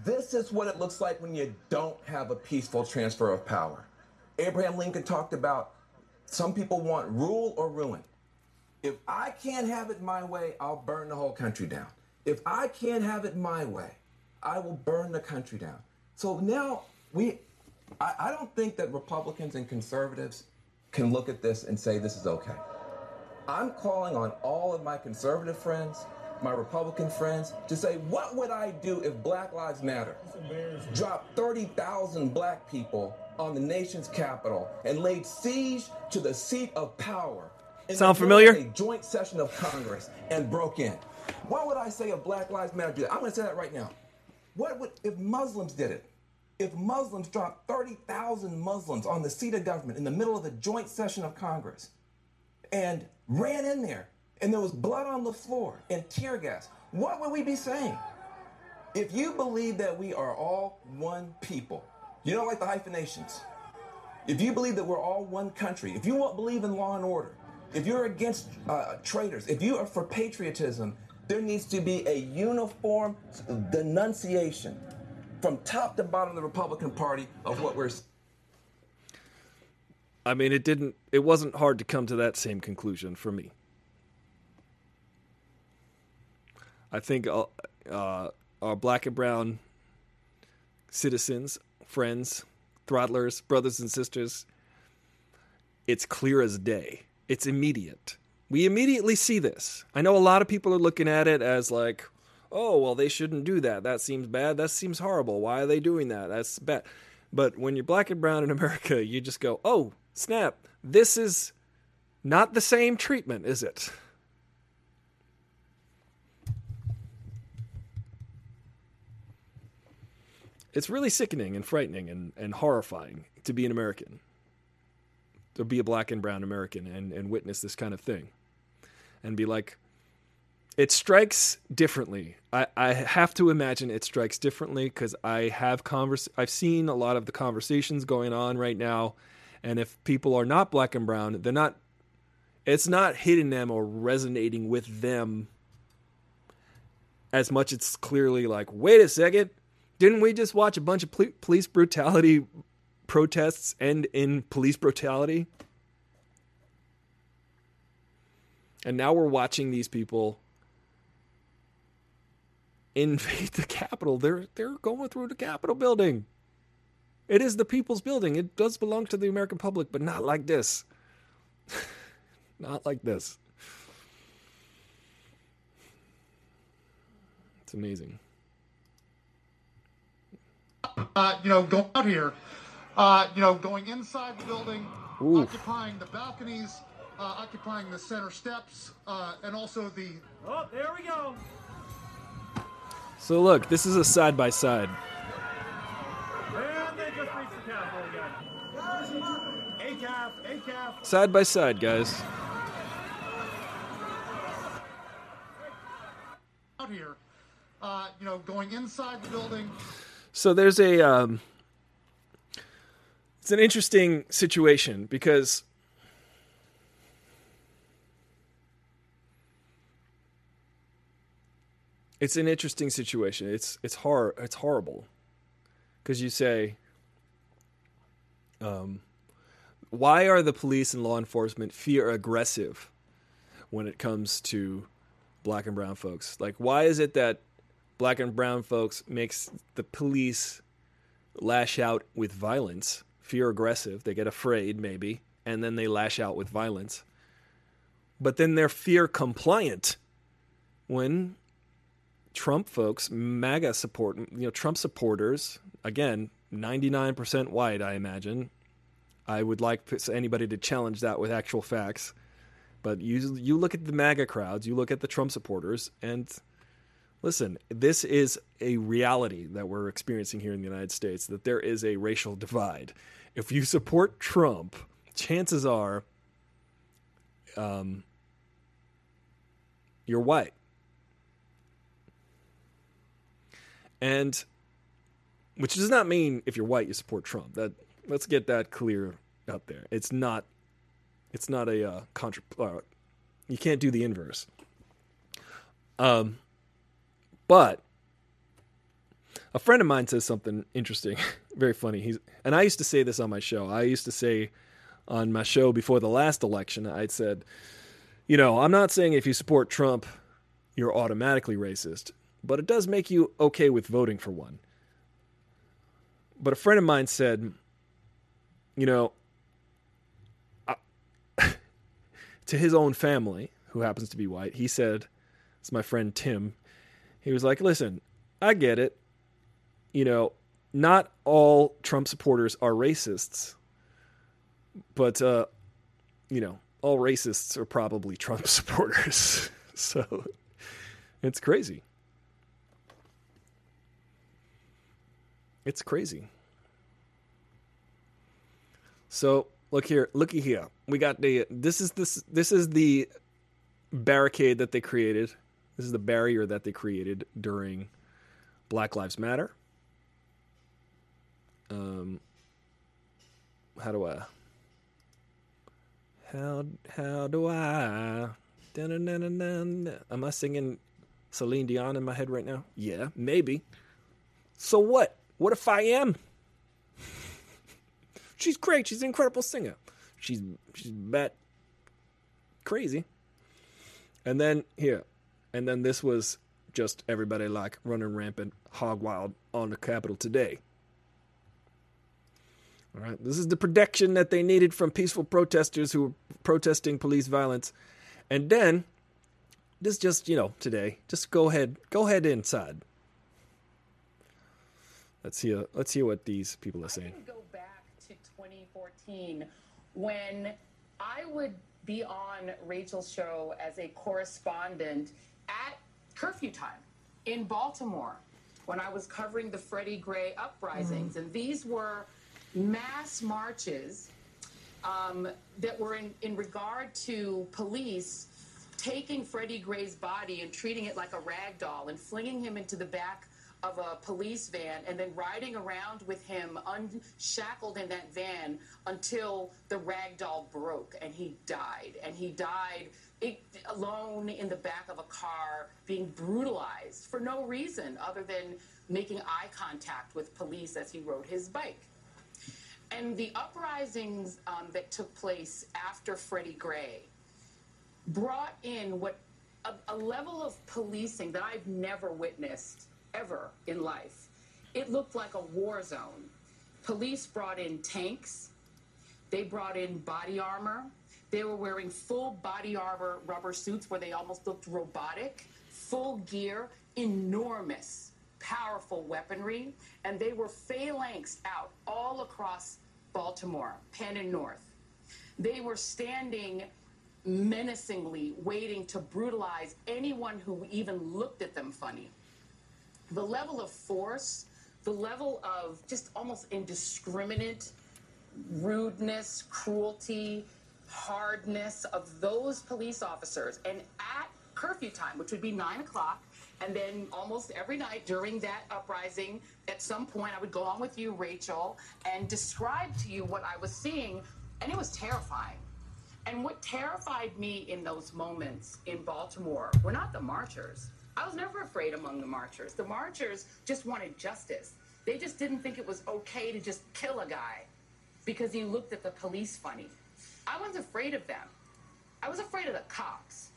This is what it looks like when you don't have a peaceful transfer of power. Abraham Lincoln talked about some people want rule or ruin. If I can't have it my way, I'll burn the whole country down. If I can't have it my way, I will burn the country down. So now we, I, I don't think that Republicans and conservatives can look at this and say this is okay. I'm calling on all of my conservative friends, my Republican friends, to say, what would I do if Black Lives Matter dropped 30,000 black people on the nation's capital and laid siege to the seat of power? Sound familiar? A joint session of Congress and broke in. What would I say if Black Lives Matter did that? I'm going to say that right now. What would if Muslims did it? If Muslims dropped 30,000 Muslims on the seat of government in the middle of a joint session of Congress and ran in there and there was blood on the floor and tear gas, what would we be saying? If you believe that we are all one people, you don't like the hyphenations. If you believe that we're all one country, if you won't believe in law and order, if you're against uh, traitors, if you are for patriotism, there needs to be a uniform denunciation from top to bottom of the Republican Party of what we're. I mean, it didn't. It wasn't hard to come to that same conclusion for me. I think uh, uh, our black and brown citizens, friends, throttlers, brothers and sisters, it's clear as day. It's immediate. We immediately see this. I know a lot of people are looking at it as like, oh, well, they shouldn't do that. That seems bad. That seems horrible. Why are they doing that? That's bad. But when you're black and brown in America, you just go, oh, snap. This is not the same treatment, is it? It's really sickening and frightening and, and horrifying to be an American, to be a black and brown American and, and witness this kind of thing and be like, it strikes differently. I, I have to imagine it strikes differently because I have convers I've seen a lot of the conversations going on right now, and if people are not black and brown, they're not. It's not hitting them or resonating with them as much. It's clearly like, wait a second, didn't we just watch a bunch of pol- police brutality protests end in police brutality? And now we're watching these people invade the Capitol. They're they're going through the Capitol building. It is the people's building. It does belong to the American public, but not like this. not like this. It's amazing. Uh, you know, going out here, uh, you know, going inside the building, Oof. occupying the balconies, uh, occupying the center steps, uh, and also the Oh, there we go. So look, this is a side by side. And they just reached the Capitol again. ACAF, ACAF. Side by side, guys. out here, uh, you know, going inside the building, So there's a um, it's an interesting situation because it's an interesting situation. It's it's hor it's horrible because you say, um, why are the police and law enforcement fear aggressive when it comes to black and brown folks? Like, why is it that black and brown folks makes the police lash out with violence, fear aggressive. They get afraid, maybe, and then they lash out with violence. But then they're fear compliant when Trump folks, MAGA support, you know, Trump supporters, again, 99% white, I imagine. I would like anybody to challenge that with actual facts. But you you look at the MAGA crowds, you look at the Trump supporters, and listen, this is a reality that we're experiencing here in the United States that there is a racial divide. If you support Trump, chances are um, you're white. And which does not mean if you're white you support Trump. That let's get that clear out there. It's not it's not a uh, contra uh, you can't do the inverse. Um but a friend of mine says something interesting, very funny. He's and I used to say this on my show. I used to say on my show before the last election, I'd said, you know, I'm not saying if you support Trump, you're automatically racist, but it does make you okay with voting for one. But a friend of mine said, you know, I, to his own family, who happens to be white, he said, it's my friend Tim. He was like, listen, I get it. You know, not all Trump supporters are racists, but, uh, you know, all racists are probably Trump supporters. so it's crazy. It's crazy. So look here, looky here. We got the this is this this is the barricade that they created. This is the barrier that they created during Black Lives Matter. Um, how do I? How how do I? Dun-dun-dun-dun-dun. Am I singing Celine Dion in my head right now? Yeah, maybe. So what? What if I am? she's great. She's an incredible singer. She's she's bat crazy. And then here, and then this was just everybody like running rampant, hog wild on the Capitol today. All right, this is the protection that they needed from peaceful protesters who were protesting police violence. And then this just, you know, today, just go ahead, go ahead inside. Let's hear let's hear what these people are saying. Go back to 2014 when I would be on Rachel's show as a correspondent at curfew time in Baltimore when I was covering the Freddie Gray uprisings. And these were mass marches um, that were in, in regard to police taking Freddie Gray's body and treating it like a rag doll and flinging him into the back of a police van and then riding around with him unshackled in that van until the rag doll broke and he died. And he died it, alone in the back of a car being brutalized for no reason other than making eye contact with police as he rode his bike. And the uprisings um, that took place after Freddie Gray brought in what a, a level of policing that I've never witnessed ever in life. It looked like a war zone. Police brought in tanks, they brought in body armor. They were wearing full body armor rubber suits where they almost looked robotic, full gear, enormous, powerful weaponry, and they were phalanxed out all across Baltimore, Penn and North. They were standing menacingly, waiting to brutalize anyone who even looked at them funny the level of force, the level of just almost indiscriminate rudeness, cruelty, hardness of those police officers. And at curfew time, which would be nine o'clock, and then almost every night during that uprising, at some point, I would go on with you, Rachel, and describe to you what I was seeing. And it was terrifying. And what terrified me in those moments in Baltimore were not the marchers. I was never afraid among the marchers. The marchers just wanted justice. They just didn't think it was okay to just kill a guy because he looked at the police funny. I wasn't afraid of them. I was afraid of the cops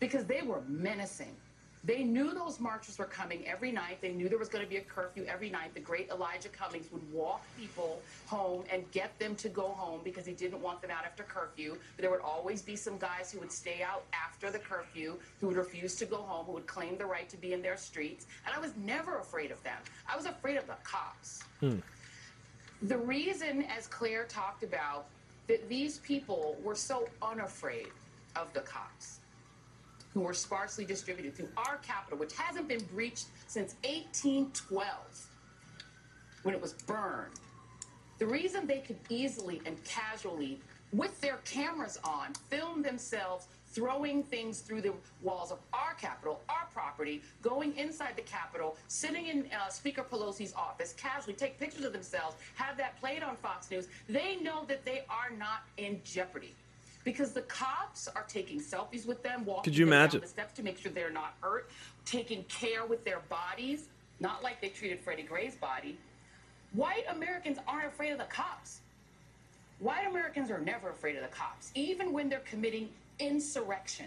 because they were menacing. They knew those marchers were coming every night. They knew there was going to be a curfew every night. The great Elijah Cummings would walk people home and get them to go home because he didn't want them out after curfew. But there would always be some guys who would stay out after the curfew, who would refuse to go home, who would claim the right to be in their streets. And I was never afraid of them. I was afraid of the cops. Hmm. The reason, as Claire talked about, that these people were so unafraid of the cops who were sparsely distributed through our capital, which hasn't been breached since 1812 when it was burned. The reason they could easily and casually, with their cameras on, film themselves throwing things through the walls of our capital, our property, going inside the Capitol, sitting in uh, Speaker Pelosi's office, casually take pictures of themselves, have that played on Fox News. They know that they are not in jeopardy because the cops are taking selfies with them, walking Could you imagine? down the steps to make sure they're not hurt, taking care with their bodies, not like they treated Freddie Gray's body. White Americans aren't afraid of the cops. White Americans are never afraid of the cops, even when they're committing insurrection.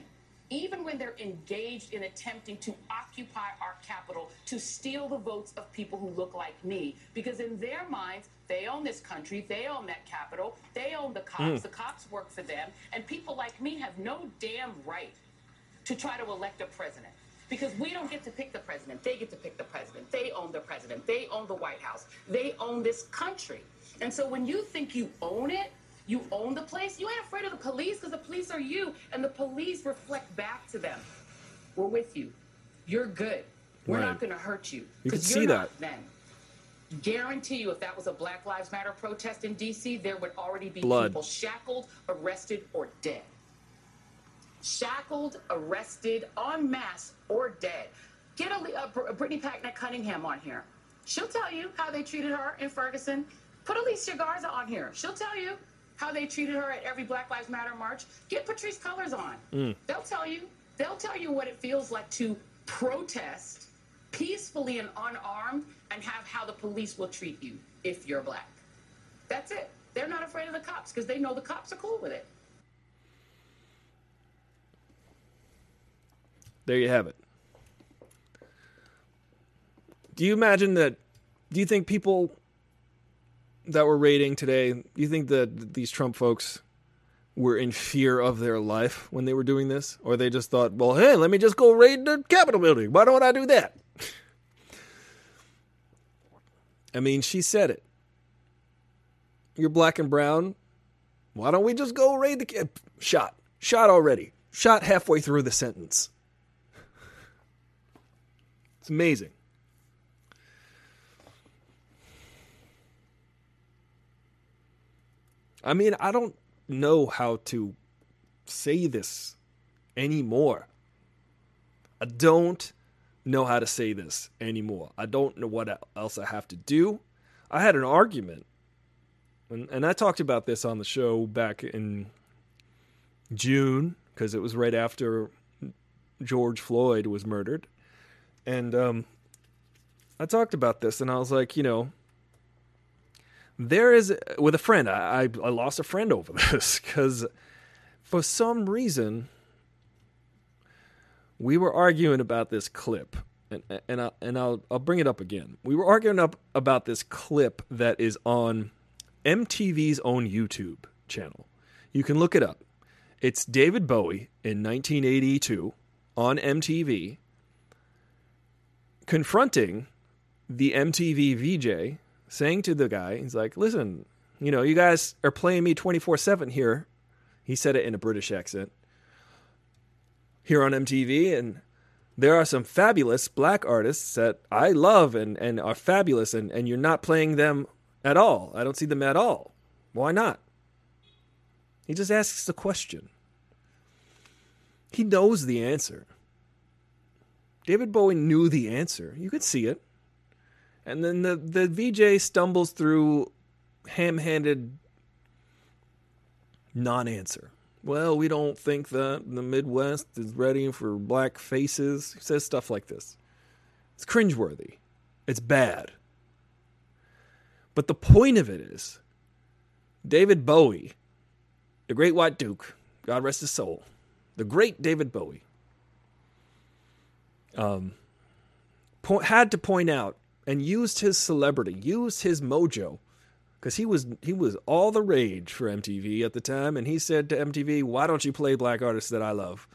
even when they're engaged in attempting to occupy our capital to steal the votes of people who look like me. Because in their minds, they own this country, they own that capital, they own the cops, hmm. the cops work for them, and people like me have no damn right to try to elect a president. Because we don't get to pick the president. They get to pick the president. They own the president. They own the White House. They own this country. And so when you think you own it, you own the place, you ain't afraid of the police because the police are you. And the police reflect back to them. We're with you. You're good. We're Right. not going to hurt you. You can see that. Then. Guarantee you, if that was a Black Lives Matter protest in D.C., there would already be Blood. people shackled, arrested, or dead shackled, arrested, en masse, or dead. Get a, a Br- Brittany Packnett Cunningham on here. She'll tell you how they treated her in Ferguson. Put Alicia Garza on here. She'll tell you how they treated her at every Black Lives Matter march. Get Patrisse Cullors on. Mm. They'll tell you. They'll tell you what it feels like to protest peacefully and unarmed and have how the police will treat you if you're black. That's it. They're not afraid of the cops because they know the cops are cool with it. There you have it. Do you imagine that? Do you think people that were raiding today, you think that these Trump folks were in fear of their life when they were doing this? Or they just thought, well, hey, let me just go raid the Capitol building. Why don't I do that? I mean, she said it. You're black and brown. Why don't we just go raid the cap? Shot. Shot already. Shot halfway through the sentence. It's amazing. I mean, I don't know how to say this anymore. I don't know how to say this anymore. I don't know what else I have to do. I had an argument, and, and I talked about this on the show back in June because it was right after George Floyd was murdered. And um, I talked about this, and I was like, you know, there is with a friend. I I, lost a friend over this because for some reason we were arguing about this clip, and and I, and I'll I'll bring it up again. We were arguing up about this clip that is on MTV's own YouTube channel. You can look it up. It's David Bowie in 1982 on MTV confronting the MTV VJ, saying to the guy, he's like, listen, you know, you guys are playing me 24 7 here. He said it in a British accent. Here on MTV, and there are some fabulous black artists that I love and, and are fabulous, and, and you're not playing them at all. I don't see them at all. Why not? He just asks the question. He knows the answer. David Bowie knew the answer. You could see it. And then the, the VJ stumbles through ham handed non answer. Well, we don't think that the Midwest is ready for black faces. He says stuff like this. It's cringeworthy. It's bad. But the point of it is David Bowie, the great white duke, God rest his soul, the great David Bowie, um, po- had to point out and used his celebrity, used his mojo, because he was he was all the rage for MTV at the time, and he said to MTV, "Why don't you play black artists that I love?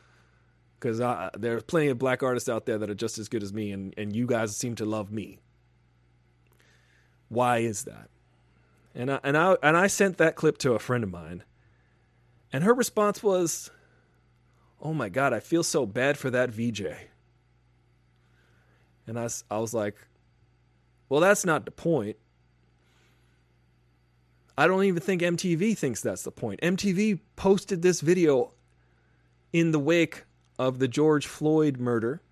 Because there's plenty of black artists out there that are just as good as me, and and you guys seem to love me. Why is that?" And I and I and I sent that clip to a friend of mine, and her response was, "Oh my God, I feel so bad for that VJ." And I, I was like, well, that's not the point. I don't even think MTV thinks that's the point. MTV posted this video in the wake of the George Floyd murder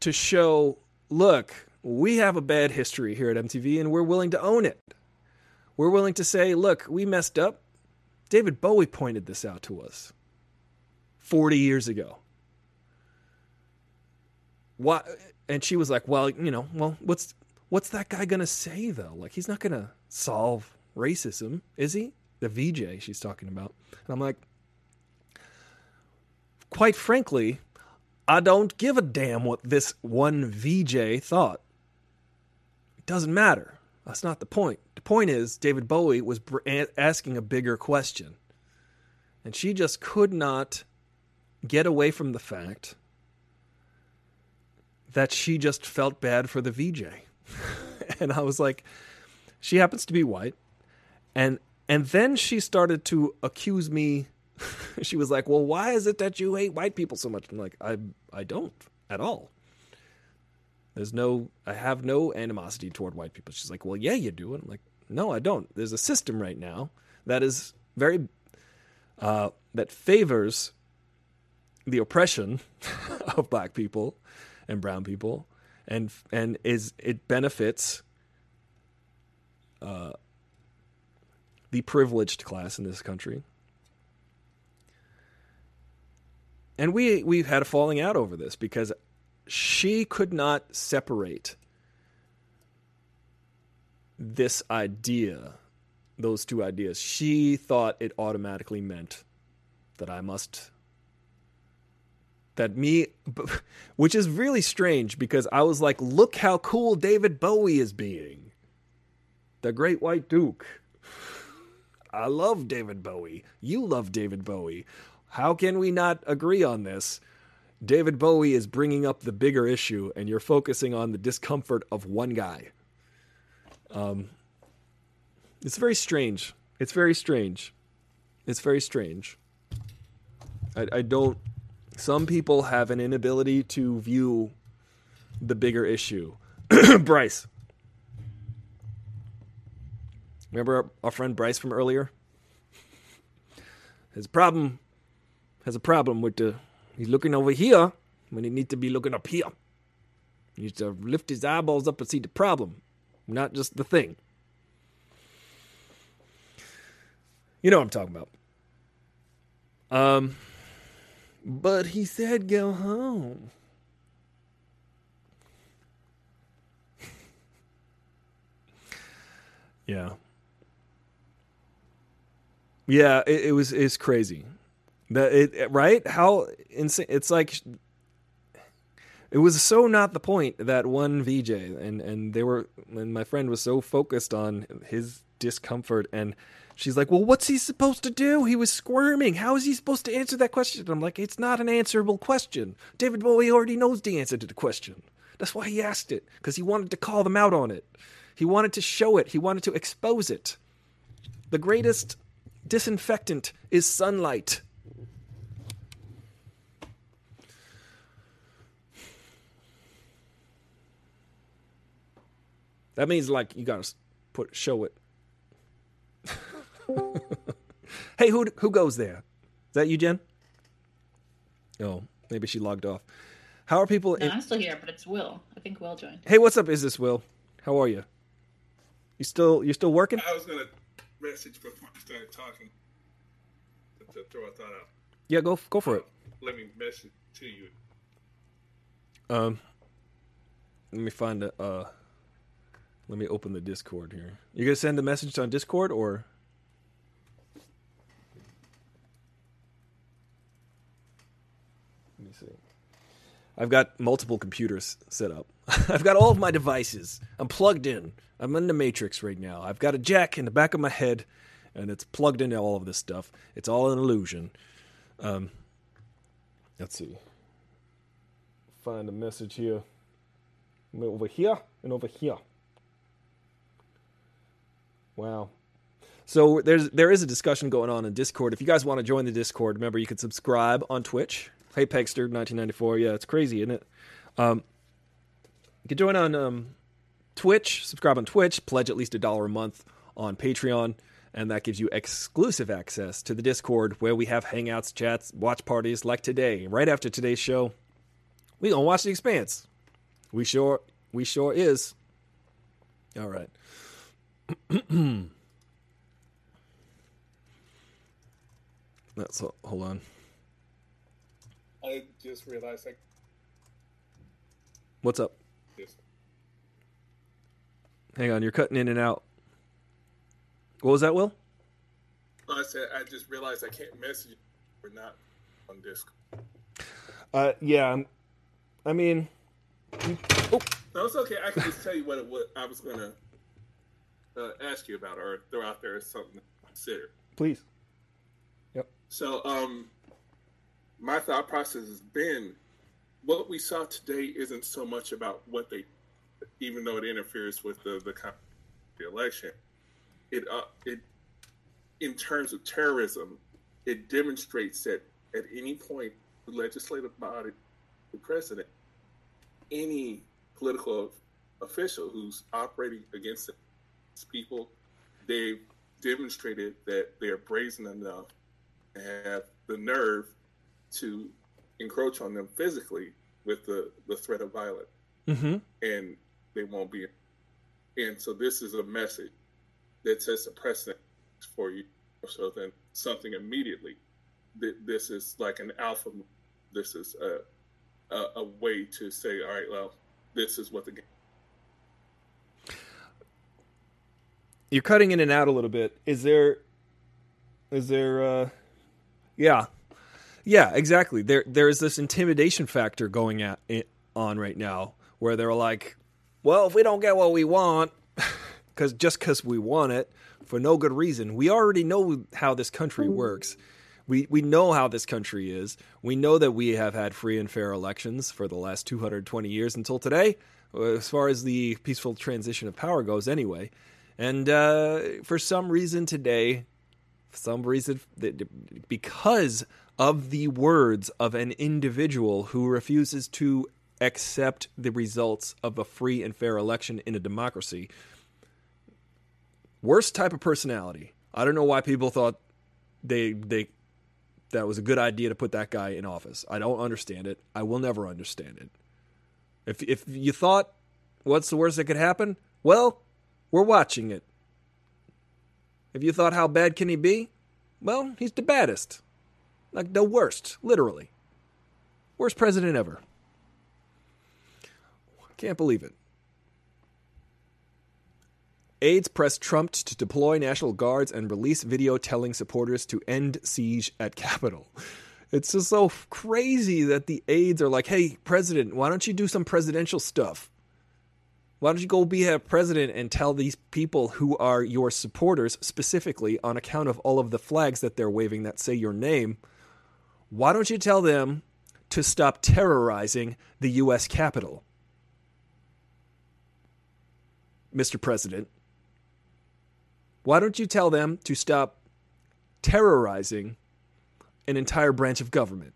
to show look, we have a bad history here at MTV and we're willing to own it. We're willing to say, look, we messed up. David Bowie pointed this out to us 40 years ago. Why? And she was like, "Well, you know, well, what's what's that guy gonna say though? Like, he's not gonna solve racism, is he? The VJ she's talking about." And I'm like, quite frankly, I don't give a damn what this one VJ thought. It doesn't matter. That's not the point. The point is, David Bowie was asking a bigger question. And she just could not get away from the fact that she just felt bad for the VJ. and I was like, she happens to be white. And and then she started to accuse me. she was like, "Well, why is it that you hate white people so much?" I'm like, "I I don't at all. There's no I have no animosity toward white people." She's like, "Well, yeah, you do." And I'm like, "No, I don't. There's a system right now that is very uh, that favors the oppression of black people and brown people and and is it benefits uh, the privileged class in this country. And we we've had a falling out over this because she could not separate this idea, those two ideas. She thought it automatically meant that I must that me which is really strange because I was like look how cool David Bowie is being. The Great White Duke. I love David Bowie. You love David Bowie. How can we not agree on this? David Bowie is bringing up the bigger issue, and you're focusing on the discomfort of one guy. Um, it's very strange. It's very strange. It's very strange. I, I don't. Some people have an inability to view the bigger issue. Bryce. Remember our, our friend Bryce from earlier? His problem has a problem with the he's looking over here when he needs to be looking up here. He needs to lift his eyeballs up and see the problem, not just the thing. You know what I'm talking about. Um but he said go home. yeah. Yeah, it, it was it's crazy. That it right? How insane! It's like it was so not the point that one VJ and and they were and my friend was so focused on his discomfort and she's like, "Well, what's he supposed to do? He was squirming. How is he supposed to answer that question?" I'm like, "It's not an answerable question. David Bowie already knows the answer to the question. That's why he asked it because he wanted to call them out on it. He wanted to show it. He wanted to expose it. The greatest disinfectant is sunlight." That means like you gotta put show it. hey, who who goes there? Is that you, Jen? Oh, maybe she logged off. How are people? No, in- I'm still here, but it's Will. I think Will joined. Hey, what's up? Is this Will? How are you? You still you still working? I was gonna message before I started talking to, to throw a thought out. Yeah, go go for it. Let me message to you. Um, let me find a. Uh, let me open the Discord here. You gonna send the message on Discord or? Let me see. I've got multiple computers set up. I've got all of my devices. I'm plugged in. I'm in the matrix right now. I've got a jack in the back of my head, and it's plugged into all of this stuff. It's all an illusion. Um, let's see. Find a message here. Over here and over here. Wow. So there's there is a discussion going on in Discord. If you guys want to join the Discord, remember you can subscribe on Twitch. Hey Pegster, 1994. Yeah, it's crazy, isn't it? Um, you can join on um, Twitch, subscribe on Twitch, pledge at least a dollar a month on Patreon, and that gives you exclusive access to the Discord where we have hangouts, chats, watch parties like today. Right after today's show, we gonna watch The Expanse. We sure we sure is. All right. That's hold on. I just realized I What's up? just Hang on, you're cutting in and out. What was that, Will? I said I just realized I can't message you. We're not on disc. Uh, yeah. I'm- I mean, oh, No, it's okay. I can just tell you what it, what I was gonna uh, ask you about, or throw out there as something to consider. please. Yep. So, um, my thought process has been what we saw today isn't so much about what they, even though it interferes with the the, the election, it uh, it in terms of terrorism, it demonstrates that at any point the legislative body, the president, any political official who's operating against its people, they've demonstrated that they're brazen enough and have the nerve to encroach on them physically with the, the threat of violence. Mm-hmm. And they won't be. And so this is a message that sets a precedent for you. So then something immediately, this is like an alpha. This is a, a, a way to say, all right, well, this is what the game. You're cutting in and out a little bit. Is there? Is there? uh Yeah, yeah, exactly. There, there is this intimidation factor going at on right now, where they're like, "Well, if we don't get what we want, because just because we want it for no good reason, we already know how this country works." We, we know how this country is. We know that we have had free and fair elections for the last 220 years until today, as far as the peaceful transition of power goes, anyway. And uh, for some reason today, some reason, because of the words of an individual who refuses to accept the results of a free and fair election in a democracy, worst type of personality. I don't know why people thought they they that was a good idea to put that guy in office. I don't understand it. I will never understand it. If if you thought what's the worst that could happen? Well, we're watching it. If you thought how bad can he be? Well, he's the baddest. Like the worst, literally. Worst president ever. Can't believe it. Aides press Trump to deploy National Guards and release video telling supporters to end siege at Capitol. It's just so crazy that the aides are like, hey, president, why don't you do some presidential stuff? Why don't you go be a president and tell these people who are your supporters, specifically on account of all of the flags that they're waving that say your name? Why don't you tell them to stop terrorizing the U.S. Capitol? Mr. President, why don't you tell them to stop terrorizing an entire branch of government?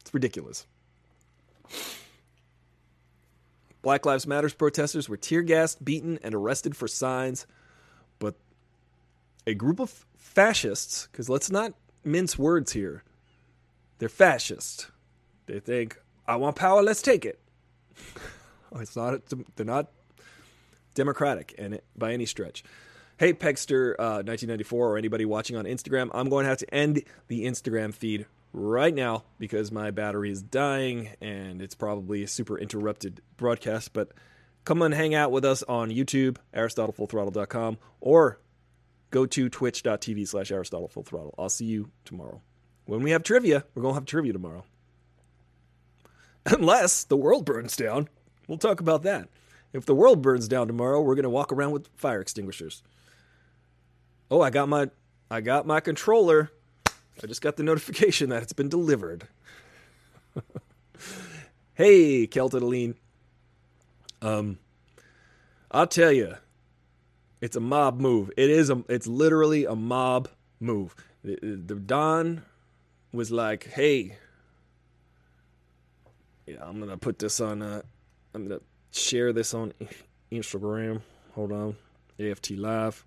It's ridiculous. Black Lives Matters protesters were tear gassed, beaten, and arrested for signs, but a group of fascists, because let's not mince words here, they're fascist. They think, I want power, let's take it. it's not, they're not democratic and by any stretch. Hey, Pegster, uh, 1994, or anybody watching on Instagram, I'm going to have to end the Instagram feed right now because my battery is dying and it's probably a super interrupted broadcast. But come and hang out with us on YouTube, AristotleFullThrottle.com, or go to twitch.tv slash AristotleFullThrottle. I'll see you tomorrow. When we have trivia, we're going to have trivia tomorrow. Unless the world burns down. We'll talk about that. If the world burns down tomorrow, we're going to walk around with fire extinguishers. Oh, I got my I got my controller. I just got the notification that it's been delivered. hey, Keltadeline. Um I'll tell you. It's a mob move. It is a it's literally a mob move. The, the Don was like, "Hey, yeah, I'm to put this on uh I'm to share this on Instagram. Hold on. AFT Live.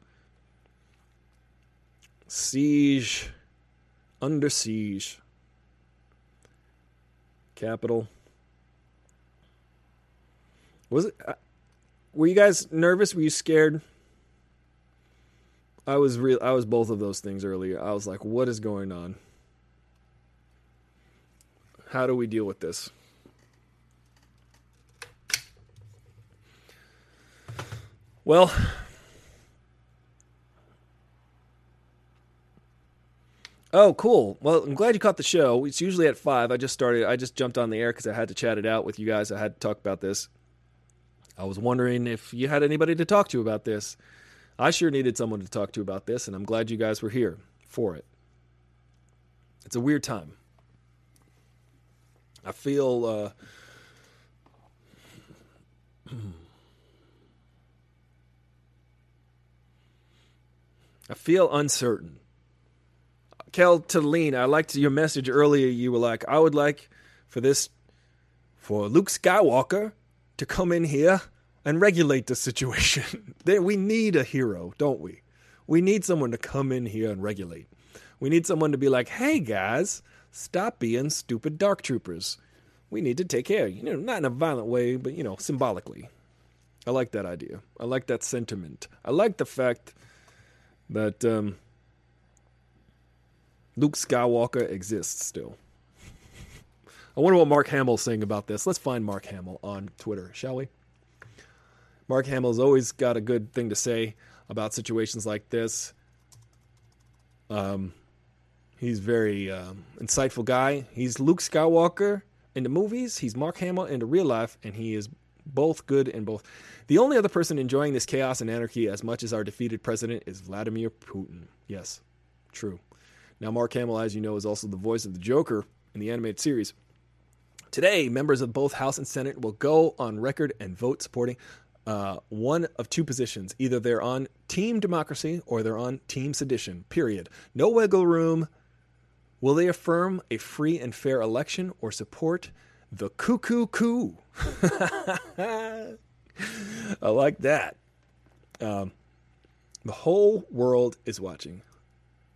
Siege. Under siege. Capital. Was it. Uh, were you guys nervous? Were you scared? I was real. I was both of those things earlier. I was like, "What is going on? How do we deal with this?" Well, Oh, cool. Well, I'm glad you caught the show. It's usually at five. I just started. I just jumped on the air because I had to chat it out with you guys. I had to talk about this. I was wondering if you had anybody to talk to about this. I sure needed someone to talk to about this, and I'm glad you guys were here for it. It's a weird time. I feel. Uh, I feel uncertain. Kel Talene, I liked your message earlier. You were like, I would like for this, for Luke Skywalker to come in here and regulate the situation. we need a hero, don't we? We need someone to come in here and regulate. We need someone to be like, hey guys, stop being stupid dark troopers. We need to take care. You know, not in a violent way, but you know, symbolically. I like that idea. I like that sentiment. I like the fact that um, Luke Skywalker exists still. I wonder what Mark Hamill's saying about this. Let's find Mark Hamill on Twitter, shall we? Mark Hamill's always got a good thing to say about situations like this. Um, he's very um, insightful guy. He's Luke Skywalker in the movies. He's Mark Hamill in the real life, and he is both good and both. The only other person enjoying this chaos and anarchy as much as our defeated president is Vladimir Putin. Yes, true. Now, Mark Hamill, as you know, is also the voice of the Joker in the animated series. Today, members of both House and Senate will go on record and vote supporting uh, one of two positions. Either they're on Team Democracy or they're on Team Sedition, period. No wiggle room. Will they affirm a free and fair election or support the cuckoo coup? I like that. Um, the whole world is watching.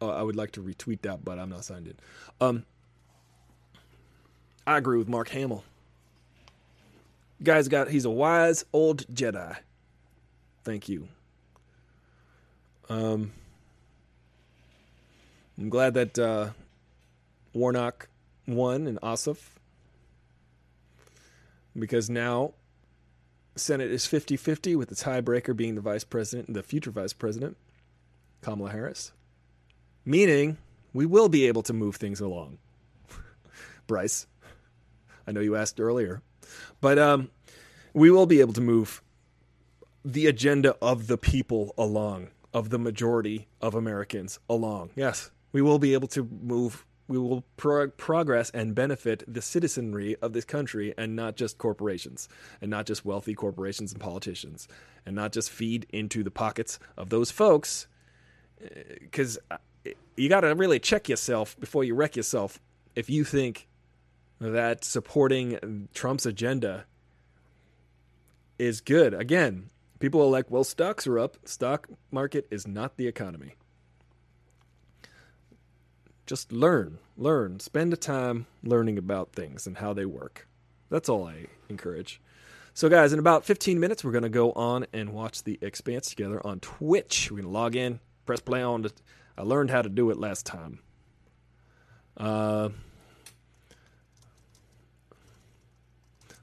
Uh, I would like to retweet that, but I'm not signed in. Um, I agree with Mark Hamill. Guy's got he's a wise old Jedi. Thank you. Um, I'm glad that uh, Warnock won and Ossoff because now Senate is 50-50 with the tiebreaker being the vice president, and the future vice president, Kamala Harris. Meaning we will be able to move things along. Bryce, I know you asked earlier. But um, we will be able to move the agenda of the people along, of the majority of Americans along. Yes, we will be able to move. We will pro- progress and benefit the citizenry of this country and not just corporations, and not just wealthy corporations and politicians, and not just feed into the pockets of those folks. Because uh, you got to really check yourself before you wreck yourself if you think that supporting Trump's agenda is good. Again, people are like, well, stocks are up. Stock market is not the economy. Just learn, learn, spend the time learning about things and how they work. That's all I encourage. So, guys, in about 15 minutes, we're going to go on and watch The Expanse together on Twitch. We're going to log in, press play on. The, I learned how to do it last time. Uh,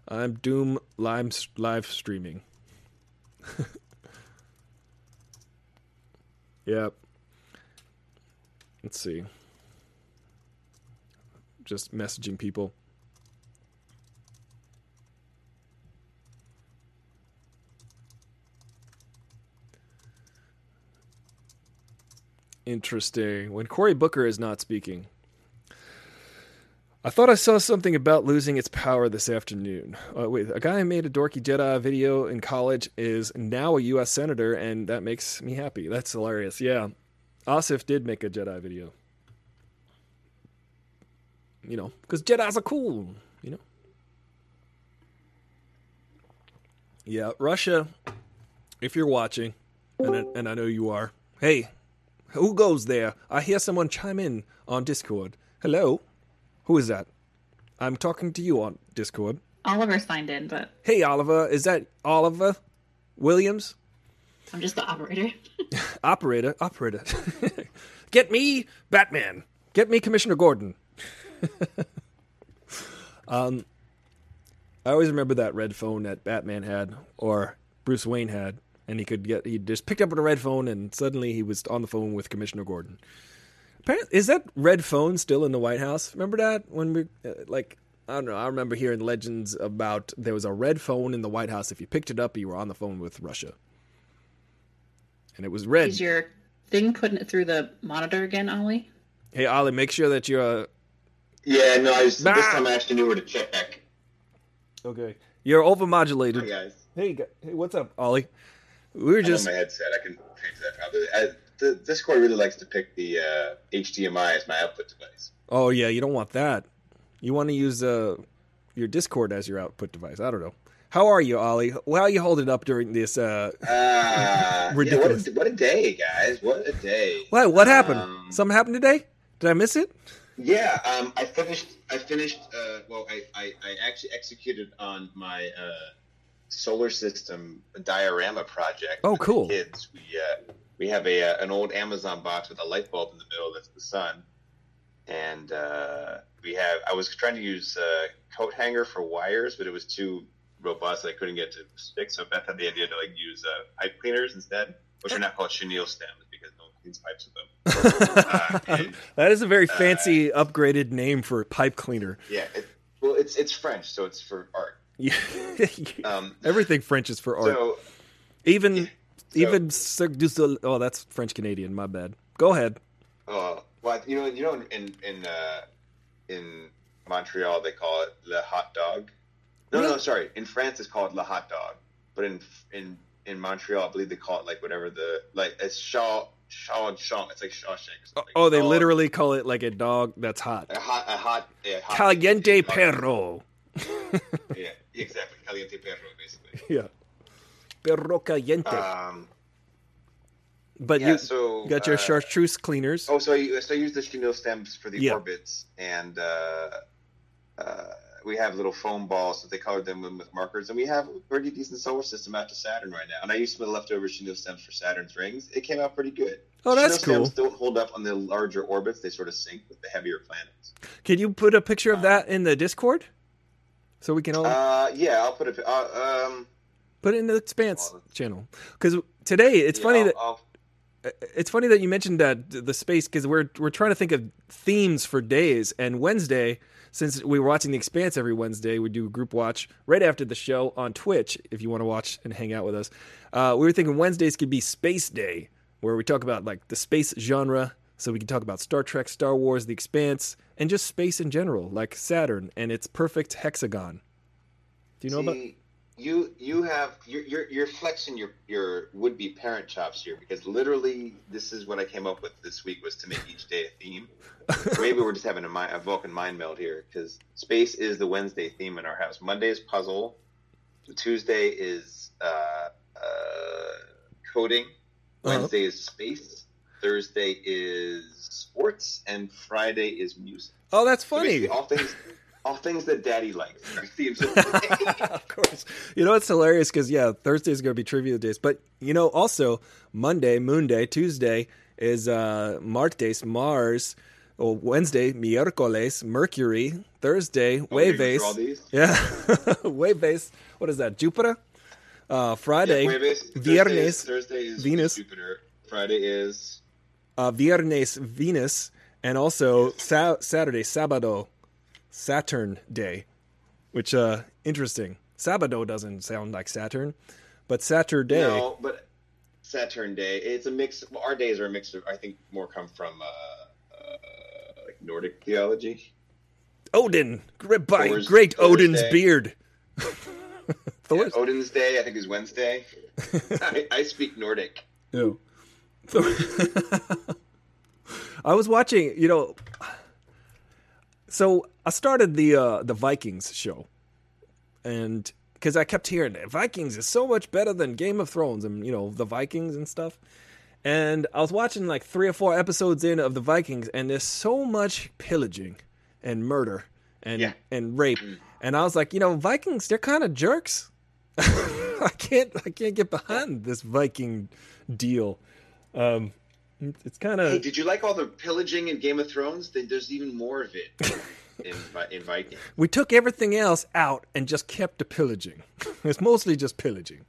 I'm Doom live, live streaming. yep. Let's see. Just messaging people. Interesting. When Cory Booker is not speaking. I thought I saw something about losing its power this afternoon. Uh, wait, a guy who made a dorky Jedi video in college is now a U.S. senator, and that makes me happy. That's hilarious. Yeah, Ossoff did make a Jedi video. You know, because Jedi's are cool. You know. Yeah, Russia. If you're watching, and I, and I know you are, hey, who goes there? I hear someone chime in on Discord. Hello. Who is that? I'm talking to you on Discord. Oliver signed in, but. Hey, Oliver. Is that Oliver Williams? I'm just the operator. operator, operator. Get me Batman. Get me Commissioner Gordon. um, I always remember that red phone that Batman had, or Bruce Wayne had, and he could get he just picked up a red phone, and suddenly he was on the phone with Commissioner Gordon. Apparently, is that red phone still in the White House? Remember that when we uh, like I don't know. I remember hearing legends about there was a red phone in the White House. If you picked it up, you were on the phone with Russia, and it was red. Is your thing putting it through the monitor again, Ollie? Hey, Ollie, make sure that you're. Uh... Yeah, no, I just, this time I actually knew where to check. Okay, you're overmodulated. Hi guys. Hey, hey, what's up, Ollie? We were just. On my headset. I can change that. Probably. I, the Discord really likes to pick the uh, HDMI as my output device. Oh yeah, you don't want that. You want to use uh, your Discord as your output device. I don't know. How are you, Ollie? How are you holding up during this uh, uh ridiculous? Yeah, what, a, what, a, day, guys! What a day! What? What happened? Um, Something happened today? Did I miss it? Yeah, um, I finished. I finished. Uh, well, I, I, I, actually executed on my uh, solar system diorama project. Oh, cool! Kids, we uh, we have a uh, an old Amazon box with a light bulb in the middle that's the sun, and uh, we have. I was trying to use a coat hanger for wires, but it was too robust. I couldn't get to stick. So Beth had the idea to like use uh, pipe cleaners instead, which are not called chenille stems because no one cleans pipes with them. Uh, and, that is a very uh, fancy, upgraded name for a pipe cleaner. Yeah, it, well, it's it's French, so it's for art. Um, everything French is for art. So, even so, even Cirque du Soleil. Oh, that's French Canadian. My bad. Go ahead. Uh, well, you know, you know, in in uh, in Montreal they call it le hot dog. No, no, sorry. In France it's called le hot dog, but in in in Montreal I believe they call it like whatever the like it's Shaw Shaw Shaw. It's like Shawshank. Or oh, they dog. literally call it like a dog that's hot. A hot, a hot, a hot caliente perro. yeah, exactly. Caliente perro, basically. Yeah. Perro caliente. Um, but yeah, you so, got your uh, chartreuse cleaners. Oh, so I, so I use the chenille stems for the Yeah. orbits, and uh, uh, we have little foam balls that they colored them with markers, and we have a pretty decent solar system out to Saturn right now. And I used some of the leftover chenille stems for Saturn's rings. It came out pretty good. Oh, that's Chenille cool. stems don't hold up on the larger orbits; they sort of sink with the heavier planets. Can you put a picture of that in the Discord so we can all Uh, yeah, I'll put a. Uh, um, put it in the Expanse channel? Because today it's yeah, funny I'll- that I'll- it's funny that you mentioned that the space because we're we're trying to think of themes for days and Wednesday since we were watching the Expanse every Wednesday we do a group watch right after the show on Twitch if you want to watch and hang out with us uh, we were thinking Wednesdays could be Space Day where we talk about like the space genre so we can talk about Star Trek Star Wars the Expanse and just space in general like Saturn and its perfect hexagon do you know about you you have you're, you're you're flexing your your would be parent chops here because literally this is what I came up with this week was to make each day a theme. Maybe we're just having a, mi- a Vulcan mind meld here because space is the Wednesday theme in our house. Monday is puzzle. Tuesday is uh, uh, coding. Uh-huh. Wednesday is space. Thursday is sports, and Friday is music. oh that's funny basically all things all things that Daddy likes. of of course. You know it's hilarious because yeah, Thursday is going to be trivia days, but you know also Monday, Moon Day, Tuesday is uh Martes, Mars. Or Wednesday, miércoles, Mercury. Thursday, Oh. Yeah, Jueves. What is that? Jupiter. Uh, Friday, Yeah, Jueves. Thursday is- Viernes, Thursday is Venus. Jupiter. Friday is uh, Viernes, Venus, and also sa- Saturday, Sábado, Saturn Day, which uh interesting. Sábado doesn't sound like Saturn, but Saturday. no, but Saturn Day. It's a mix. Well, our days are a mix of. I think more come from uh, uh, like Nordic theology. Odin, great, by Thor's- great Thor's Odin's Day. beard. Yeah, Thor's- Odin's Day. I think is Wednesday. I, I speak Nordic. No. I was watching, you know. So I started the uh, the Vikings show, and because I kept hearing that Vikings is so much better than Game of Thrones, and you know the Vikings and stuff. And I was watching like three or four episodes in of the Vikings, and there's so much pillaging and murder and Yeah. and rape, and I was like, you know, Vikings they're kind of jerks. I can't I can't get behind this Viking deal. Um, it's kind of. Hey, of did you like all the pillaging in Game of Thrones? Then There's even more of it in Vi- in Viking. we took everything else out and just kept the pillaging. it's mostly just pillaging.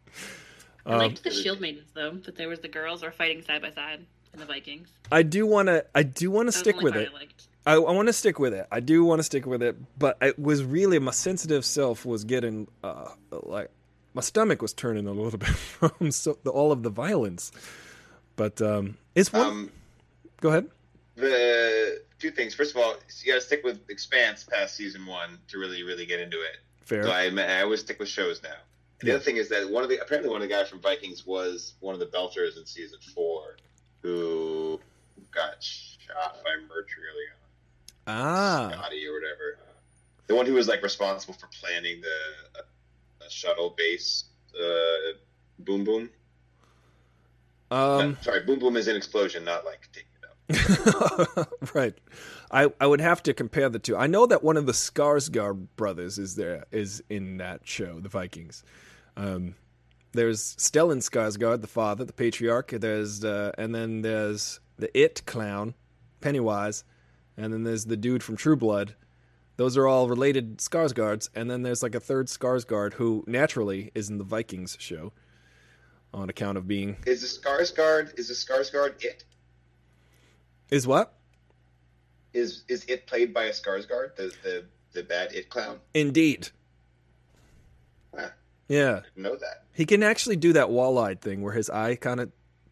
I liked the shield maidens though, that there was the girls were fighting side by side. in the Vikings. I do want to. I do want to That was the stick with it. I liked. I, I want to stick with it. I do want to stick with it, but it was really my sensitive self was getting uh, like my stomach was turning a little bit from so, the, all of the violence. But um, it's one. Um, go ahead. the two things. First of all, you got to stick with Expanse past season one to really, really get into it. Fair. So I, I always stick with shows now. And the Yeah. other thing is that one of the apparently one of the guys from Vikings was one of the Belters in season four, who got shot by Murtry early on, Ah, Scotty or whatever. The one who was like responsible for planning the uh, shuttle base. Uh, boom boom. Um, sorry, boom boom is an explosion, not like take it out. right. I I would have to compare the two. I know that one of the Skarsgård brothers is there is in that show, The Vikings. Um, there's Stellan Skarsgård, the father, the patriarch. There's uh, and then there's the It clown, Pennywise, and then there's the dude from True Blood. Those are all related Skarsgårds, and then there's like a third Skarsgård who naturally is in the Vikings show, on account of being Is the Skarsgård is the Skarsgård it? is what Is is it played by a Skarsgård, the the the bad it clown? indeed. Huh, Yeah. didn't know that. He can actually do that wall-eyed thing where his eye kind of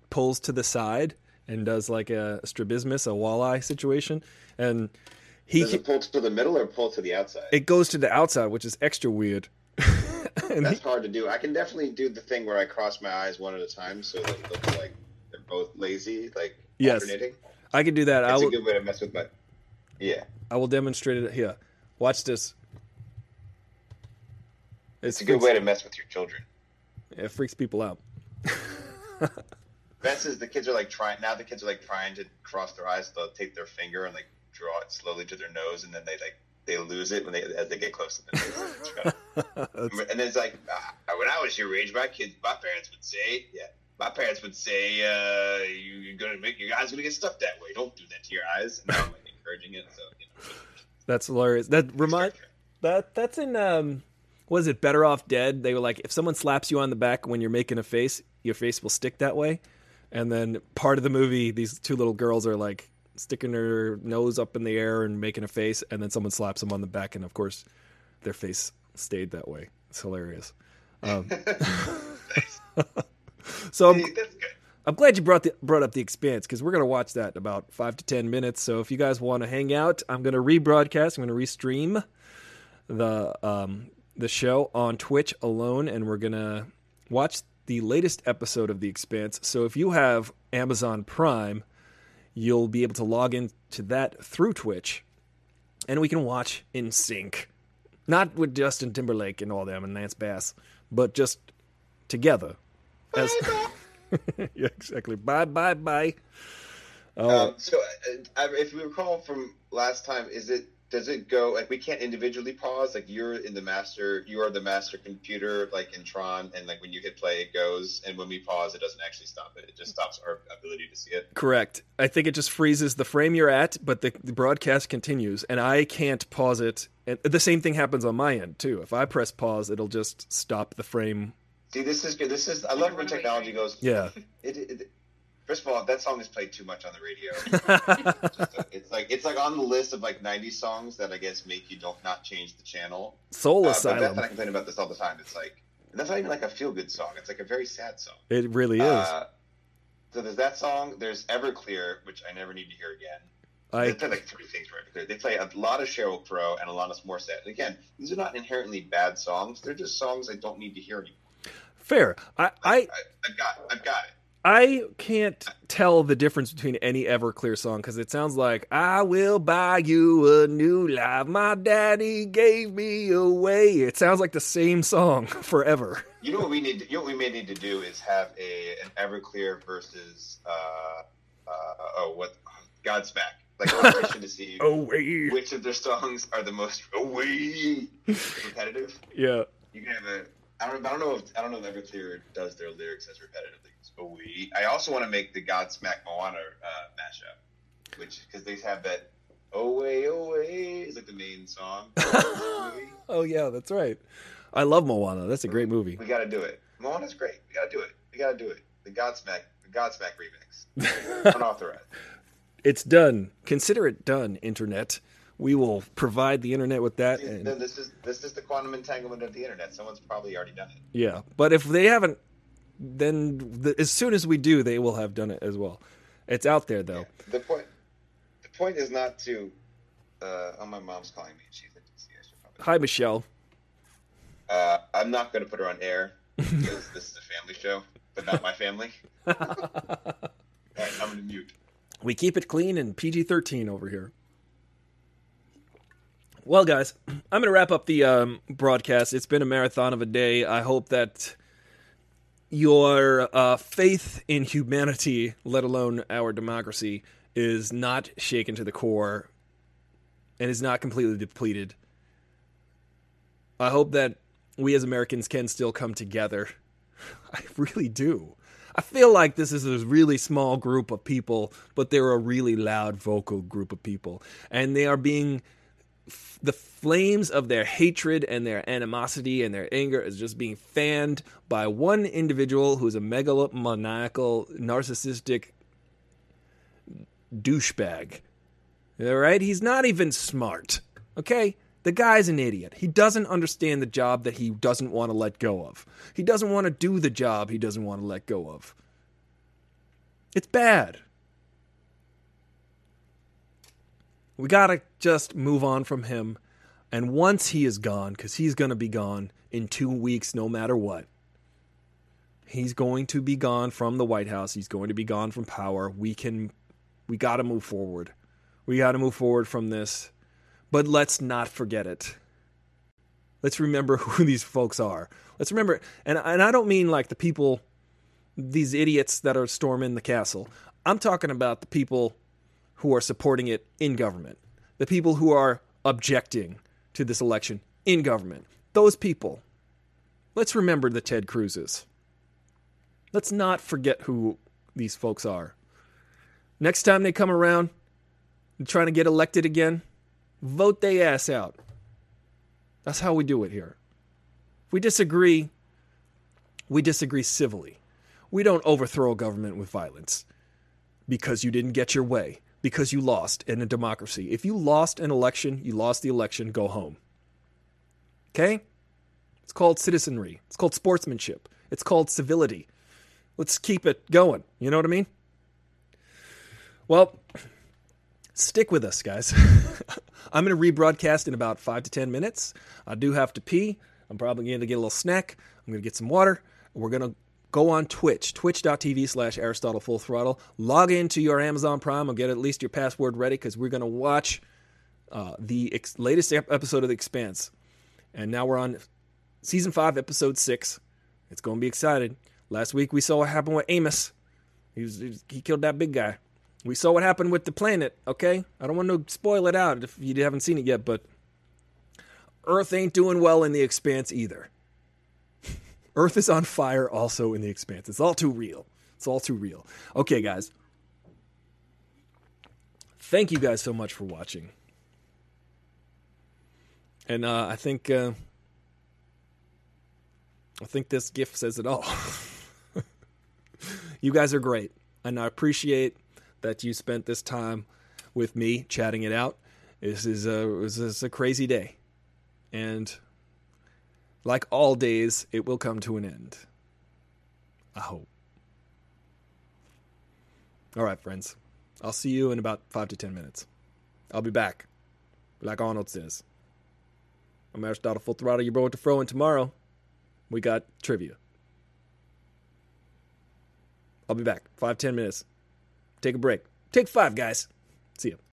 pulls to the side and does like a strabismus, a walleye situation, and he Does it pull to the middle or pull to the outside? it goes to the outside, which is extra weird. That's hard to do. I can definitely do the thing where I cross my eyes one at a time, so that it looks like they're both lazy, like Yes. alternating. I can do that. I That's a will. good way to mess with my. Yeah, I will demonstrate it here. Watch this. it's a good way to mess with your children. It freaks people out. Best is the kids are like trying now. The kids are like trying to cross their eyes. They'll take their finger and like draw it slowly to their nose, and then they like they lose it when they as they get close to the nose. And it's like ah, when I was your age, my kids, my parents would say, yeah, my parents would say, uh, you, you're gonna make your eyes gonna get stuck that way. Don't do that to your eyes. And now I'm like encouraging it. So you know, That's hilarious. That remind that that's in um was it Better Off Dead? They were like if someone slaps you on the back when you're making a face, your face will stick that way. And then part of the movie, these two little girls are like sticking their nose up in the air and making a face, and then someone slaps them on the back, and of course, their face stayed that way. It's hilarious. Um, so I'm. I'm glad you brought the, brought up the Expanse because we're gonna watch that in about five to ten minutes. So if you guys want to hang out, I'm gonna rebroadcast. I'm gonna restream the um, the show on Twitch alone, and we're gonna watch the latest episode of the Expanse. So if you have Amazon Prime, you'll be able to log into that through Twitch, and we can watch in sync, not with Justin Timberlake and all them and Lance Bass, but just together. As yeah, exactly. Bye, bye, bye. Oh, Um, so, uh, if we recall from last time, is it does it go like we can't individually pause? Like you're in the master, you are the master computer, like in Tron, and like when you hit play, it goes, and when we pause, it doesn't actually stop it. It just stops our ability to see it. correct. I think it just freezes the frame you're at, but the, the broadcast continues, and I can't pause it. And the same thing happens on my end too. If I press pause, it'll just stop the frame. See, this is good. This is I love when technology goes. Yeah. It, it, first of all, that song is played too much on the radio. Just, uh, it's like it's like on the list of like 90 songs that I guess make you don't not change the channel. Soul Uh, Asylum. Beth and I complain about this all the time. It's like and that's not even like a feel good song. It's like a very sad song. It really is. Uh, so there's that song. There's Everclear, which I never need to hear again. I They play like three things for Everclear. They play a lot of Sheryl Crow and a lot of Morissette. And again, these are not inherently bad songs. They're just songs I don't need to hear anymore. fair. I, I I, I've got, I've got it. I can't tell the difference between any Everclear song because it sounds like I will buy you a new life. My daddy gave me away. It sounds like the same song forever. You know what we need? To, you know what we may need to do is have a an Everclear versus uh, uh, oh what Godsmack like a to see Away. which of their songs are the most away repetitive. Yeah. You can have a. I don't. I don't know if I don't know if Everclear does their lyrics as repetitively. but we. I also want to make the Godsmack Moana uh, mashup, which because they have that away away is like the main song. Oh yeah, that's right. I love Moana. That's a great movie. We got to do it. Moana's great. We got to do it. We got to do it. The Godsmack, the Godsmack remix. Unauthorized. It's done. Consider it done, internet. We will provide the internet with that. See, And, this is this is the quantum entanglement of the internet. Someone's probably already done it. yeah, but if they haven't, then the, as soon as we do, they will have done it as well. It's out there though. The point the point is not to. Uh, oh, my mom's calling me. She's in DC. I should. Hi, Michelle. Uh, I'm not going to put her on air because this is a family show, but not my family. All right, I'm going to mute. We keep it clean and PG 13 over here. Well, guys, I'm going to wrap up the um, broadcast. It's been a marathon of a day. I hope that your uh, faith in humanity, let alone our democracy, is not shaken to the core and is not completely depleted. I hope that we as Americans can still come together. I really do. I feel like this is a really small group of people, but they're a really loud, vocal group of people. And they are being, the flames of their hatred and their animosity and their anger is just being fanned by one individual who's a megalomaniacal, narcissistic douchebag. All right? He's not even smart. Okay? The guy's an idiot. He doesn't understand the job that he doesn't want to let go of. He doesn't want to do the job he doesn't want to let go of. It's bad. We got to just move on from him. And once he is gone, because he's going to be gone in two weeks no matter what, he's going to be gone from the White House. He's going to be gone from power. We can, we got to move forward. We got to move forward from this. But let's not forget it. Let's remember who these folks are. Let's remember, and, and I don't mean like the people, these idiots that are storming the castle. I'm talking about the people who are supporting it in government, the people who are objecting to this election in government. Those people. Let's remember the Ted Cruzes. Let's not forget who these folks are. Next time they come around trying to get elected again, vote they ass out. That's how we do it here. If we disagree, we disagree civilly. We don't overthrow a government with violence because you didn't get your way, because you lost in a democracy. If you lost an election, you lost the election, go home. Okay? It's called citizenry. It's called sportsmanship. It's called civility. Let's keep it going. You know what I mean? Well, stick with us, guys. I'm going to rebroadcast in about five to 10 minutes. I do have to pee. I'm probably going to get a little snack. I'm going to get some water. We're going to go on Twitch, twitch.tv slash Aristotle Full Throttle. Log into your Amazon Prime and get at least your password ready because we're going to watch uh, the ex- latest ep- episode of The Expanse. And now we're on season five, episode six. It's going to be exciting. Last week we saw what happened with Amos. He, was, he killed that big guy. We saw what happened with the planet, okay? I don't want to spoil it out if you haven't seen it yet, but Earth ain't doing well in the expanse either. Earth is on fire also in the expanse. It's all too real. It's all too real. Okay, guys. Thank you guys so much for watching. And uh, I think uh, I think this gift says it all. you guys are great, and I appreciate that you spent this time with me chatting it out. This is a this is a crazy day, and like all days, it will come to an end. I hope. All right, friends. I'll see you in about five to ten minutes. I'll be back, like Arnold says. I'm Aristotle Full Throttle, your boy with the fro, and tomorrow we got trivia. I'll be back. Five, ten minutes. Take a break. Take five, guys. See ya.